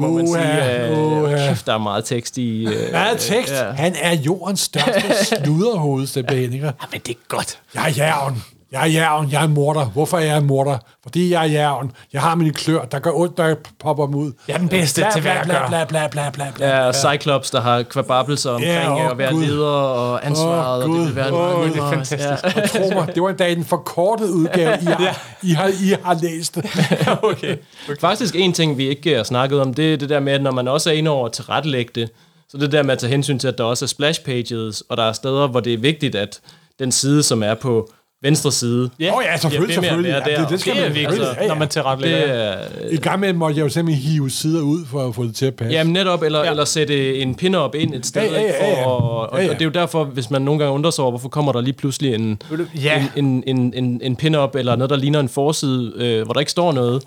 Speaker 3: må man
Speaker 2: Uha,
Speaker 3: sige. Uh,
Speaker 2: uha.
Speaker 3: kæft, der er meget tekst i... Uh,
Speaker 2: Ja, tekst.
Speaker 3: Ja.
Speaker 2: Han er jordens største *laughs* sluderhoved, simpelthen. Ikke?
Speaker 1: Men det er godt.
Speaker 2: Jeg er jævn. Jeg er jævn. Jeg er morder. Hvorfor er jeg en morder? Fordi jeg er jævn. Jeg har mine klør, der gør ondt, når jeg popper dem ud.
Speaker 1: Jeg er den bedste
Speaker 2: bla,
Speaker 1: til, hvad
Speaker 2: bla,
Speaker 1: jeg
Speaker 2: bla,
Speaker 1: gør.
Speaker 2: bla, bla, bla, bla, bla.
Speaker 3: Ja, og Cyclops, der har kvababelser omkring
Speaker 2: Ja,
Speaker 3: ja,
Speaker 2: åh,
Speaker 3: at være
Speaker 2: Gud.
Speaker 3: leder og ansvaret,
Speaker 2: Åh,
Speaker 3: og det vil være
Speaker 2: Åh,
Speaker 3: meget
Speaker 2: det er
Speaker 1: fantastisk.
Speaker 3: Ja.
Speaker 2: Tro mig, det var en forkortet udgave, I har, I har, I har læst. *laughs*
Speaker 1: okay.
Speaker 3: Faktisk en ting, vi ikke har snakket om, det er det der med, at når man også er inde over at tilrettelægge det, så det der med at tage hensyn til, at der også er splash pages, og der er steder, hvor det er vigtigt, at den side, som er på venstre side,
Speaker 1: Ja.
Speaker 2: Åh ja, selvfølgelig,
Speaker 3: med
Speaker 2: selvfølgelig. Ja, det, det skal
Speaker 1: Det er
Speaker 2: man
Speaker 1: vigtigt.
Speaker 2: Ja, ja.
Speaker 1: når man tilrettelægger.
Speaker 3: det er...
Speaker 2: I gang med måtte jeg jo simpelthen hive sider ud for at få det til at passe.
Speaker 3: Jamen netop, eller,
Speaker 1: Ja.
Speaker 3: ja. eller sætte en pin-up ind et sted,
Speaker 2: Ja, ja, ja, ja.
Speaker 3: for, og, og,
Speaker 2: Ja, ja.
Speaker 3: og det er jo derfor, hvis man nogle gange undrer sig over, hvorfor kommer der lige pludselig en,
Speaker 1: Ja.
Speaker 3: en, en, en, en, en pin-up, eller noget, der ligner en forside, øh, hvor der ikke står noget,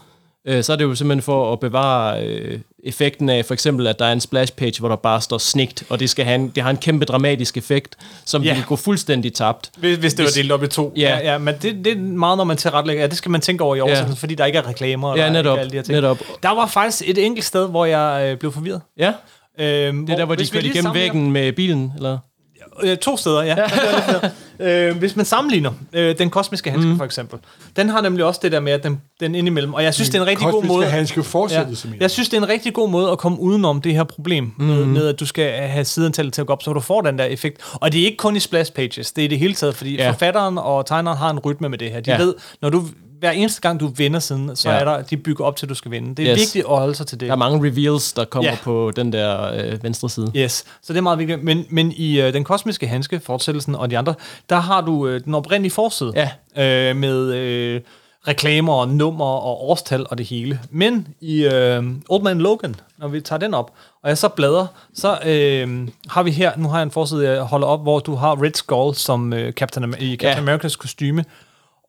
Speaker 3: øh, så er det jo simpelthen for at bevare øh, effekten af, for eksempel, at der er en splash page, hvor der bare står snikt, og det, skal have en, det har en kæmpe dramatisk effekt, som
Speaker 1: Ja.
Speaker 3: ja. vil gå fuldstændig tabt.
Speaker 1: Hvis, hvis det var delt op i to.
Speaker 3: Ja.
Speaker 1: ja, ja men det, det er meget, når man tilrettelægger. Ja, det skal man tænke over i oversættelsen, fordi der ikke er reklamer.
Speaker 3: Ja, netop,
Speaker 1: alle de her ting.
Speaker 3: netop.
Speaker 1: Der var faktisk et enkelt sted, hvor jeg øh, blev forvirret.
Speaker 3: Ja,
Speaker 1: Øhm,
Speaker 3: det er der, hvor de kørte igennem væggen med bilen, eller?
Speaker 1: Øh, to steder, ja. øh, hvis man sammenligner øh, den kosmiske handske, mm. for eksempel. Den har nemlig også det der med, at den, den indimellem... Og jeg synes, det er en rigtig god
Speaker 2: Kosmiske
Speaker 1: måde...
Speaker 2: handske
Speaker 1: Ja.
Speaker 2: som
Speaker 1: Jeg synes, det er en rigtig god måde at komme udenom det her problem mm. med, med, at du skal have sideantallet til at gå op, så du får den der effekt. Og det er ikke kun i splash pages, det er i det hele taget, fordi ja. Forfatteren og tegneren har en rytme med det her. De. Ja. ved, når du hver eneste gang du vender siden, så ja. Er der, de bygger op til, at du skal vinde. Det er yes. Vigtigt at holde sig til det.
Speaker 3: Der er mange reveals, der kommer
Speaker 1: Ja.
Speaker 3: ja. på den der øh, venstre side.
Speaker 1: Yes, så det er meget vigtigt. Men, men i øh, den kosmiske handske, fortsættelsen og de andre, der har du øh, den oprindelige forside
Speaker 3: Ja.
Speaker 1: øh, med øh, reklamer og nummer og årstal og det hele. Men i øh, Old Man Logan, når vi tager den op, og jeg så bladrer, så øh, har vi her, nu har jeg en forside, jeg holder op, hvor du har Red Skull som øh, Captain, Am- i Captain
Speaker 3: Ja.
Speaker 1: Americas kostyme.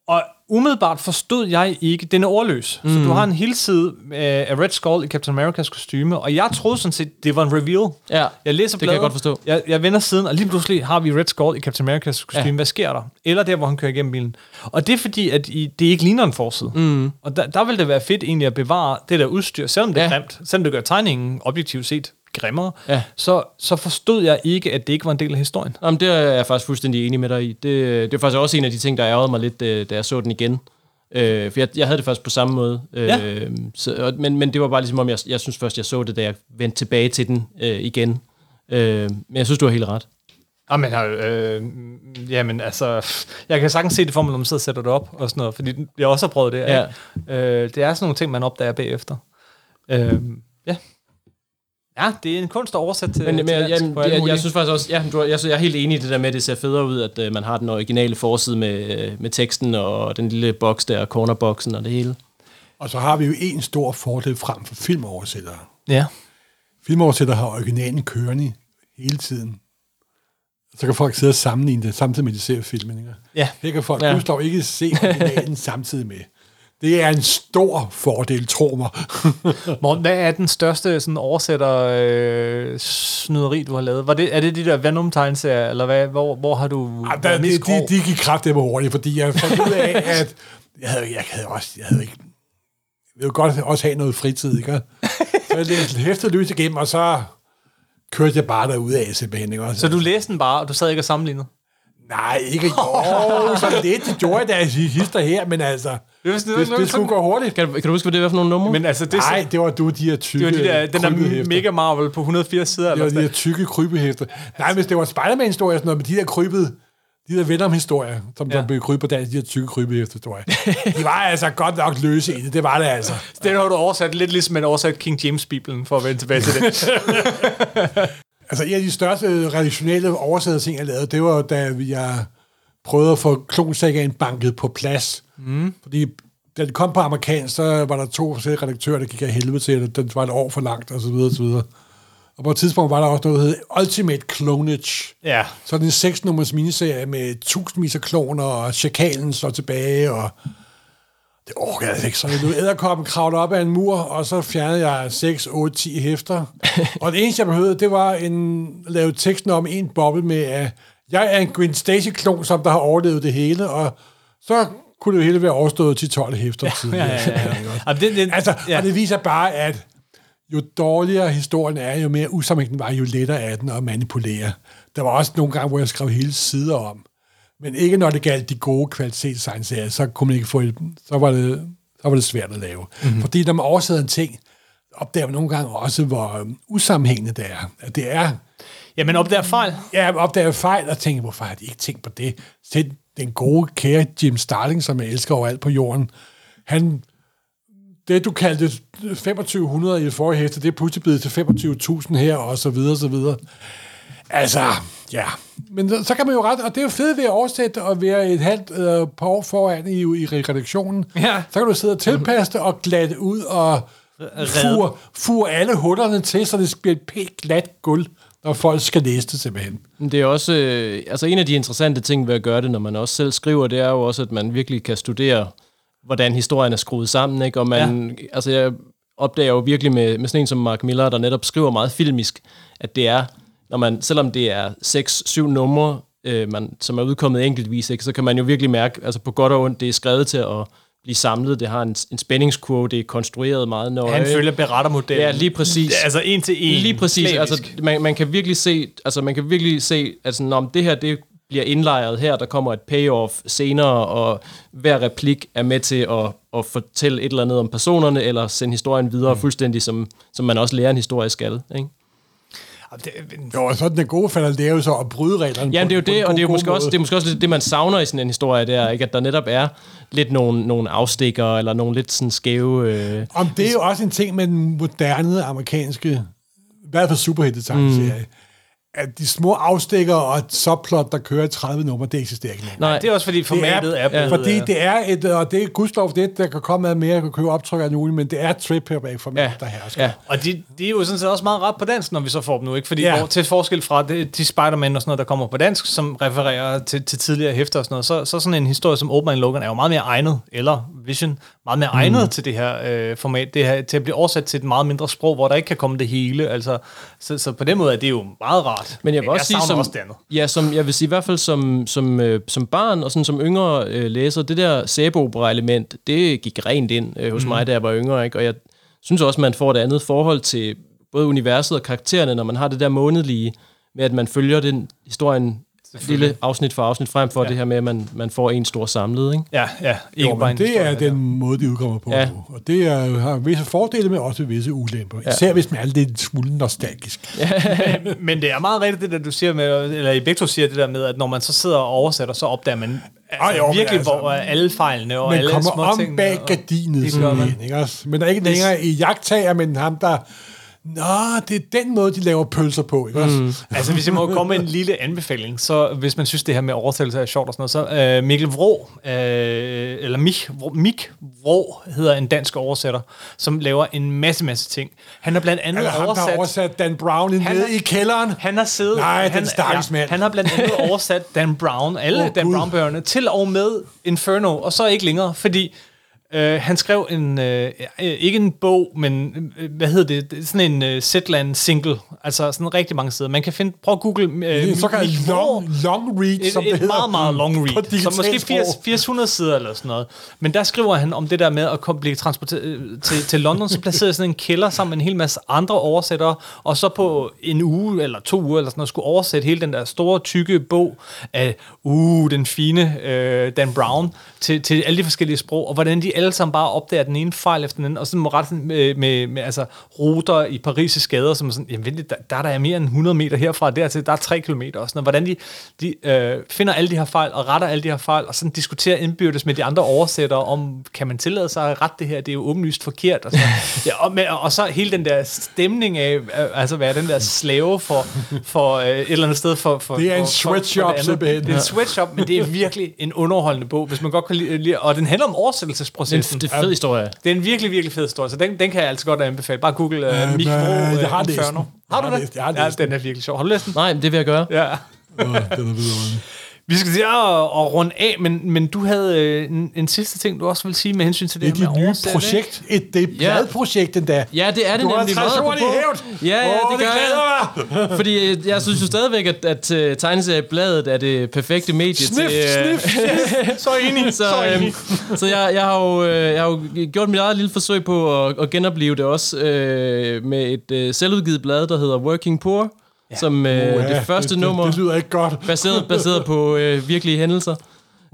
Speaker 1: Og umiddelbart forstod jeg ikke, den er ordløs. Mm. Så du har en hel side af af Red Skull i Captain Americas kostyme, og jeg troede sådan set, det var en reveal.
Speaker 3: Ja,
Speaker 1: Jeg læser
Speaker 3: det kan jeg
Speaker 1: bladet,
Speaker 3: godt forstå.
Speaker 1: Jeg, jeg vender siden, og lige pludselig har vi Red Skull i Captain Americas kostume. Ja. Hvad sker der? Eller der, hvor han kører igennem bilen. Og det er fordi, at I, det ikke ligner en forside. Mm. Og der, der vil det være fedt egentlig at bevare det der udstyr, selvom det er
Speaker 3: Ja.
Speaker 1: grimt, selvom det gør tegningen objektivt set grimmere,
Speaker 3: Ja.
Speaker 1: så, så forstod jeg ikke, at det ikke var en del af historien.
Speaker 3: Jamen, det er jeg faktisk fuldstændig enig med dig i. Det, det er faktisk også en af de ting, der ærgede mig lidt, øh, da jeg så den igen. Øh, for jeg, jeg havde det først på samme måde. Øh,
Speaker 1: Ja.
Speaker 3: så, og, men, men det var bare ligesom om, jeg, jeg synes først, jeg så det, da jeg vendte tilbage til den øh, igen. Øh, men jeg synes, du har helt ret.
Speaker 1: Jamen, øh, jamen, altså, jeg kan sagtens se det for mig, når man sidder og sætter det op og sådan noget, fordi jeg også har prøvet det.
Speaker 3: Ja.
Speaker 1: Ja. Øh, det er sådan nogle ting, man opdager bagefter. Øh, ja. Ja, det er en kunst at oversætte til,
Speaker 3: Men, men
Speaker 1: til
Speaker 3: jeg,
Speaker 1: dansk
Speaker 3: jeg, jeg, synes faktisk også, ja, du, jeg, jeg er helt enig i det der med, at det ser federe ud, at øh, man har den originale forside med, øh, med teksten og den lille boks der, cornerboksen og det hele.
Speaker 2: Og så har vi jo en stor fordel frem for filmoversættere.
Speaker 1: Ja.
Speaker 2: Filmoversættere har originalen kørende hele tiden. Så kan folk sidde og sammenligne det, samtidig med, at de ser filmen. Ikke?
Speaker 1: Ja.
Speaker 2: Her kan folk
Speaker 3: Ja.
Speaker 2: ikke se originalen samtidig med. Det er en stor fordel, tro mig. *laughs*
Speaker 1: Morten, hvad er den største sådan, oversætter øh, snyderi, du har lavet? Var det, er det de der Venom-tegneserier, eller hvad? Hvor, hvor har du
Speaker 2: Ej, der,
Speaker 1: været mest
Speaker 2: de, de, de gik kraftigt hurtigt, fordi jeg fandt ud af, *laughs* at jeg havde, jeg havde også, jeg havde ikke, jeg ville godt også have noget fritid, ikke? Så jeg læste hæftet løs igennem, og så kørte jeg bare derud af simpelthen, ikke? Også.
Speaker 1: Så du læste den bare, og du sad ikke og sammenlignede?
Speaker 2: Nej, ikke jo, så lidt, det gjorde jeg da hister her, men altså,
Speaker 1: Det var
Speaker 2: det,
Speaker 1: sådan-
Speaker 2: det, det skulle gå hurtigt.
Speaker 3: Kan, du- kan du huske, hvad det var for nogle numre?
Speaker 1: Men altså, det,
Speaker 2: Nej, det var du, de her tykke
Speaker 1: det var de der, den der. Mega Marvel på 180 sider.
Speaker 2: Det
Speaker 1: Eller
Speaker 2: var de her tykke krybehæfter. Nej, hvis det var Spider-Man-historier, sådan noget, med de der krybede, de der Venom-historier, som
Speaker 1: Ja.
Speaker 2: der blev kryb på dansk, de her tykke krybehæfter-historier. De var altså godt nok løse i det, det var det altså.
Speaker 1: Det har du oversat lidt ligesom man oversat King James-bibelen, for at vende tilbage til det. *laughs*
Speaker 2: Altså, en af de største redaktionelle oversætter ting, jeg lavede, det var, da jeg prøvede at få klonsagaen banket på plads. Mm. Fordi da det kom på amerikansk, så var der to forskellige redaktører, der gik af helvede til, at den var et år for langt, og så videre, og så videre. Og på et tidspunkt var der også noget, der hed Ultimate Clonage.
Speaker 1: ja.
Speaker 2: Så er det en seks nummers miniserie med tusindvis af kloner, og chakalen slår tilbage, og det orker jeg ikke. Så lod æderkoppen kravle op ad en mur, og så fjernede jeg 6, 8, 10 hæfter. *laughs* og det eneste, jeg behøvede, det var en, lave teksten om en boble med, at jeg er en Gwen Stacy-klon, som der har overlevet det hele, og så kunne det hele være overstået til 12 hæfter tidligere.
Speaker 1: Ja, ja, ja. *laughs* Jamen, det, det,
Speaker 2: Altså,
Speaker 1: ja.
Speaker 2: ja. og det viser bare, at jo dårligere historien er, jo mere usammenhængende den var, jo lettere er den at manipulere. Der var også nogle gange, hvor jeg skrev hele sider om. Men ikke når det galt de gode kvalitetstegnserier, så kunne man ikke få et, så var det, så var det svært at lave. Mm-hmm. Fordi når man oversætter en ting, opdager man nogle gange også, hvor øhm, usammenhængende det er. At det er,
Speaker 1: ja, men op der fejl.
Speaker 2: jeg opdager fejl og tænker, hvorfor har de ikke tænkt på det? Selv den gode, kære Jim Starling, som jeg elsker overalt på jorden, han, det du kaldte 2500 i det forrige hæfte, det er pludselig blevet til 25.000 her, og så videre, så videre. Altså, ja. Men så, kan man jo ret, og det er jo fedt ved at oversætte og være et halvt øh, par år foran i, i redaktionen.
Speaker 1: Ja.
Speaker 2: Så kan du sidde og tilpasse det og glatte ud og fure, fure alle hullerne til, så det bliver et pænt glat gulv, når folk skal læse det simpelthen.
Speaker 3: Det er også, øh, altså en af de interessante ting ved at gøre det, når man også selv skriver, det er jo også, at man virkelig kan studere, hvordan historien er skruet sammen, ikke? Og man, ja. altså jeg opdager jo virkelig med, med sådan en som Mark Miller, der netop skriver meget filmisk, at det er, når man, selvom det er 6-7 numre, øh, man, som er udkommet enkeltvis, ikke? så kan man jo virkelig mærke, altså på godt og ondt, det er skrevet til at blive samlet, det har en, en spændingskurve, det er konstrueret meget nøje.
Speaker 1: Han følger berettermodellen.
Speaker 3: Ja, lige præcis.
Speaker 1: Altså en til en.
Speaker 3: Lige præcis.
Speaker 1: slavisk.
Speaker 3: Altså, man, man kan virkelig se, altså man kan virkelig se, at sådan, om det her det bliver indlejret her, der kommer et payoff senere, og hver replik er med til at, at fortælle et eller andet om personerne, eller sende historien videre mm. fuldstændig, som, som man også lærer en historie skal. Ikke?
Speaker 2: Jo, og så er den gode falder det er jo så at bryde reglerne
Speaker 3: Jamen, det er jo
Speaker 2: på, på en
Speaker 3: det, og det er, måske også, det er måske også lidt det, man savner i sådan en historie der, ikke? at der netop er lidt nogle, nogle afstikker, eller nogle lidt sådan skæve... Øh,
Speaker 2: Om det er jo også en ting med den moderne amerikanske, i hvert fald superhelte-tegneserie, mm. At de små afstikker og et subplot, der kører 30 numre, det eksisterer ikke længere.
Speaker 3: Nej,
Speaker 1: Det er også fordi formatet er, blevet...
Speaker 2: Fordi det er et, og det er gudslov det, der kan komme af mere, kan købe optryk af muligt, men det er trip format
Speaker 3: ja,
Speaker 2: der hersker.
Speaker 3: ja.
Speaker 1: Og de, de er jo sådan set også meget ret på dansk, når vi så får dem nu, ikke? Fordi
Speaker 2: Ja.
Speaker 1: hvor, til forskel fra det, de Spider-Man og sådan noget, der kommer på dansk, som refererer til, til tidligere hæfter og sådan noget, så, så sådan en historie som Old Man Logan er jo meget mere egnet, eller Vision, meget mere egnet
Speaker 2: Mm.
Speaker 1: til det her øh, format, det her, til at blive oversat til et meget mindre sprog, hvor der ikke kan komme det hele. Altså, så, så på den måde er det jo meget rart.
Speaker 3: Men jeg vil også sige,
Speaker 1: savner
Speaker 3: som,
Speaker 1: også det andet.
Speaker 3: ja, som, jeg vil sige i hvert fald som, som, øh, som barn og sådan som yngre øh, læser, det der sæbeopera-element, det gik rent ind øh, hos mm. mig, da jeg var yngre. Ikke? Og jeg synes også, man får et andet forhold til både universet og karaktererne, når man har det der månedlige med, at man følger den historien lille afsnit for afsnit frem for ja. det her med, at man, man får en stor samlet. Ikke?
Speaker 1: Ja, ja. Ikke
Speaker 2: Jo,
Speaker 1: bare
Speaker 2: det er den måde, de udkommer på
Speaker 3: Ja.
Speaker 2: nu. Og det er, har visse fordele, men også visse ulemper. Især hvis man er lidt smule nostalgisk. *laughs* Ja.
Speaker 1: der. Men det er meget rigtigt, det der du siger med, eller i begge to siger det der med, at når man så sidder og oversætter, så opdager man altså,
Speaker 2: Ah, jo,
Speaker 1: virkelig,
Speaker 2: altså,
Speaker 1: hvor er alle fejlene og
Speaker 2: Man
Speaker 1: alle
Speaker 2: kommer
Speaker 1: små
Speaker 2: om
Speaker 1: tingene,
Speaker 2: bag
Speaker 1: og-
Speaker 2: gardinet,
Speaker 1: Det gør man.
Speaker 2: simpelthen, ikke også? Men der er ikke længere i jagttager, men ham, der... Nå, det er den måde, de laver pølser på, ikke også? Mm. *laughs*
Speaker 1: Altså, hvis jeg må komme med en lille anbefaling, så hvis man synes, det her med oversættelse er sjovt og sådan noget, så øh, Mikkel Vrå, øh, eller Mik, Vrå, Mik Vrå hedder en dansk oversætter, som laver en masse, masse ting. Han har blandt andet
Speaker 2: der
Speaker 1: oversat...
Speaker 2: har oversat Dan Brown i
Speaker 1: Han
Speaker 2: nede
Speaker 1: er-
Speaker 2: i kælderen.
Speaker 1: Han har siddet...
Speaker 2: Nej, den
Speaker 1: han,
Speaker 2: stakkels mand.
Speaker 1: Han har blandt andet *laughs* oversat Dan Brown, alle oh, Dan. Brown-bøgerne, til og med Inferno, og så ikke længere, fordi øh, han skrev en, øh, øh, ikke en bog, men øh, hvad hedder det, sådan en øh, Zetland single, altså sådan rigtig mange sider. Man kan finde, prøv at google øh,
Speaker 2: En såkaldt long, long read,
Speaker 1: et,
Speaker 2: som det
Speaker 1: et
Speaker 2: hedder.
Speaker 1: meget, meget long read, som måske
Speaker 2: sprog.
Speaker 1: 80, 800 sider eller sådan noget. Men der skriver han om det der med at komme, blive transporteret øh, til, til London, så placerede sådan en kælder sammen med en hel masse andre oversættere, og så på en uge eller to uger eller sådan noget, skulle oversætte hele den der store, tykke bog af, uh, den fine øh, Dan Brown til, til alle de forskellige sprog, og hvordan de alle sammen bare opdager den ene fejl efter den anden, og sådan må rette med, med, med altså, ruter i Paris' gader, som er sådan, jamen vent, der, der er der mere end 100 meter herfra og dertil, der er 3 kilometer og sådan noget. Hvordan de, de øh, finder alle de her fejl og retter alle de her fejl, og sådan diskuterer indbyrdes med de andre oversættere om, kan man tillade sig at rette det her, det er jo åbenlyst forkert. Og, sådan. noget. *laughs* ja, og, med, og så hele den der stemning af, øh, altså være den der slave for, for øh, et eller andet sted for... for
Speaker 2: Det er en
Speaker 1: for- for
Speaker 2: sweatshop, simpelthen.
Speaker 1: Det er en sweatshop, men det er *laughs* virkelig en underholdende bog, hvis man godt kan lide og den handler om oversættelsesprocessen.
Speaker 3: Det er en fed historie.
Speaker 1: Det er en virkelig, virkelig fed historie, så den, den kan jeg altså godt anbefale. Bare google uh,
Speaker 2: Ja,
Speaker 1: Mik
Speaker 2: men,
Speaker 1: Vrå
Speaker 2: jeg
Speaker 1: uh,
Speaker 2: har
Speaker 1: Inferno. Har du det?
Speaker 2: jeg har
Speaker 1: ja,
Speaker 2: læst
Speaker 1: den er virkelig sjov. Har du læst den?
Speaker 3: Nej, men det vil jeg gøre.
Speaker 1: Ja.
Speaker 2: Åh, den er videre.
Speaker 1: Vi skal til at, at runde af, men, men du havde øh, en, en sidste ting, du også vil sige med hensyn til det,
Speaker 2: Det er
Speaker 1: her med
Speaker 2: nye
Speaker 1: oversætte,
Speaker 2: projekt. Et, det er et
Speaker 3: Ja.
Speaker 2: pladprojekt endda.
Speaker 3: Ja, det er det
Speaker 2: Du har
Speaker 3: nemlig meget
Speaker 2: træsort i hævd.
Speaker 3: Ja, ja, det
Speaker 2: det
Speaker 3: gør jeg. *laughs* Fordi øh, jeg synes jo stadigvæk, at, at uh, tegneseriebladet er det perfekte medie
Speaker 2: Sniff,
Speaker 3: til... øh,
Speaker 2: sniff, sniff. *laughs*
Speaker 1: Så enig,
Speaker 3: så,
Speaker 1: så
Speaker 3: øhm,
Speaker 1: enig.
Speaker 3: så jeg, jeg, har jo, øh, jeg har jo gjort mit eget lille forsøg på at, at genopleve det også øh, med et øh, selvudgivet blad, der hedder Working Poor, ja. som øh,
Speaker 2: Uha,
Speaker 3: det første
Speaker 2: det,
Speaker 3: nummer,
Speaker 2: Det, det lyder ikke godt.
Speaker 3: baseret, baseret på øh, virkelige hændelser.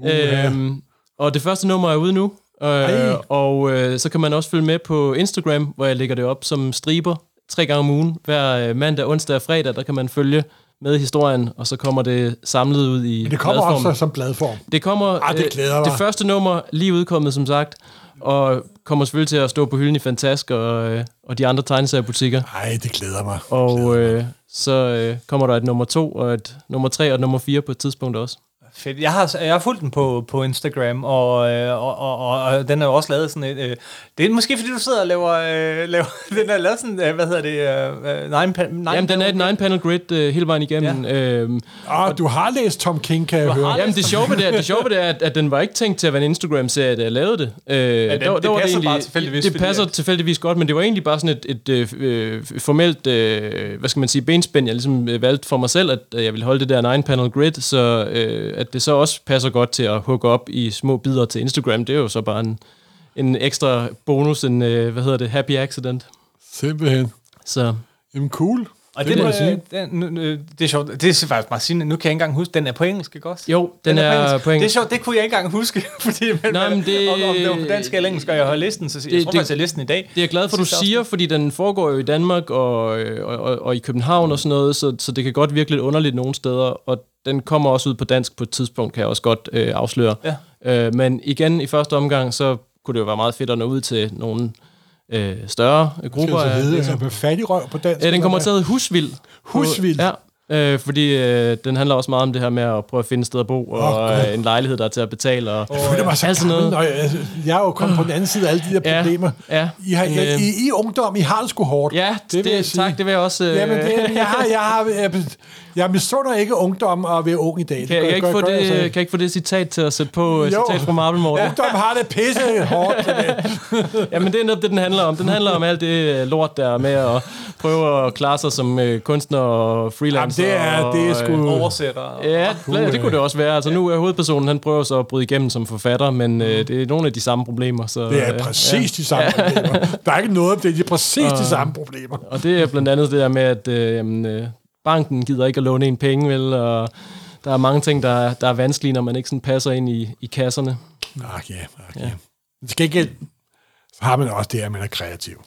Speaker 3: Øhm, og det første nummer er ude nu,
Speaker 2: Ej.
Speaker 3: øh, og øh, så kan man også følge med på Instagram, hvor jeg lægger det op som striber tre gange om ugen. Hver øh, mandag, onsdag og fredag, der kan man følge med historien, og så kommer det samlet ud i
Speaker 2: Det kommer
Speaker 3: bladform.
Speaker 2: også som bladform.
Speaker 3: Det kommer
Speaker 2: Ah, det
Speaker 3: øh,
Speaker 2: glæder mig.
Speaker 3: det første nummer lige udkommet, som sagt, og kommer selvfølgelig til at stå på hylden i Fantask og, øh, og de andre tegneseriebutikker.
Speaker 2: Nej, det glæder mig.
Speaker 3: Og øh, så øh, kommer der et nummer to, og et nummer tre og et nummer fire på et tidspunkt også.
Speaker 1: Fedt. Jeg har, jeg har fulgt den på, på Instagram, og, øh, og, og, og, og den er jo også lavet sådan et... Øh, det er måske, fordi du sidder og laver... Øh, laver *laughs* den er lavet sådan, øh, hvad hedder det... Øh, nine, pa- nine
Speaker 3: Jamen, den er et nine-panel grid øh, hele vejen igennem. Ja. Øhm,
Speaker 2: Og du har læst Tom King, kan jeg høre.
Speaker 3: Jamen, det sjove ved det, er, det, sjove det er, at, at den var ikke tænkt til at være en Instagram-serie, da jeg lavede det. Øh,
Speaker 1: den- det passer bare tilfældigvis,
Speaker 3: Det passer
Speaker 1: at-
Speaker 3: tilfældigvis godt, men det var egentlig bare sådan et, et øh, øh, formelt, øh, hvad skal man sige, benspænd, jeg ligesom øh, valgte for mig selv, at øh, jeg ville holde det der nine-panel grid, så øh, at det så også passer godt til at hugge op i små bidder til Instagram, det er jo så bare en, en ekstra bonus, en, øh, hvad hedder det, happy accident.
Speaker 2: Simpelthen.
Speaker 3: Så
Speaker 2: Jamen, cool.
Speaker 1: Og
Speaker 2: Det
Speaker 1: det,
Speaker 2: må
Speaker 1: det,
Speaker 2: jeg
Speaker 1: det, det, det er sjovt. Det er faktisk meget sigende. Nu kan jeg ikke engang huske, den er på engelsk, ikke også?
Speaker 3: jo, den, den er, på
Speaker 1: Det er
Speaker 3: engelsk.
Speaker 1: sjovt, det kunne jeg ikke engang huske, *laughs* fordi men,
Speaker 3: Nej, men det-
Speaker 1: om, om det var på dansk eller engelsk, og jeg har læst den, så jeg
Speaker 3: Det-
Speaker 1: tror
Speaker 3: det-
Speaker 1: faktisk, jeg læste den i dag.
Speaker 3: Det er jeg glad for, du siger, fordi den foregår jo i Danmark og, og, og, og i København og sådan noget, så, så det kan godt virke lidt underligt nogle steder, og den kommer også ud på dansk på et tidspunkt, kan jeg også godt øh, afsløre.
Speaker 1: Ja.
Speaker 3: Øh, men igen, i første omgang, så kunne det jo være meget fedt at nå ud til nogle øh, større
Speaker 2: Skal
Speaker 3: grupper.
Speaker 2: det så
Speaker 3: af
Speaker 2: hedde øh, med fattigrøv på dansk?
Speaker 3: Ja, den kommer
Speaker 2: hvad?
Speaker 3: til at hedde Husvild.
Speaker 2: Husvild?
Speaker 3: Ja. Øh, fordi øh, den handler også meget om det her med at prøve at finde et sted at bo, og oh, øh, en lejlighed, der er til at betale. Og,
Speaker 2: Jeg føler mig så
Speaker 3: alt sådan
Speaker 2: gammel,
Speaker 3: noget.
Speaker 2: når jeg, jeg er jo kommet på den anden side af alle de der
Speaker 3: Ja,
Speaker 2: problemer.
Speaker 3: ja.
Speaker 2: I, har, I,
Speaker 3: Øh.
Speaker 2: I, I ungdom, I har det sgu hårdt.
Speaker 3: Ja, det,
Speaker 2: vil jeg
Speaker 3: det,
Speaker 2: sige.
Speaker 3: tak, det vil jeg også... Øh,
Speaker 2: Jamen, det, jeg, har, jeg, har, jeg, jeg misunder ikke ungdom og være ung i dag.
Speaker 3: kan, jeg, jeg, ikke
Speaker 2: gør-
Speaker 3: få
Speaker 2: gør
Speaker 3: det, kan jeg ikke få det citat til at sætte på? øh,
Speaker 2: Jo.
Speaker 3: Citat fra Marvel Morten.
Speaker 2: Ungdom har det pisse hårdt. det. *laughs*
Speaker 3: Jamen, det er netop det, den handler om. Den handler om alt det øh, lort, der er med at prøve at klare sig som øh, kunstner og freelancer.
Speaker 2: Jamen, det er- det er sgu-
Speaker 3: øh,
Speaker 1: Oversætter.
Speaker 3: Ja, det, det kunne det også være. Altså nu er hovedpersonen, han prøver så at bryde igennem som forfatter, men øh, det er nogle af de samme problemer. Så,
Speaker 2: Det er
Speaker 3: øh,
Speaker 2: præcis de samme problemer. *laughs* Der er ikke noget, det er præcis de samme problemer.
Speaker 3: Og det er blandt andet det der med, at øh, jamen, øh, banken gider ikke at låne en penge, vel, og der er mange ting, der, er- der er vanskelige, når man ikke sådan passer ind i, i kasserne.
Speaker 2: Ach ja, ach ja. Men Til gengæld så har man også det, at man er kreativ.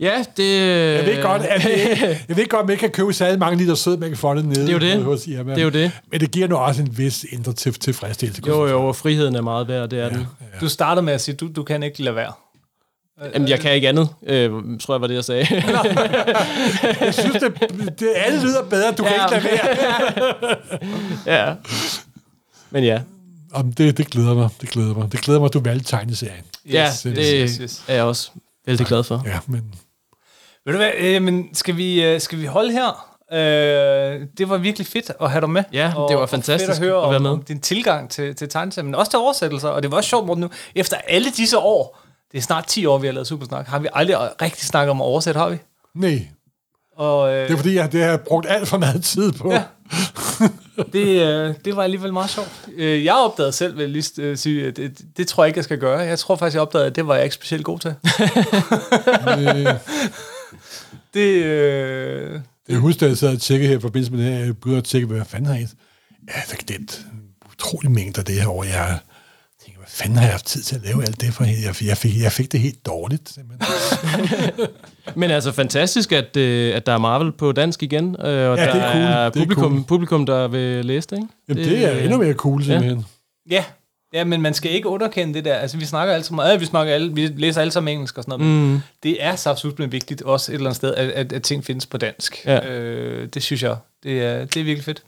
Speaker 3: Ja, det...
Speaker 2: Jeg ved godt, at det, *laughs* jeg ved godt, at man ikke kan købe særlig mange liter sødmælk for det nede.
Speaker 3: Det er jo det.
Speaker 2: Hos Irma.
Speaker 3: Det er jo det.
Speaker 2: Men det giver nu også en vis indre til, tilfredsstillelse.
Speaker 3: Jo, jo, og friheden er meget værd, det er den.
Speaker 1: Du starter med at sige, du, du kan ikke lade være.
Speaker 3: Jamen, jeg kan ikke andet, øh, tror jeg var det, jeg sagde.
Speaker 2: Jeg synes, det, det alle lyder bedre. Du kan
Speaker 3: Ja.
Speaker 2: ikke lade være. *laughs*
Speaker 3: ja. Men ja,
Speaker 2: Om det, det glæder mig. Det glæder mig. Det glæder mig, at du valgte tegneserien.
Speaker 3: ja
Speaker 1: Yes,
Speaker 3: det
Speaker 1: yes, yes, yes.
Speaker 3: er jeg også vældig glad for.
Speaker 2: Ja, men
Speaker 1: Ved du hvad, øh, men skal vi, øh, skal vi holde her? Øh, det var virkelig fedt at have dig med.
Speaker 3: Ja,
Speaker 1: og,
Speaker 3: det var
Speaker 1: og
Speaker 3: fantastisk
Speaker 1: fedt at høre
Speaker 3: at være
Speaker 1: om,
Speaker 3: med.
Speaker 1: om din tilgang til, til tegneserier, men også til oversættelser. Og det var også sjovt, Morten, nu. Efter alle disse år, det er snart 10 år, vi har lavet Supersnak, har vi aldrig rigtig snakket om at oversætte, har vi?
Speaker 2: nej.
Speaker 1: Og øh,
Speaker 2: Det er fordi, jeg det har brugt alt for meget tid på.
Speaker 1: Ja. det, øh, det var alligevel meget sjovt. Øh, jeg opdagede selv, vil jeg lige øh, sige, at det, det tror jeg ikke, jeg skal gøre. Jeg tror faktisk, jeg opdagede, at det var jeg ikke specielt god til. *laughs*
Speaker 2: Øh,
Speaker 1: Det, øh,
Speaker 2: Jeg husker, da jeg sad og tjekkede her i forbindelse med det her, jeg begyndte at tjekke, hvad fanden har jeg... Ja, der er den utrolig mængder det her år, jeg tænker, hvad fanden har jeg haft tid til at lave alt det for? Jeg, jeg, fik, jeg fik det helt dårligt. *laughs*
Speaker 3: Men altså fantastisk, at, øh, at der er Marvel på dansk igen, øh, og
Speaker 2: Ja,
Speaker 3: der
Speaker 2: det er cool.
Speaker 3: er
Speaker 2: Det er
Speaker 3: publikum,
Speaker 2: cool.
Speaker 3: publikum, der vil læse det, ikke?
Speaker 2: Jamen, det, er endnu mere cool, simpelthen.
Speaker 1: ja. ja, men man skal ikke underkende det der. Altså, vi snakker altid meget, ja, vi, snakker alle, vi læser alle sammen engelsk og sådan noget, mm. men det er så absolut vigtigt også et eller andet sted, at, at, at ting findes på dansk.
Speaker 3: Ja.
Speaker 1: Øh, det synes jeg, det er, det er virkelig fedt.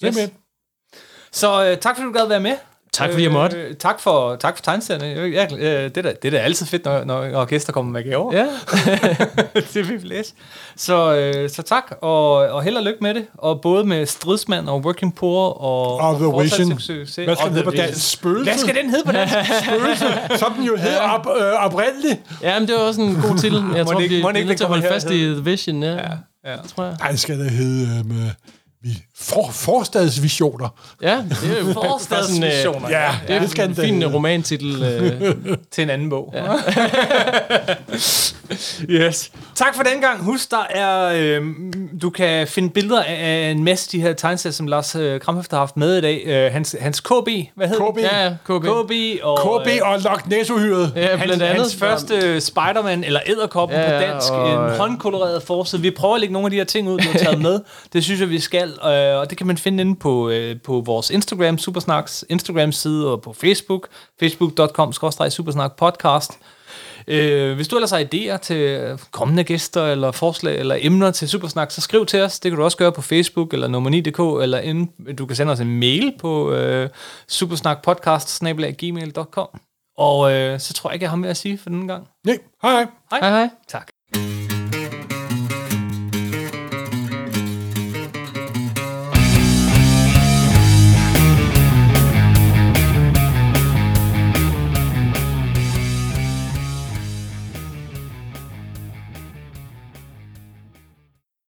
Speaker 2: Simpelthen.
Speaker 1: Så øh, tak fordi du gad være med.
Speaker 3: Tak, fordi jeg måtte.
Speaker 1: Øh, tak for, tak for tegneserierne. Jeg, jeg, øh, det, er da, det er da altid fedt, når, når, når gæster kommer med gaver.
Speaker 3: Ja. *laughs*
Speaker 1: det vil vi læse. Så, øh, så tak, og, og held og lykke med det. Og både med Stridsmand og Working Poor og,
Speaker 2: Og The Vision. Hvad skal
Speaker 1: Og
Speaker 2: den hedde på dansk? Spøgelse?
Speaker 1: Hvad skal den hedde på dansk? *laughs*
Speaker 2: Som den jo hed op, øh, oprindeligt.
Speaker 3: ja, men det var også en god titel. *laughs* Jeg tror,
Speaker 1: det ikke-
Speaker 3: vi er
Speaker 1: det ikke
Speaker 3: nødt til at holde fast i The Vision, ja.
Speaker 1: ja, ja.
Speaker 3: Det tror jeg.
Speaker 2: Nej, det skal da hedde øh, med, vi, for, forstadsvisioner.
Speaker 3: Ja, det er jo *laughs*
Speaker 1: Forstadsvisioner.
Speaker 3: øh,
Speaker 2: Ja,
Speaker 3: Det er
Speaker 2: det skal
Speaker 3: en fin
Speaker 2: hedde.
Speaker 3: romantitel. Øh, *laughs*
Speaker 1: til en anden bog. Ja. *laughs* yes. Tak for den gang. Husk, der er, øh, du kan finde billeder af, en masse de her tegneserier, som Lars øh, Kramhøft har haft med i dag. Øh, hans, hans KB, hvad hedder
Speaker 2: KB.
Speaker 1: det?
Speaker 3: ja, ja, KB.
Speaker 1: KB og...
Speaker 2: KB og Loch Ness-uhyret.
Speaker 3: Ja,
Speaker 1: Hans,
Speaker 3: blandt andet.
Speaker 1: hans første Spider-Man, eller Æderkoppen
Speaker 3: Ja,
Speaker 1: på
Speaker 3: ja,
Speaker 1: dansk,
Speaker 3: og-
Speaker 1: en håndkoloreret forside. Vi prøver at lægge nogle af de her ting ud, du har taget med. Det synes jeg, vi skal, øh, og det kan man finde inde på, øh, på vores Instagram, Supersnaks Instagram-side, og på Facebook, facebook.com-supersnak podcast. Øh, hvis du ellers har idéer til kommende gæster, eller forslag, eller emner til Supersnak, så skriv til os. Det kan du også gøre på Facebook, eller nummer9.dk, eller inde, du kan sende os en mail på øh, supersnakpodcast.gmail.com. Og øh, så tror jeg ikke, jeg har mere at sige for denne gang.
Speaker 2: Nej, hej hej.
Speaker 1: Hej.
Speaker 3: Hej, hej.
Speaker 1: Tak.